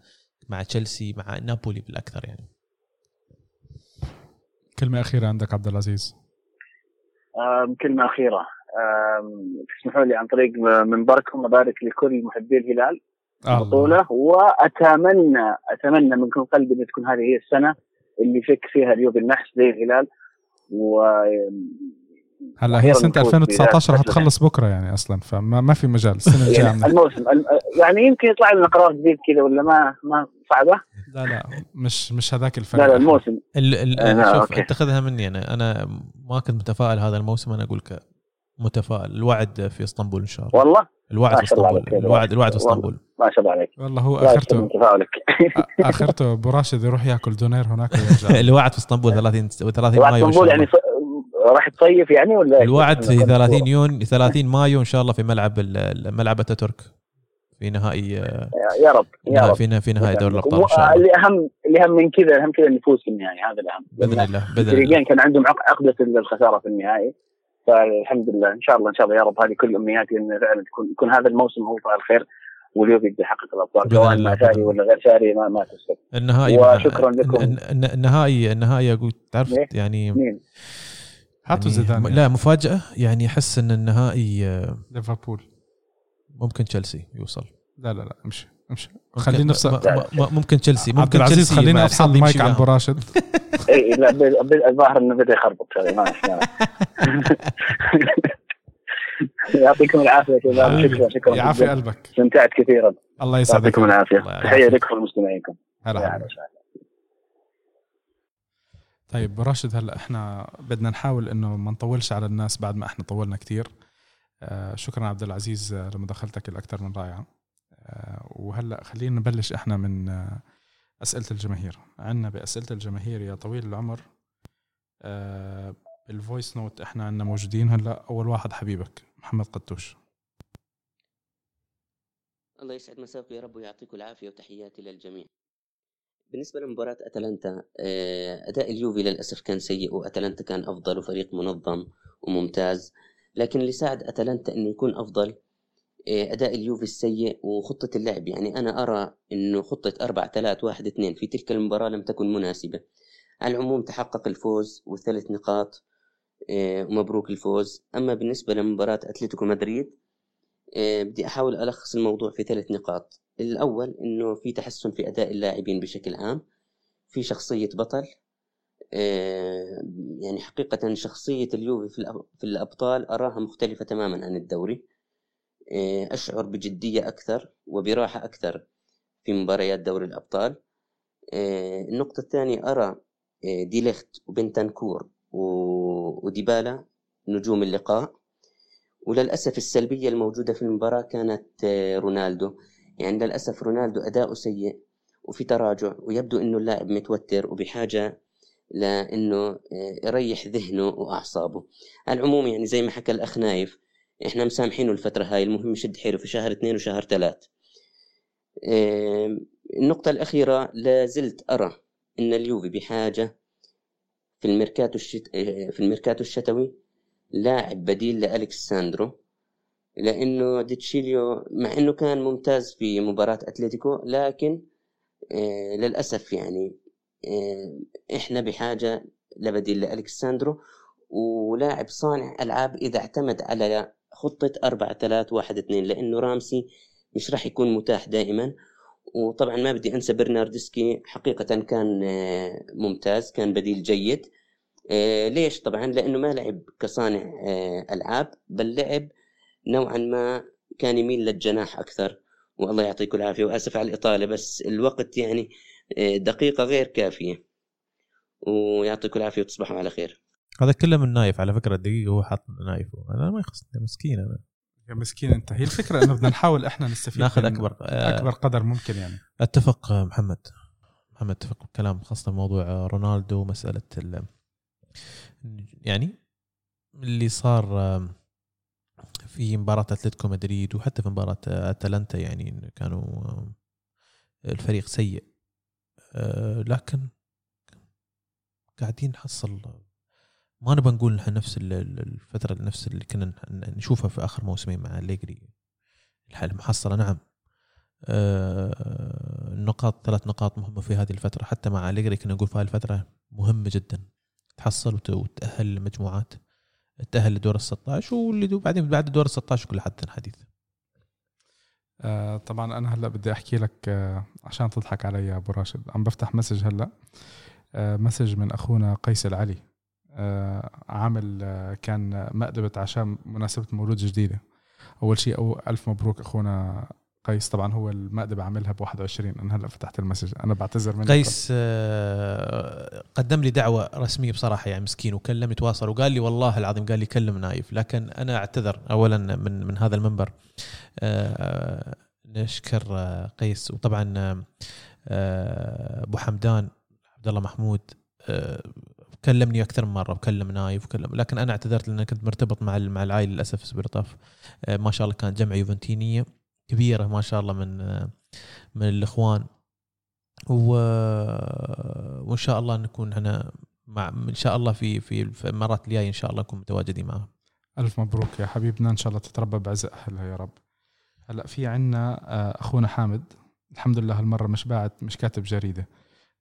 مع تشيلسي مع نابولي بالأكثر يعني. كلمة أخيرة عندك عبد العزيز. أخيرة. آم، تسمحوا لي عن طريق منبركم أبارك لكل محبي الهلال. البطولة وأتمنى أتمنى من كل قلبي أن تكون هذه هي السنة اللي فك فيها اليوبي النحس زي الهلال و هلا هي نفوز 2019 رح تخلص بكرة يعني أصلا فما ما في مجال. السنة (laughs) الجاية يعني عم الموسم الم- يعني يمكن يطلع لنا قرار جديد كذا ولا ما ما صعبة؟ لا لا مش مش هذاك الفرق. لا لا الموسم. ال ال آه، شوف أوكي. اتخذها مني أنا. أنا ما كنت متفائل هذا الموسم أنا أقول لك متفائل. الوعد في إسطنبول إن شاء الله. والله؟ الوعد في إسطنبول. الوعد الوعد في. إسطنبول. ما شاء الله عليك. والله هو تفاؤلك آخرته أبو راشد يروح ياكل دونير هناك ويرجع. (laughs) الوعد في إسطنبول 30 30 وعد مايو إسطنبول. يعني راح تصيف يعني ولا الوعد في 30 يون 30 مايو إن شاء الله في ملعب ملعب أتاتورك. في نهائي آه، يا رب يا رب. في في نهائي دوري الأبطال إن شاء الله. اللي اهم اللي أهم من كذا أهم كذا إن نفوز في النهائي هذا الأهم. بإذن الله بإذن الله. الفريقين كان عندهم عق- عقدة الخساره في النهائي. فالحمد لله إن شاء الله إن شاء الله يا رب هذه كل أمنياتي إن فعلا تكون يكون هذا الموسم هو فعل خير واليوفي يقدر يحقق الأبطال سواء مع شاري ولا غير شاري ما ما تفرق النهائي وشكراً لكم. الن- الن- النهائي النهائي أقول تعرف إيه؟ يعني مين؟ هاتوا يعني زيدان يعني. لا مفاجأة. يعني أحس إن النهائي آه، ليفربول. ممكن تشيلسي يوصل. لا لا لا امشي امشي. ممكن- خلينا م- ممكن تشيلسي. عبد ممكن العزيز تشيلسي خلينا مع افصل المايك عن أبو معهم. راشد. (laughs) إي لا الظاهر إنه بدأ يخربط. (laughs) يعطيكم العافية شباب شكرا شكرا. يعافي. قلبك. استمتعت كثيرا. الله يسعدك. يعطيكم العافية. تحية. لكم ولمستمعينكم. هلا يا حبيبي. أهلا وسهلا. طيب راشد هلا إحنا بدنا نحاول إنه ما نطولش على الناس بعد ما إحنا طولنا كتير. آه شكرا عبد العزيز آه، لمداخلتك الأكثر من رائعة. آه وهلا خلينا نبلش إحنا من أسئلة الجماهير. عندنا بأسئلة الجماهير يا طويل العمر بال voice note إحنا عندنا موجودين هلا. أول واحد حبيبك محمد قدوش. الله يسعد مساكم يا رب ويعطيكم العافية وتحياتي للجميع. بالنسبة لمباراة أتلانتا آه، أداء اليوفي للأسف كان سيء وأتلانتا كان أفضل وفريق منظم وممتاز. لكن اللي ساعد أتلانتا أنه يكون أفضل آه، أداء اليوفي السيء وخطة اللعب. يعني أنا أرى أنه خطة أربعة ثلاث واحد اثنين في تلك المباراة لم تكن مناسبة. على العموم تحقق الفوز والثلاث نقاط آه، ومبروك الفوز. أما بالنسبة لمباراة أتلتيكو مدريد بدي أحاول ألخص الموضوع في ثلاث نقاط. الأول إنه في تحسن في أداء اللاعبين بشكل عام في شخصية بطل آه، يعني حقيقة شخصية اليوفي في الأب- في الأبطال أراها مختلفة تماما عن الدوري. آه، أشعر بجدية أكثر وبراحة أكثر في مباريات دوري الأبطال. آه، النقطة الثانية أرى ديليخت وبنتنكور و- وديبالا نجوم اللقاء. وللأسف السلبية الموجودة في المباراة كانت رونالدو. يعني للأسف رونالدو أداؤه سيء وفي تراجع ويبدو أنه اللاعب متوتر وبحاجة لأنه آه، يريح ذهنه وأعصابه. على العموم يعني زي ما حكى الأخ نايف إحنا مسامحينه الفترة هاي المهم يشد حيله في شهر اثنين وشهر ثلاث. النقطة الأخيرة لا زلت أرى أن اليوفي بحاجة في الميركاتو الشت... آه، في الميركاتو الشتوي لاعب بديل لأليكس ساندرو لأنه ديتشيليو مع أنه كان ممتاز في مباراة أتلتيكو لكن آه للأسف يعني آه إحنا بحاجة لبديل لألكساندرو ولاعب صانع ألعاب إذا اعتمد على خطة أربعة ثلاث واحد اثنين لأنه رامسي مش راح يكون متاح دائما. وطبعا ما بدي أنسى برناردسكي حقيقة كان آه ممتاز كان بديل جيد. ليش طبعا؟ لأنه ما لعب كصانع ألعاب بل لعب نوعا ما كان يميل للجناح أكثر. والله يعطيكم العافية. وآسف على الإطالة بس الوقت يعني آه، دقيقة غير كافية. ويعطيكم العافية وتصبحوا على خير. هذا كله من نايف على فكرة. دقيقه هو حاط نايف. أنا ما يخصني مسكين أنا. يا مسكين أنت. هي الفكرة إنه بدنا نحاول إحنا نستفيد ناخذ أكبر آه، أكبر قدر ممكن يعني. أتفق آه، محمد. محمد أتفق بالكلام خاصة موضوع رونالدو مساله ال يعني اللي صار في مباراة أتلتيكو مدريد وحتى في مباراة آه، أتلانتا يعني كانوا آه، الفريق سيء. آه، لكن قاعدين نحصل ما نبغى نقول نحن نفس ال- ال- الفترة نفس اللي كنا نشوفها في آخر موسمين مع أليجري. الحل محصلة نعم. آه، النقاط ثلاث نقاط مهمة في هذه الفترة. حتى مع أليجري كنا نقول في هذه الفترة مهمة جدا. تحصل وت- وتأهل للمجموعات تأهل لدور ال 16 واللي بعدين بعد دور ال 16 كل حد حديث آه طبعا أنا هلأ بدي أحكي لك آه عشان تضحك علي يا أبو راشد. عم بفتح message هلأ آه message من أخونا قيس العلي. آه عامل آه كان مقلبة عشان مناسبة مولود جديدة. أول شيء أو ألف مبروك أخونا قيس طبعا هو المقلبة عاملها ب 21 أنا هلأ فتحت ال message. أنا بعتذر منك. قيس آه، قدم لي دعوة رسمية بصراحة يعني مسكين وكلمني تواصل وقال لي والله العظيم قال لي كلم نايف. لكن أنا أعتذر أولا من من هذا المنبر. آه، نشكر آه، قيس وطبعا أبو حمدان عبد الله محمود كلمني أكثر من مرة وكلم نايف وكلم. لكن أنا اعتذرت لأن كنت مرتبط مع مع العائلة للأسف الأسبوع اللي طاف آه، ما شاء الله كانت جمعه يوفنتينية. كبيرة ما شاء الله من من الإخوان. و... وإن شاء الله نكون إحنا مع إن شاء الله في في في المرات الجاية إن شاء الله نكون متواجدين معهم ألف مبروك يا حبيبنا. إن شاء الله تتربى بعز أهلها يا رب. هلأ في عنا آه، أخونا حامد. الحمد لله هالمرة مش باعت مش كاتب جريدة.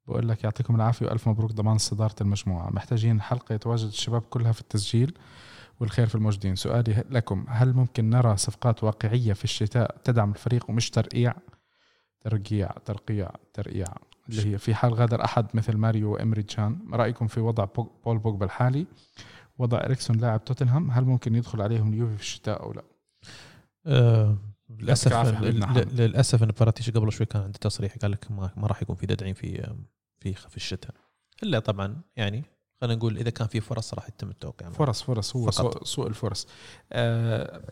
بقول لك يعطيكم العافية وألف مبروك ضمان صدارة المجموعة. محتاجين حلقة يتواجد الشباب كلها في التسجيل. والخير في الموجودين. سؤالي لكم هل ممكن نرى صفقات واقعية في الشتاء تدعم الفريق ومش ترقيع؟ ترقيع ترقيع ترقيع. اللي هي في حال غادر أحد مثل ماريو وامري جان ما رأيكم في وضع بول بوجبا الحالي؟ وضع إريكسون لاعب توتنهام هل ممكن يدخل عليهم اليوفي في الشتاء أو لا؟ آه للأسف. للأسف إن باراتيش قبل شوي كان عنده تصريح قال لك ما, ما راح يكون في تدعيم في في في الشتاء. إلا طبعا يعني خلينا نقول إذا كان في فرص راح يتم التوقيع معه. فرص فرص هو فقط. سوء, الفرص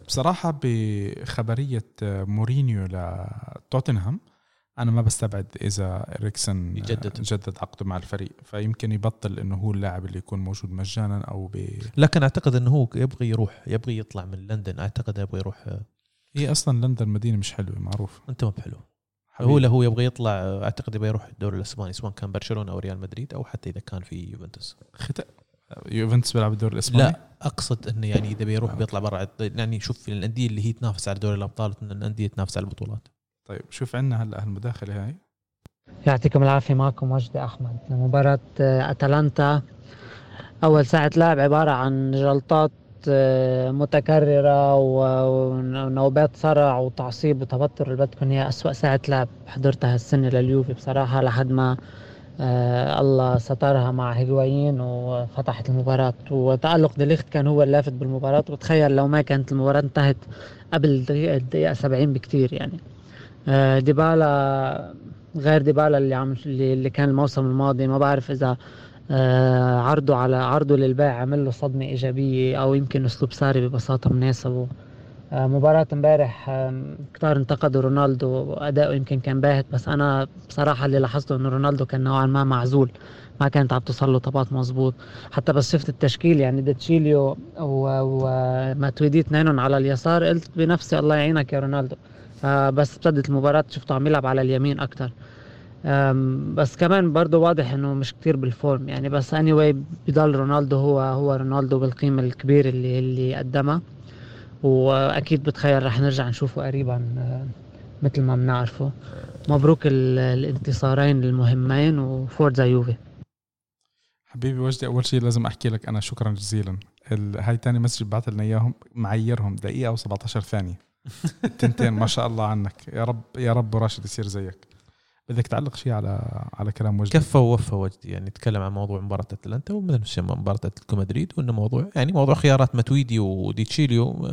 بصراحة بخبرية آه، مورينيو لتوتنهام أنا ما بستبعد إذا إريكسن يجدد. جدد عقده مع الفريق فيمكن يبطل إنه هو اللاعب اللي يكون موجود مجانا أو ب لكن أعتقد إنه هو يبغى يروح يبغى يطلع من لندن أعتقد يبغى يروح هي أصلا لندن مدينة مش حلوة معروف أنت ما بحلو حبيبي. هو له هو يبغى يطلع أعتقد يبغى يروح الدوري الإسباني سواء كان برشلونة أو ريال مدريد أو حتى إذا كان في يوفنتوس. خت... يوفنتوس بيلعب الدوري الإسباني؟ لا أقصد إنه يعني إذا بيروح بيطلع برا. يعني شوف الأندية اللي هي تنافس على دوري الأبطال الأندية تنافس على البطولات. طيب شوف عندنا هلا هالمداخلة هاي. يعطيكم العافية معكم وجدي أحمد. مباراة آه، أتلانتا. أول ساعة لعب عبارة عن جلطات آه، متكررة و- ونوبات صرع وتعصيب وتوتر اللي بدكم إياه أسوأ ساعة لعب حضرتها السنة لليوفي بصراحة لحد ما آه الله سترها مع هيغوايين وفتحت المباراة. وتألق ديليخت كان هو اللافت بالمباراة. وتخيل لو ما كانت المباراة انتهت قبل الدقيقة, الدقيقة 70 بكتير يعني. آه ديبالا غير ديبالا اللي عم اللي كان الموسم الماضي. ما بعرف إذا آه عرضه على عرضه للبيع عمل له صدمة إيجابية أو يمكن أسلوب ساري ببساطة مناسبه. آه مباراة امبارح كتار انتقدوا رونالدو وأداؤه يمكن كان باهت بس أنا بصراحة اللي لاحظته إنه رونالدو كان نوعا ما معزول ما كانت عم توصل له طابات مزبوط حتى بس شفت التشكيل يعني ديتشيليو و- وماتويدي اثنينهم على اليسار قلت بنفسي الله يعينك يا رونالدو. آه بس ابتدت المباراة شفته عم يلعب على اليمين أكتر. بس كمان برضه واضح إنه مش كتير بال form. يعني بس anyway بضل رونالدو هو هو رونالدو بالقيمة الكبيرة اللي اللي قدمها. وأكيد بتخيل رح نرجع نشوفه قريبا آه، مثل ما بنعرفه. مبروك ال- الانتصارين المهمين و Forza Juve. حبيبي وجدي أول شيء لازم أحكي لك أنا شكرا جزيلا. هاي تاني message بعث لنا إياهم معيرهم دقيقة و17 ثانية. (laughs) التنتين ما شاء الله عنك. يا رب يا رب راشد يصير زيك. بدك تعلق شيء على على كلام وجدي. كفى ووفى وجدي يعني نتكلم عن موضوع مباراة أتلانتا ومثل مباراة أتلتيكو مدريد وإنه موضوع يعني موضوع خيارات ماتويدي وديتشيليو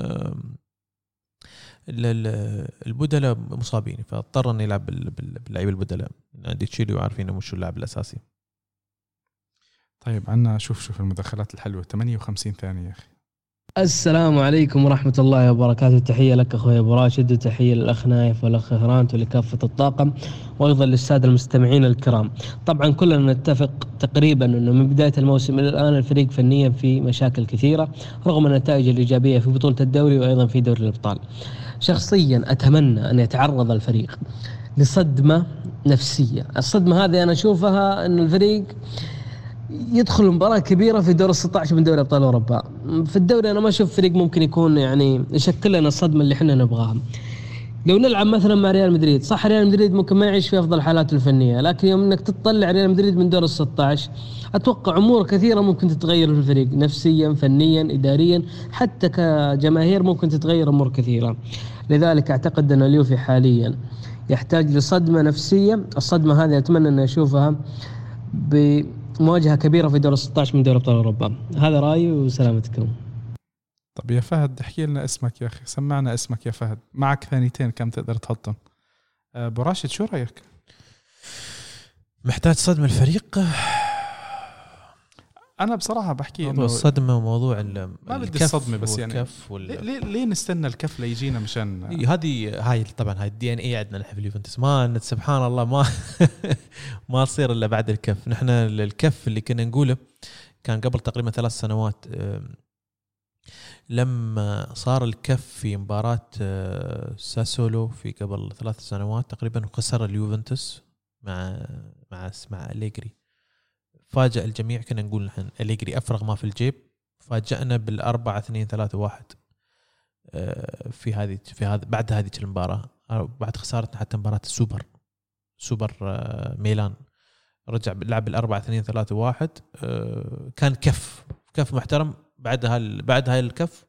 البدلاء مصابين فاضطر إنه يلعب بال- بال- باللعيبه البدلاء. ديتشيليو عارفين إنه مش اللاعب الأساسي. طيب عنا شوف شوف المداخلات الحلوة 58 ثانية يا أخي. السلام عليكم ورحمة الله وبركاته. تحية لك أخوي أبو راشد وتحية للأخ نايف والأخ هرانت ولكافة الطاقم وأيضا للسادة المستمعين الكرام. طبعا كلنا نتفق تقريبا أنه من بداية الموسم إلى الآن الفريق فنيا في مشاكل كثيرة رغم النتائج الإيجابية في بطولة الدوري وأيضا في دوري الأبطال. شخصيا أتمنى أن يتعرض الفريق لصدمة نفسية. الصدمة هذه أنا أشوفها أن الفريق يدخل مباراة كبيرة في دور ال 16 من دوري أبطال أوروبا. في الدوري أنا ما أشوف فريق ممكن يكون يعني يشكل لنا الصدمة اللي إحنا نبغاها. لو نلعب مثلا مع ريال مدريد، صح ريال مدريد ممكن ما يعيش في أفضل حالاته الفنية، لكن يوم إنك تطلع ريال مدريد من دور ال 16 أتوقع أمور كثيرة ممكن تتغير في الفريق، نفسيا، فنيا، اداريا، حتى كجماهير ممكن تتغير أمور كثيرة. لذلك أعتقد أن اليوفي حاليا يحتاج لصدمة نفسية، الصدمة هذه أتمنى أن أشوفها بمواجهة كبيرة في دور 16 من دوري أبطال أوروبا، هذا رأيي وسلامتكم. طب يا فهد احكي لنا اسمك يا أخي. سمعنا اسمك يا فهد. معك ثانيتين كم تقدر تحطهم. آه، أبو راشد شو رأيك؟ محتاج صدمة الفريق؟ أنا بصراحة بحكي موضوع الصدمة وموضوع ال- ما بدي الكف الصدمة بس يعني. وال... ليه, ليه, نستنى الكف ليجينا مشان؟ هذه هاي طبعا هاي الدي ان اي عندنا نحن في اليوفنتوس. ما سبحان الله ما (laughs) ما تصير إلا بعد الكف. نحن الكف اللي كنا نقوله كان قبل تقريبا ثلاث سنوات لما صار الكف في مباراة آه، ساسولو في قبل ثلاث سنوات تقريبا وخسر اليوفنتوس مع مع مع أليجري. فاجأ الجميع كنا نقول نحن أليجري أفرغ ما في الجيب. فاجأنا بالأربعة اثنين ثلاثة واحد آه، في هذه في هذا بعد هذه المباراة. بعد خسارتنا حتى مباراة السوبر سوبر آه، ميلان. رجع لعب الأربعة اثنين ثلاثة واحد كان كف كف محترم. بعد هال بعد هاي الكف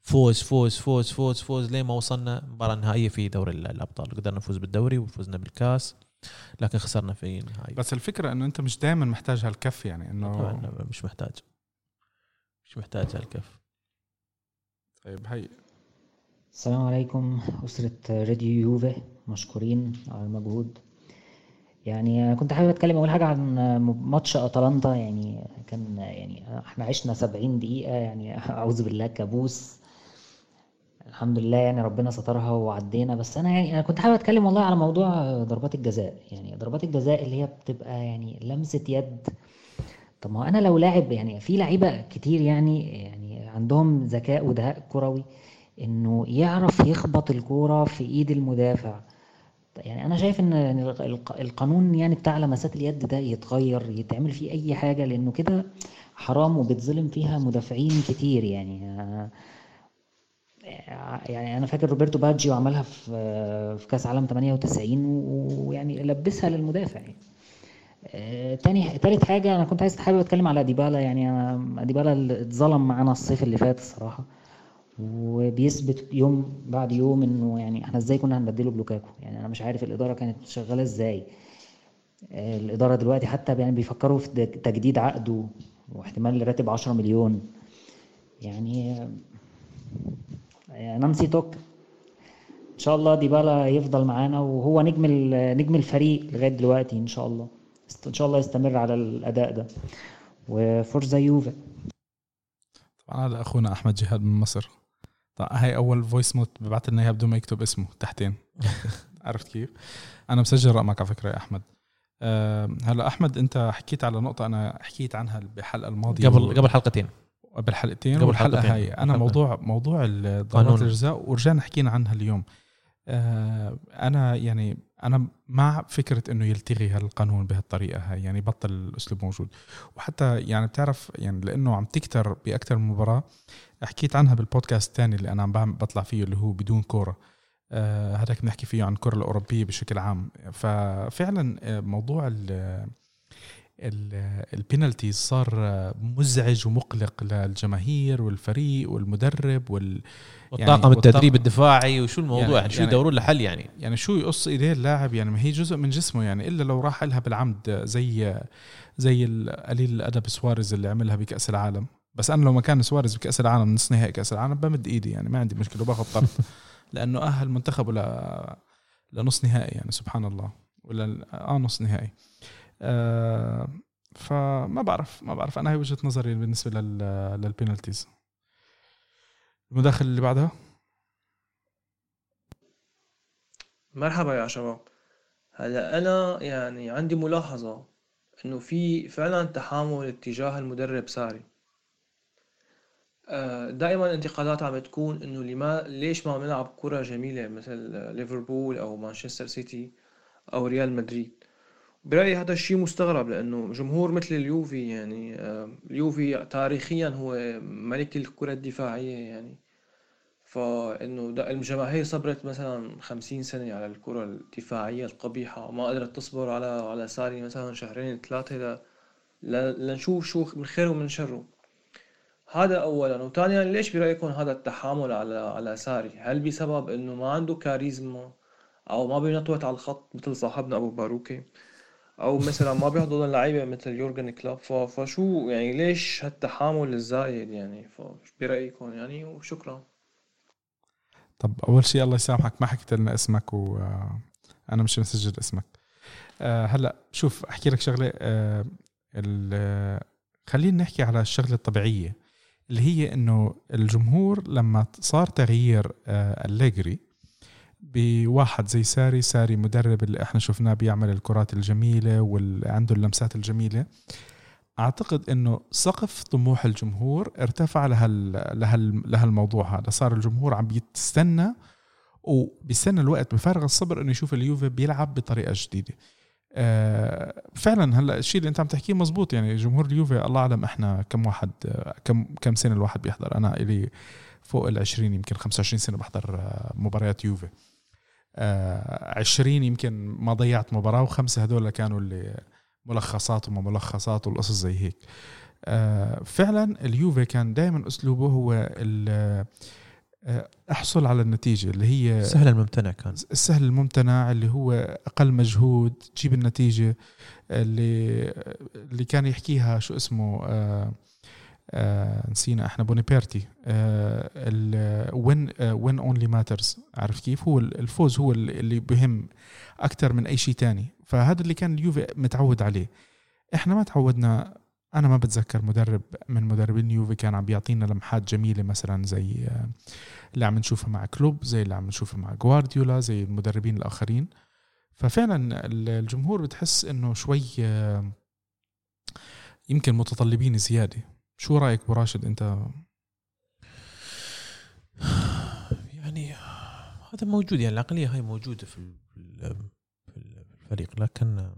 فوز فوز فوز فوز فوز لين ما وصلنا المباراه النهائيه في دوري الأبطال. قدرنا نفوز بالدوري وفزنا بالكاس. لكن خسرنا في النهائي بس الفكرة إنه أنت مش دائما محتاج هالكف يعني إنه طبعا مش محتاج. مش محتاج هالكف. طيب هي السلام عليكم أسرة راديو يوفي مشكورين على المجهود. يعني كنت حابب أتكلم أول حاجة عن ماتش أتلانتا يعني كان يعني إحنا عشنا 70 دقيقة يعني أعوذ بالله كابوس. الحمد لله يعني ربنا سترها وعدينا. بس أنا يعني أنا كنت حابب أتكلم والله على موضوع ضربات الجزاء. يعني ضربات الجزاء اللي هي بتبقى يعني لمسة يد. طب ما أنا لو لاعب يعني في لعيبة كتير يعني يعني عندهم ذكاء ودهاء كروي إنه يعرف يخبط الكورة في إيد المدافع. يعني أنا شايف إن القانون يعني بتاع لمسات اليد ده يتغير يتعمل فيه أي حاجة لأنه كده حرام وبتظلم فيها مدافعين كتير يعني. يعني أنا فاكر روبرتو باجيو عملها في في كأس عالم 98 ويعني لبسها للمدافع يعني. آه، تاني تالت حاجة أنا كنت عايز حابب أتكلم على ديبالا يعني أنا ديبالا اتظلم معانا الصيف اللي فات الصراحة وبيثبت يوم بعد يوم إنه يعني إحنا إزاي كنا هنبدله بلوكاكو؟ يعني أنا مش عارف الإدارة كانت شغالة إزاي. الإدارة دلوقتي حتى يعني بيفكروا في تجديد عقده واحتمال راتب 10 مليون. يعني nonsi talk. إن شاء الله ديبالا يفضل معانا وهو نجم نجم الفريق لغاية دلوقتي إن شاء الله. إن شاء الله يستمر على الأداء ده. و Forza Juve. طبعا هذا اخونا أحمد جهاد من مصر. طيب هاي أول voice note ببعث لنا اياها بدون ما يكتب اسمه تحتين. (laughs) عرفت كيف؟ أنا مسجل رقمك على فكرة يا أحمد. أه هلا أحمد أنت حكيت على نقطة أنا حكيت عنها بالحلقة الماضية. قبل و... قبل حلقتين. قبل حلقتين قبل الحلقة هاي. أنا موضوع موضوع ضربات الجزاء ورجعنا حكينا عنها اليوم. أه أنا يعني أنا مع فكرة إنه يلتغي هالقانون بهالطريقة هاي يعني بطل الاسلوب موجود. وحتى يعني بتعرف يعني لأنه عم تكتر باكثر من مباراة حكيت عنها بالبودكاست الثاني اللي أنا عم بطلع فيه اللي هو بدون كورة. آه هذاك بنحكي فيه عن الكرة الأوروبية بشكل عام. ففعلا آه، موضوع ال ال penalties صار مزعج ومقلق للجماهير والفريق والمدرب وال والطاقم يعني التدريب الدفاعي وشو الموضوع؟ يعني, يعني شو يدورون له حل يعني؟ يعني شو يقص إيديه اللاعب؟ يعني ما هي جزء من جسمه يعني إلا لو راح لها بالعمد زي زي قليل الأدب سواريز اللي عملها بكأس العالم. بس أنا لو مكان سواريز بكأس العالم نص نهائي كأس العالم بمد إيدي يعني ما عندي مشكلة وباخذ طرد. (laughs) لأنه أهل منتخبه ل لنص نهائي يعني سبحان الله. ولا آه نص نهائي. فما بعرف ما بعرف. أنا هي وجهة نظري بالنسبة لل للبينالتيز المداخله اللي بعدها؟ مرحبا يا شباب. هلا أنا يعني عندي ملاحظة إنه في فعلا تحامل اتجاه المدرب ساري. آه، دائما انتقادات عم تكون إنه لما ليش ما بنلعب كرة جميلة مثل ليفربول أو مانشستر سيتي أو ريال مدريد؟ برأيي هذا الشيء مستغرب لأنه جمهور مثل اليوفي يعني آه، اليوفي تاريخيا هو ملك الكرة الدفاعية يعني. فإنه الجماهير صبرت مثلا خمسين سنة على الكرة الدفاعية القبيحة وما قدرت تصبر على على ساري مثلا شهرين ثلاثة لنشوف شو من خيره ومن شره. هذا اولا. وثانيا ليش برايكم هذا التحامل على على ساري؟ هل بسبب إنه ما عنده كاريزما أو ما بينطوت على الخط مثل صاحبنا أبو باروكي؟ أو مثلا ما بيحضروا اللعيبه مثل يورجن كلوب. فشو يعني ليش هالتحامل الزايد يعني؟ برأيكم يعني؟ وشكرا. طب أول شيء الله يسامحك ما حكيت لنا اسمك وأنا مش مسجل اسمك. أه هلأ شوف أحكي لك شغلة أه خلينا نحكي على الشغلة الطبيعية اللي هي إنه الجمهور لما صار تغيير آه، أليجري بواحد زي ساري. ساري مدرب اللي إحنا شفناه بيعمل الكرات الجميلة واللي عنده اللمسات الجميلة. أعتقد إنه سقف طموح الجمهور ارتفع لهال لهال لهالموضوع هذا. صار الجمهور عم بيستنى وبيستنى الوقت بفارغ الصبر إنه يشوف اليوفي بيلعب بطريقة جديدة. آه، فعلا هلأ الشيء اللي أنت عم تحكيه مزبوط. يعني جمهور اليوفي الله أعلم إحنا كم واحد كم كم سنة الواحد بيحضر. أنا إلي فوق ال 20 يمكن 25 سنة بحضر آه، مباريات يوفي. 20 يمكن ما ضيعت مباراة وخمسة هدول كانوا اللي ملخصات وما ملخصات والقصص زي هيك. فعلا اليوفي كان دائما أسلوبه هو أحصل على النتيجة اللي هي سهل الممتنع كان. السهل الممتنع اللي هو أقل مجهود تجيب النتيجة اللي اللي كان يحكيها شو اسمه آه آه نسينا إحنا بونيبيرتي. وين وين only matters عارف كيف؟ هو الفوز هو اللي بهم أكثر من أي شيء تاني. فهذا اللي كان اليوفي متعود عليه. إحنا ما تعودنا. أنا ما بتذكر مدرب من مدربين اليوفي كان عم بيعطينا لمحات جميلة مثلا زي آه، اللي عم نشوفها مع كلوب زي اللي عم نشوفها مع جوارديولا زي المدربين الآخرين. ففعلا الجمهور بتحس إنه شوي آه، يمكن متطلبين زيادة. شو رأيك ابو راشد أنت؟ يعني هذا موجود يعني العقلية هاي موجودة في في الفريق لكن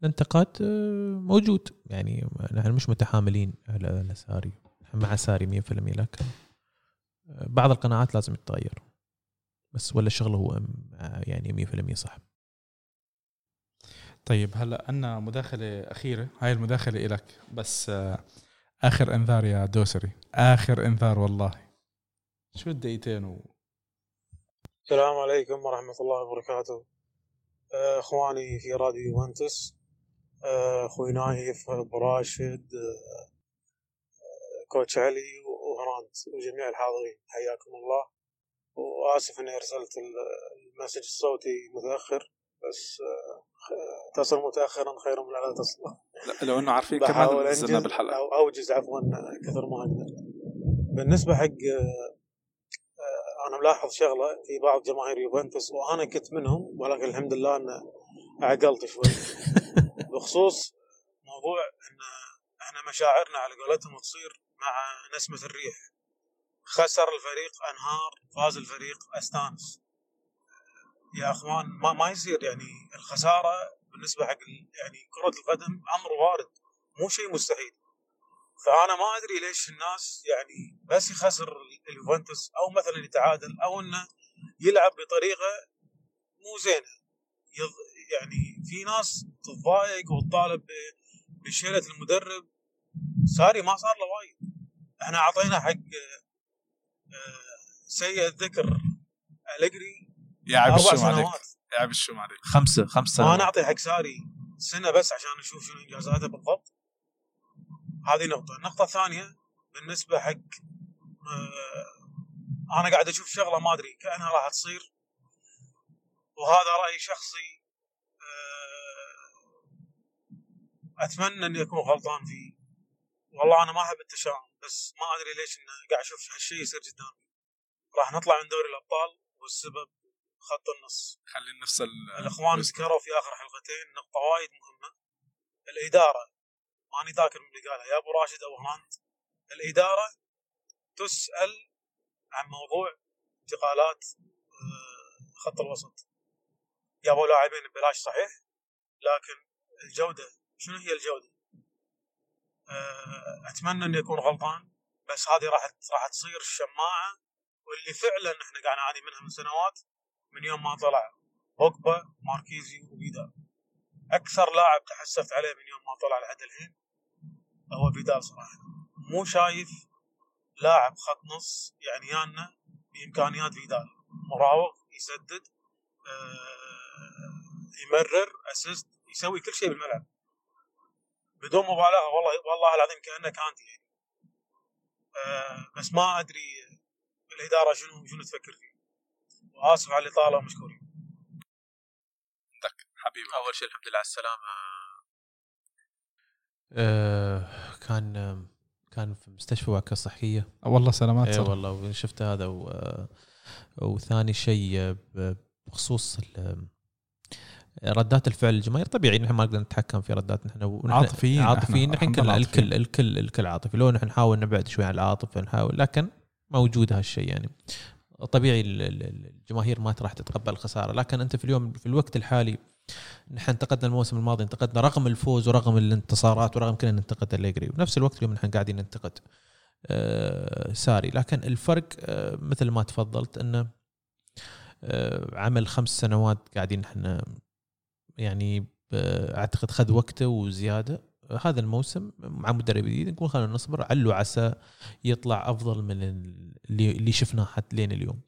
الانتقاد آه، موجود. يعني نحن مش متحاملين على ساري. مع ساري 100% لكن آه، بعض القناعات لازم تتغير. بس ولا الشغله هو يعني 100% صح طيب هلا عندنا مداخلة أخيرة. هاي المداخلة لك بس آه، آخر إنذار يا دوسري. آخر إنذار والله. شو الدقيقتين و... السلام عليكم ورحمة الله وبركاته. إخواني في راديو يوفنتوس أخوي نايف أبو راشد coach علي وهراند وجميع الحاضرين حياكم الله. وآسف إني أرسلت ال message الصوتي متأخر بس تصل متاخرا خير من لا تصل. لو إنه عارفين كمان نزلنا بالحلقة. أو أوجز عفوا كثر ما أقدر. بالنسبة حق أنا ملاحظ شغلة في بعض جماهير يوفنتوس وأنا كنت منهم ولكن الحمد لله إن عقلت شوي. (laughs) بخصوص موضوع إن إحنا مشاعرنا على قولتهم تصير مع نسمة الريح. خسر الفريق أنهار فاز الفريق أستانس. يا أخوان ما ما يصير يعني الخسارة بالنسبة حق يعني كرة القدم أمر وارد مو شيء مستحيل. فأنا ما أدري ليش الناس يعني بس يخسر اليوفنتوس أو مثلا يتعادل أو إنه يلعب بطريقة مو زينة. يعني في ناس تتضايق وتطالب بشيلة المدرب. ساري ما صار له وايد. إحنا أعطينا حق آه، سيء الذكر الجري يا عيب الشوم عليك. يا عيب الشوم عليك. خمسة خمسة. ما نعطي حق ساري سنة بس عشان نشوف شنو إنجازاته بالضبط. هذه نقطة. النقطة الثانية بالنسبة حق آه، أنا قاعد أشوف شغلة ما أدري كأنها راح تصير. وهذا رأي شخصي أتمنى إني أكون غلطان فيه. والله أنا ما أحب التشاؤم بس ما أدري ليش إنه قاعد أشوف هالشيء يصير قدامي. راح نطلع من دوري الأبطال والسبب خط النص. خلي نفس الإخوان ذكروا في آخر حلقتين نقطة وايد مهمة. الإدارة. ماني ذاكر من اللي قالها. يا أبو راشد أو هراند الإدارة تسأل عن موضوع انتقالات آه، خط الوسط. جابوا لاعبين ببلاش صحيح لكن الجودة شنو هي الجودة؟ آه، أتمنى إني أكون غلطان بس هذه راح راح تصير الشماعة واللي فعلا إحنا قاعد نعاني منها من سنوات. من يوم ما طلع بوجبا ماركيزي وفيدال أكثر لاعب تحسفت عليه من يوم ما طلع لحد الحين هو فيدال صراحة. مو شايف لاعب خط نص يعني يانا بإمكانيات فيدال. مراوغ يسدد آه، يمرر اسيست يسوي كل شيء بالملعب. بدون مبالغة والله والله العظيم كأنه كانتي يعني. أه بس ما أدري الإدارة شنو شنو تفكر فيه. وآسف على الإطالة ومشكورين. عندك حبيبي. أول شيء الحمد لله على السلامة. أه كان كان في مستشفى وعكة صحية. والله سلامات اي والله شفت هذا؟ و... وثاني شيء بخصوص ردات الفعل الجماهير. طبيعي نحن ما نقدر نتحكم في ردات نحن عاطفيين عاطفيين. نحن الكل عاطفيين. الكل الكل عاطفي. لو نحن نحاول نبعد شوي عن العاطفة نحاول لكن موجود هالشيء يعني. طبيعي ال- ال- الجماهير ما راح تتقبل الخسارة. لكن أنت في اليوم في الوقت الحالي نحن انتقدنا الموسم الماضي انتقدنا رغم الفوز ورغم الانتصارات ورغم كنا ننتقد الليجري ونفس الوقت اليوم نحن قاعدين ننتقد آه، ساري. لكن الفرق آه، مثل ما تفضلت إنه آه، عمل خمس سنوات قاعدين نحن يعني أعتقد خذ وقته وزيادة. هذا الموسم مع مدرب جديد نقول خلينا نصبر علو عسى يطلع أفضل من اللي شفناه حتى لين اليوم.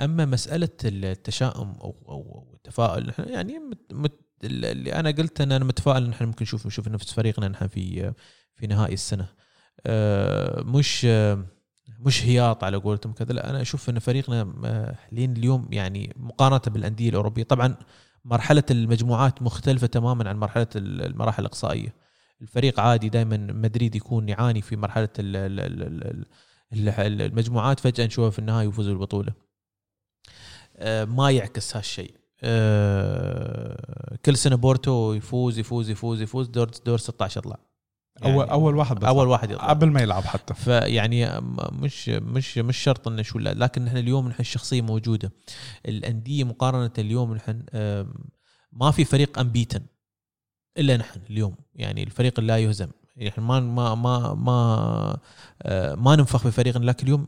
أما مسألة التشاؤم أو أو التفاؤل نحن يعني مت مت اللي أنا قلت إن أنا متفائل إن إحنا ممكن نشوف نشوف نفس فريقنا نحن في في نهائي السنة. آه، مش مش هياط على قولتهم كذا لا أنا أشوف إن فريقنا آه، لين اليوم يعني مقارنة بالأندية الأوروبية. طبعا مرحلة المجموعات مختلفة تماما عن مرحلة المراحل الإقصائية. الفريق عادي دائما مدريد يكون يعاني في مرحلة ال- ال- ال- ال- ال- المجموعات فجأة نشوفه في النهاية يفوز بالبطوله آه، ما يعكس هالشيء. آه، كل سنة بورتو يفوز يفوز يفوز يفوز دور دور 16 يطلع اول أول واحد بيطلع. أول واحد يطلع. قبل ما يلعب حتى. فيعني مش مش مش شرط إنه شو لا لكن نحن اليوم نحن الشخصية موجودة. الأندية مقارنة اليوم نحن ما في فريق انبيتن إلا نحن اليوم. يعني الفريق لا يهزم. يعني ما ما ما ما آه، ما ننفخ بفريقنا لكن اليوم.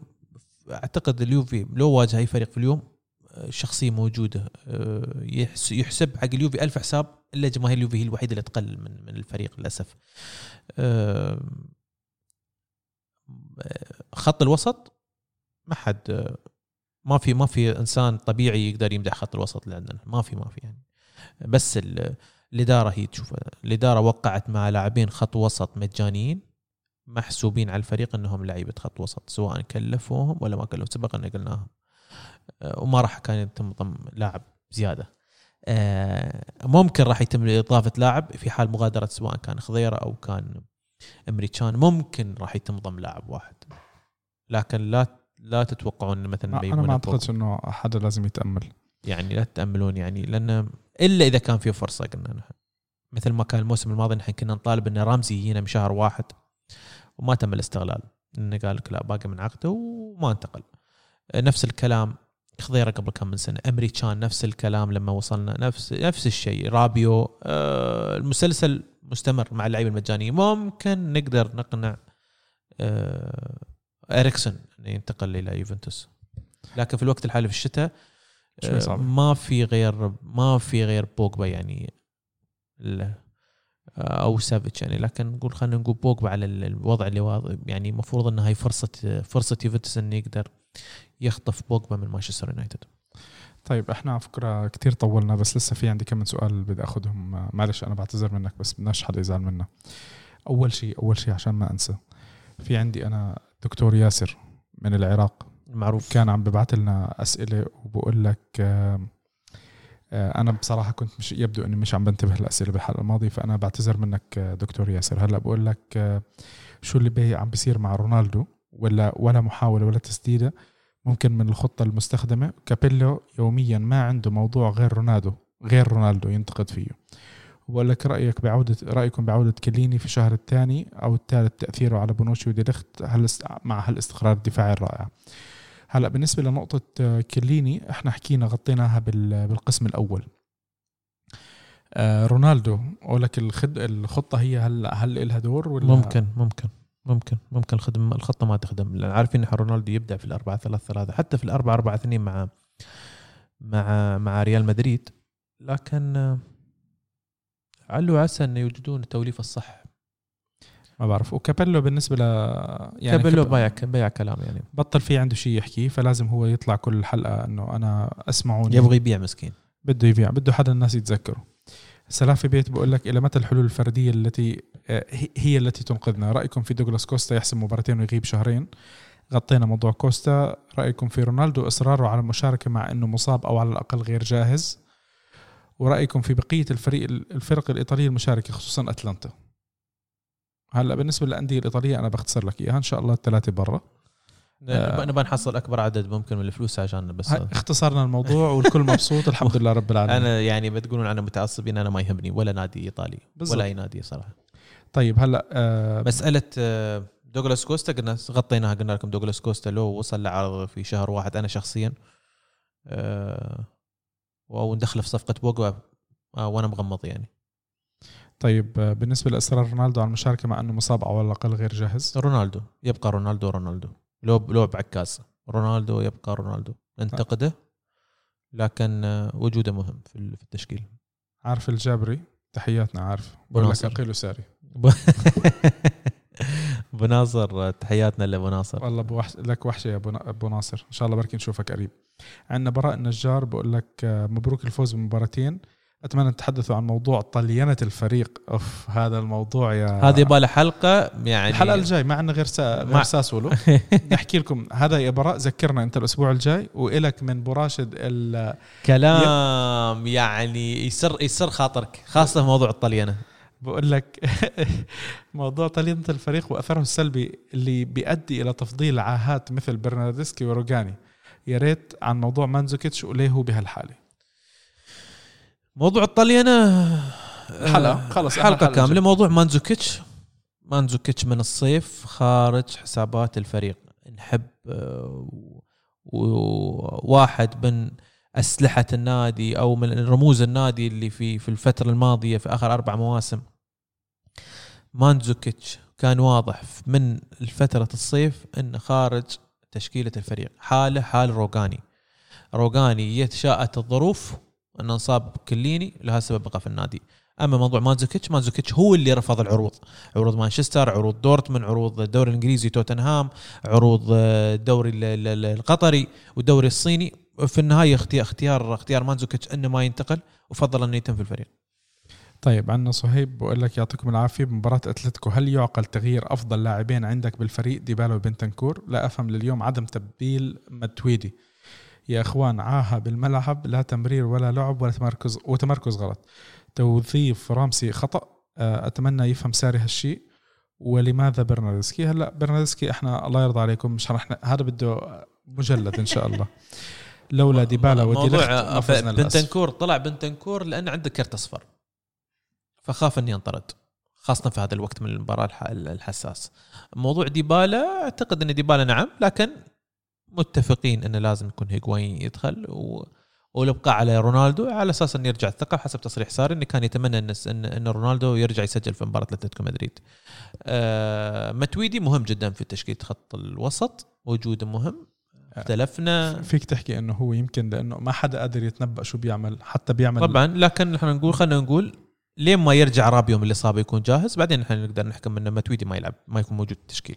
أعتقد اليوفي لو واجه أي فريق في اليوم آه، الشخصيه موجودة آه، يحس- يحسب حق اليوفي ألف حساب إلا جماهير اليوفي هي الوحيدة اللي تقلل من من الفريق للأسف. خط الوسط ما حد ما في ما في إنسان طبيعي يقدر يمدح خط الوسط عندنا ما في ما في يعني. بس الإدارة هي تشوف الإدارة وقعت مع لاعبين خط وسط مجانيين محسوبين على الفريق إنهم لعيبة خط وسط سواء كلفوهم ولا ما كلفوا سبق أن قلناها أه، وما راح كان يتم ضم لاعب زيادة. أه، ممكن راح يتم اضافه لاعب في حال مغادرة سواء كان خضيرة أو كان أمريكان ممكن راح يتم ضم لاعب واحد. لكن لا لا تتوقعون مثلا أنا ما. اعتقدش إنه حدا لازم يتأمل. يعني لا تتأملون يعني لأن إلا إذا كان في فرصة قلنا نحن مثل ما كان الموسم الماضي نحن كنا نطالب إن رامزي يجينا بشهر واحد وما تم الاستغلال. إنه قال لك لا باقي من عقده وما انتقل. نفس الكلام خضيرة قبل كم من سنة. أمريكان نفس الكلام لما وصلنا. نفس نفس الشيء. رابيو آه المسلسل مستمر مع اللعيبة المجانية. ممكن نقدر نقنع آه إريكسون إنه ينتقل إلى يوفنتوس. لكن في الوقت الحالي في الشتاء شوي آه، صعب. ما في غير ما في غير بوجبا يعني ال- أو سافيتش يعني. لكن نقول خلينا نقول بوجبا على ال- الوضع اللي واضح. يعني المفروض انها هي فرصه فرصة يوفنتوس انه يقدر يخطف بوجبا من مانشستر يونايتد. طيب إحنا على فكرة كثير طولنا بس لسه في عندي كم من سؤال بدي آخذهم. معلش أنا بعتذر منك بس بدناش حدا يزعل منا. أول شيء أول شيء عشان ما أنسى في عندي أنا دكتور ياسر من العراق. معروف. كان عم ببعث لنا أسئلة وبقول لك آه، أنا بصراحة كنت مش يبدو إني مش عم بنتبه الاسئله بالحلقة الماضية فأنا بعتذر منك آه، دكتور ياسر. هلأ بقول لك آه، شو اللي بي عم بيصير مع رونالدو؟ ولا ولا محاولة ولا تسديدة ممكن من الخطة المستخدمة. كابيلو يوميا ما عنده موضوع غير رونالدو غير رونالدو ينتقد فيه. وبقول لك رأيك بعودة رأيكم بعودة كليني في الشهر الثاني أو الثالث تأثيره على بونوتشي وديليخت هل مع هالاستقرار الدفاعي الرائع؟ هلا بالنسبة لنقطة آه، كليني إحنا حكينا غطيناها بال- بالقسم الأول. آه، رونالدو أقول لك. الخطة هي هل هل لها دور ولا؟ ممكن ممكن ممكن ممكن الخدمه الخطة ما تخدم. لأن عارفين ان رونالدو يبدع في الأربعة ثلاثة ثلاثة حتى في الأربعة أربعة اثنين مع مع مع ريال مدريد. لكن آه، علو عسى إنه يوجدون التوليفة الصح. ما بعرف. وكابيلو بالنسبة ل يعني كابيلو كاب- بايع بايع كلام يعني. بطل في عنده شيء يحكيه فلازم هو يطلع كل حلقة إنه أنا اسمعوني يبغى يبيع مسكين. بده يبيع بده حدا الناس يتذكره. سلافي بيت بقول لك إلى متى الحلول الفردية التي آه، هي- هي التي تنقذنا؟ رأيكم في دوغلاس كوستا يحسم مباراتين ويغيب شهرين؟ غطينا موضوع كوستا. رأيكم في رونالدو إصراره على المشاركة مع إنه مصاب أو على الأقل غير جاهز؟ ورأيكم في بقية الفريق الفرق الإيطالية المشاركة خصوصا أتلانتا؟ هلا بالنسبة للأندية الإيطالية أنا بختصر لك إياها إن شاء الله الثلاثه برا آه. نبغى نحصل أكبر عدد ممكن من الفلوس عشان بس اختصرنا الموضوع (laughs) والكل مبسوط الحمد لله رب العالمين أنا يعني بتقولون أنا متعصبين أنا ما يهمني ولا نادي إيطالي بالضبط. ولا أي نادي صراحة طيب هلا آه مسألة آه، دوغلاس كوستا قلنا غطيناها قلنا لكم دوغلاس كوستا لو وصل لعرض في شهر واحد أنا شخصيا آه، أو ندخله في صفقة بوجبا آه، وأنا مغمض يعني طيب آه، بالنسبة لاصرار رونالدو على المشاركة مع أنه مصاب أو على الأقل غير جاهز؟ رونالدو يبقى رونالدو رونالدو. لو لو بعكاز رونالدو يبقى رونالدو. ننتقده لكن آه، وجوده مهم في ال- في التشكيل. عارف الجابري؟ تحياتنا عارف. بقول لك بناصر. اقيل وساري (laughs) بناصر آه، تحياتنا لابو ناصر والله بوحش لك وحشة يا ابو ناصر إن شاء الله بركي نشوفك قريب. عندنا براء النجار بقول لك مبروك الفوز بمباراتين. أتمنى تتحدثوا عن موضوع طلينه الفريق. أوف هذا الموضوع يا هذه يبغى حلقة يعني الحلقة الجاي ما عندنا غير سا... مع- غير ساسولو (laughs) نحكي لكم هذا يا براء ذكرنا أنت الأسبوع الجاي وإلك من ابو راشد ال... كلام يعني يسر يسر خاطرك خاصة موضوع الطليانة. بقول لك (laughs) موضوع طلينه الفريق وأثره السلبي اللي بيؤدي إلى تفضيل عاهات مثل برناردسكي وروجاني. يا ريت عن موضوع مانزوكيتش وليه هو بهالحالة. موضوع الطليانه حلقة، خلص، إحنا حلقة كاملة. موضوع مانزوكيتش. مانزوكيتش من الصيف خارج حسابات الفريق. نحب آه، وواحد من أسلحة النادي أو من رموز النادي اللي في في الفترة الماضية في آخر أربع مواسم. مانزوكيتش كان واضح من فتره الصيف إنه خارج تشكيلة الفريق. حاله حال روغاني. روغاني يتشاءت الظروف إنه انصاب كليني لها سبب بقى في النادي. أما موضوع مانزوكيتش مانزوكيتش هو اللي رفض العروض. عروض مانشستر عروض دورتموند عروض الدوري الإنجليزي توتنهام عروض آه، الدوري ال- ال- ال- القطري والدوري الصيني. في النهاية اختيار اختيار اختيار مانزوكيتش إنه ما ينتقل وفضل إنه يتم في الفريق. طيب عندنا صهيب بقول لك يعطيكم العافية. بمباراه أتلتيكو هل يعقل تغيير أفضل لاعبين عندك بالفريق ديبالا وبنتنكور؟ لا أفهم لليوم عدم تبديل متويدي يا إخوان عاهة بالملعب لا تمرير ولا لعب ولا تمركز وتمركز غلط. توظيف رامسي خطأ آه، أتمنى يفهم ساري هالشيء ولماذا برناردسكي؟ هلأ برناردسكي إحنا الله يرضى عليكم مش رح هذا بده مجلد إن شاء الله. (laughs) لولا ديبالا ودي موضوع للأسف. بنتنكور طلع بنتنكور لأن عنده كرت أصفر. فخاف إني ينطرد خاصة في هذا الوقت من المباراة الح- الحساس. موضوع ديبالا أعتقد إن ديبالا نعم لكن متفقين إنه لازم يكون هيغوين يدخل و والابقاء على رونالدو على أساس إنه يرجع الثقة حسب تصريح ساري إنه كان يتمنى ان ان, رونالدو يرجع يسجل في مباراة أتلتيكو مدريد. آه متويدي مهم جدا في تشكيلة خط الوسط وجوده مهم. اختلفنا. فيك تحكي إنه هو يمكن لأنه ما حدا قادر يتنبأ شو بيعمل حتى بيعمل طبعا لكن إحنا نقول خلينا نقول لين ما يرجع رابيو من الاصابه يكون جاهز بعدين إحنا نقدر نحكم إنه متويدي ما يلعب ما يكون موجود في التشكيل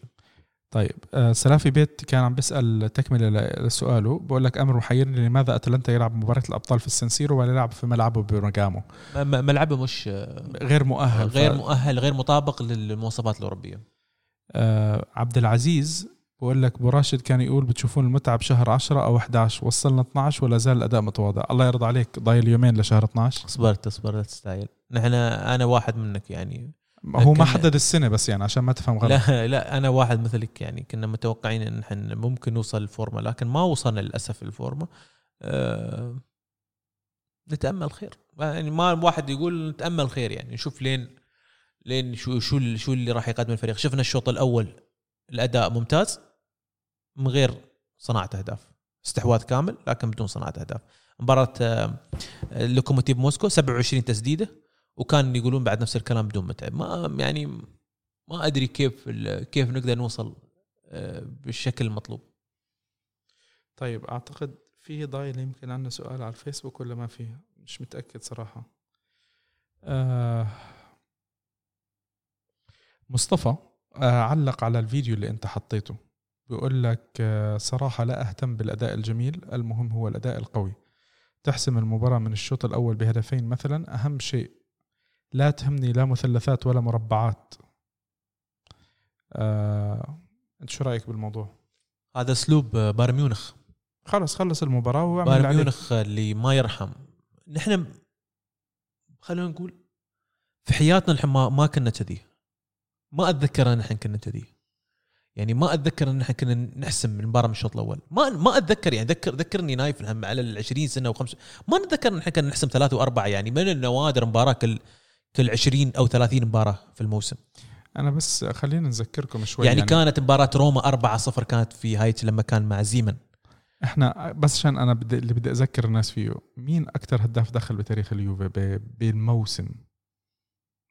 طيب آه سلافي بيت كان عم بيسأل تكملة لسؤاله بقول لك أمر محيرني لماذا اتلانتا يلعب مباراة الأبطال في السنسيرو ولا يلعب في ملعبه م- ملعبه مش غير مؤهل غير ف- مؤهل غير مطابق للمواصفات الأوروبية. آه عبد العزيز بقول لك أبو راشد كان يقول بتشوفون المتعة بشهر 10 أو 11 وصلنا 12 ولا زال الأداء متواضع؟ الله يرضى عليك ضايل يومين لشهر 12 أصبرت اصبر لا تستاهل نحن أنا واحد منك يعني. هو ما حدد السنة بس يعني عشان ما تفهم غلط. لا لا أنا واحد مثلك يعني كنا متوقعين إن إحنا ممكن نوصل الفورمة لكن ما وصلنا للأسف الفورمة. أه نتأمل خير. يعني ما واحد يقول نتأمل خير يعني نشوف لين لين شو شو شو اللي راح يقدم الفريق. شفنا الشوط الأول الأداء ممتاز من غير صناعة أهداف. استحواذ كامل لكن بدون صناعة أهداف. مباراة آه، لوكوموتيف موسكو 27 تسديدة. وكان يقولون بعد نفس الكلام بدون متعب ما يعني ما أدري كيف ال- كيف نقدر نوصل آه، بالشكل المطلوب. طيب أعتقد فيه ضايل يمكن عندنا سؤال على الفيسبوك ولا ما فيه؟ مش متأكد صراحة. آه مصطفى آه علق على الفيديو اللي أنت حطيته. بيقول لك آه صراحة لا أهتم بالأداء الجميل المهم هو الأداء القوي. تحسم المباراة من الشوط الأول بهدفين مثلا أهم شيء لا تهمني لا مثلثات ولا مربعات. آه انت شو رأيك بالموضوع؟ هذا أسلوب آه، بايرن ميونخ. خلص خلص المباراة وأعمل بايرن. ميونخ اللي ما يرحم. نحن خلينا نقول في حياتنا نحن ما, ما كنا كذي. ما أتذكر أن إحنا كنا كذي. يعني ما أتذكر أن إحنا كنا نحسم المباراه من الشوط الأول. ما ما أتذكر يعني ذكر ذكرني نايف الهم على ال 20 سنة وخمس ما نتذكر أن إحنا كنا نحسم ثلاثة وأربعة يعني. من النوادر مباراة كل كل 20 أو 30 مباراة في الموسم. أنا بس خلينا نذكركم شوي يعني, يعني كانت مباراة روما 4-0 كانت في هايت لما كان مع زيمن. إحنا بس عشان أنا بدي اللي بدي أذكر الناس فيه مين أكثر هداف دخل بتاريخ اليوفي بالموسم؟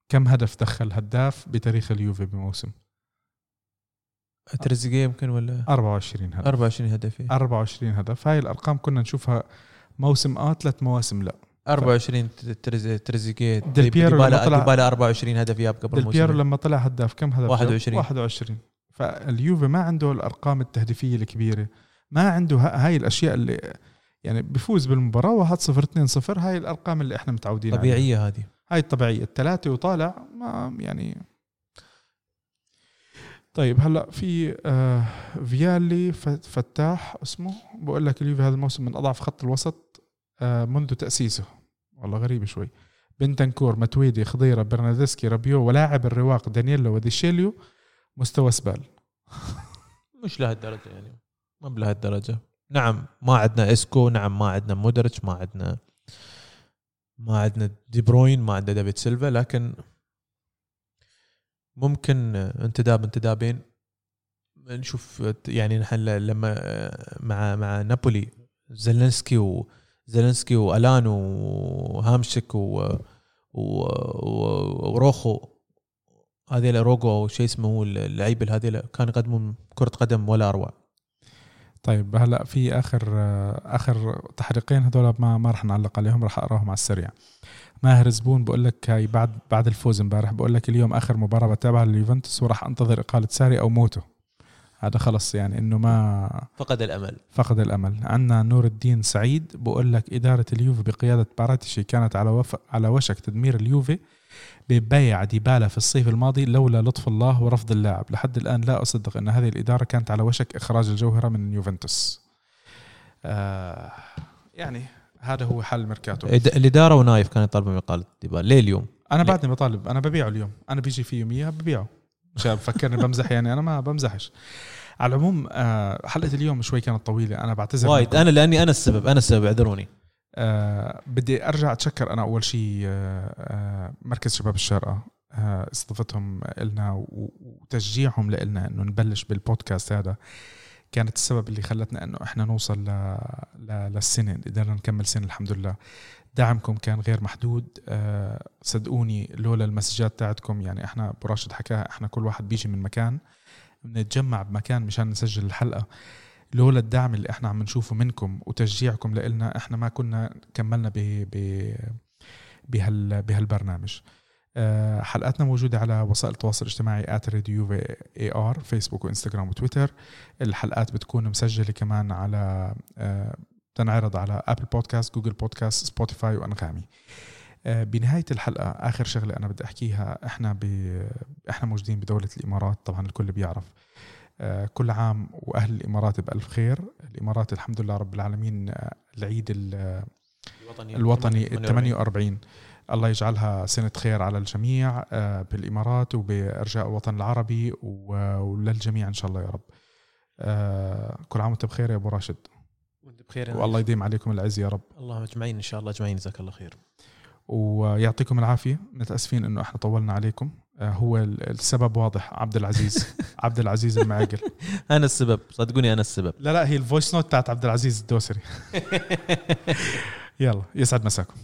كم هدف دخل هداف بتاريخ اليوفي بموسم؟ تريزيجيه يمكن ولا؟ 24 هدف. 24 هدف إيه. 24 هدف. هاي الأرقام كنا نشوفها موسم آه ثلاث مواسم لا. 24 تريز- تريزيجيه ديل بييرو لما ديبالا طلع- ديبالا 24 هدف ياب قبل ديل الموسم. لما طلع هداف كم هدف؟ 21. 21 فاليوفي ما عنده الأرقام التهديفية الكبيرة ما عنده هاي الأشياء اللي يعني بفوز بالمباراة 1-0 2-0 هاي الأرقام اللي إحنا متعودين عليها. طبيعية هذه. هاي الطبيعية. الثلاثه وطالع ما يعني طيب هلا في آه فيالي فتاح اسمه بقول لك اليوفي هذا الموسم من أضعف خط الوسط. منذ تأسيسه. والله غريب شوي. بنتنكور متويدي خضيرة برناردسكي رابيو ولاعب الرواق دانييلو وديشيليو مستوى سبال. (laughs) مش لهالدرجة يعني. ما بلهالدرجة. نعم ما عندنا إسكو نعم ما عندنا مودريتش ما عندنا ما عندنا دي بروين ما عندنا ديفيد سيلفا لكن ممكن انتداب انتدابين. نشوف يعني نحن لما مع مع نابولي زيلنسكي وزيلنسكي وألان وهامشك و و- وروخو. هذيلا روجو أو شيء اسمه اللعيبه هذيلا كانوا يقدمون كرة قدم ولا أروع. طيب هلا في آخر آخر تحريقين هذول ما ما رح نعلق عليهم رح أقراهم على السريع. ماهر زبون بقول لك هاي بعد بعد الفوز امبارح بقول لك اليوم آخر مباراة بتابعها لليوفنتوس وراح أنتظر إقالة ساري أو موته هذا خلص يعني إنه ما فقد الأمل. فقد الأمل. عندنا نور الدين سعيد بقول لك إدارة اليوفي بقيادة باراتيشي كانت على وف... على وشك تدمير اليوفي ببيع ديبالا في الصيف الماضي لولا لطف الله ورفض اللاعب. لحد الآن لا أصدق إن هذه الإدارة كانت على وشك إخراج الجوهرة من يوفنتوس آه يعني هذا هو حل الميركاتو إد- الإدارة ونايف كانوا يطالبون باقاله ديبالا. ليه اليوم؟ أنا؟ بعدني بطالب. أنا ببيعه اليوم. أنا بيجي في يومية ببيعه. مش بفكرني بمزح يعني. أنا ما بمزحش. على العموم آه، حلقة اليوم شوي كانت طويلة أنا بعتذر وايد. أنا لأني أنا السبب أنا السبب اعذروني. آه بدي أرجع أتشكر أنا أول شيء آه آه مركز شباب الشارقة آه استضافتهم لنا وتشجيعهم لنا إنه نبلش بالبودكاست هذا. كانت السبب اللي خلتنا إنه إحنا نوصل ل... ل... للسنة قدرنا نكمل سنة الحمد لله. دعمكم كان غير محدود آه صدقوني لولا المسجات تاعتكم يعني إحنا ابو راشد حكاها إحنا كل واحد بيجي من مكان. بنتجمع بمكان مشان نسجل الحلقة لولا الدعم اللي إحنا عم نشوفه منكم وتشجيعكم لنا إحنا ما كنا كملنا ب بهال بهالبرنامج. آه، حلقاتنا موجودة على وسائل التواصل الاجتماعي at Radio AR فيسبوك وإنستغرام وتويتر. الحلقات بتكون مسجلة كمان على آه، تنعرض على Apple Podcast Google Podcast Spotify وأنغامي. آه، بنهاية الحلقة آخر شغلة أنا بدي أحكيها إحنا ب... إحنا موجودين بدولة الإمارات طبعا الكل بيعرف. آه، كل عام وأهل الإمارات بألف خير. الإمارات الحمد لله رب العالمين آه، العيد ال- الوطني ال 48 الله يجعلها سنة خير على الجميع بالإمارات وبأرجاء الوطن العربي وللجميع إن شاء الله يا رب. كل عام وأنت بخير يا أبو راشد. وأنت بخير والله يديم عليكم العز يا رب. الله اجمعين إن شاء الله اجمعين جزاك الله خير. ويعطيكم العافية. متأسفين إنه إحنا طولنا عليكم. آه، هو ال- السبب واضح. عبد العزيز. (laughs) عبد العزيز المعاقل. أنا السبب. صدقوني أنا السبب. لا لا هي ال voice note بتاعت عبد العزيز الدوسري. (laughs) يلا يسعد مساكم.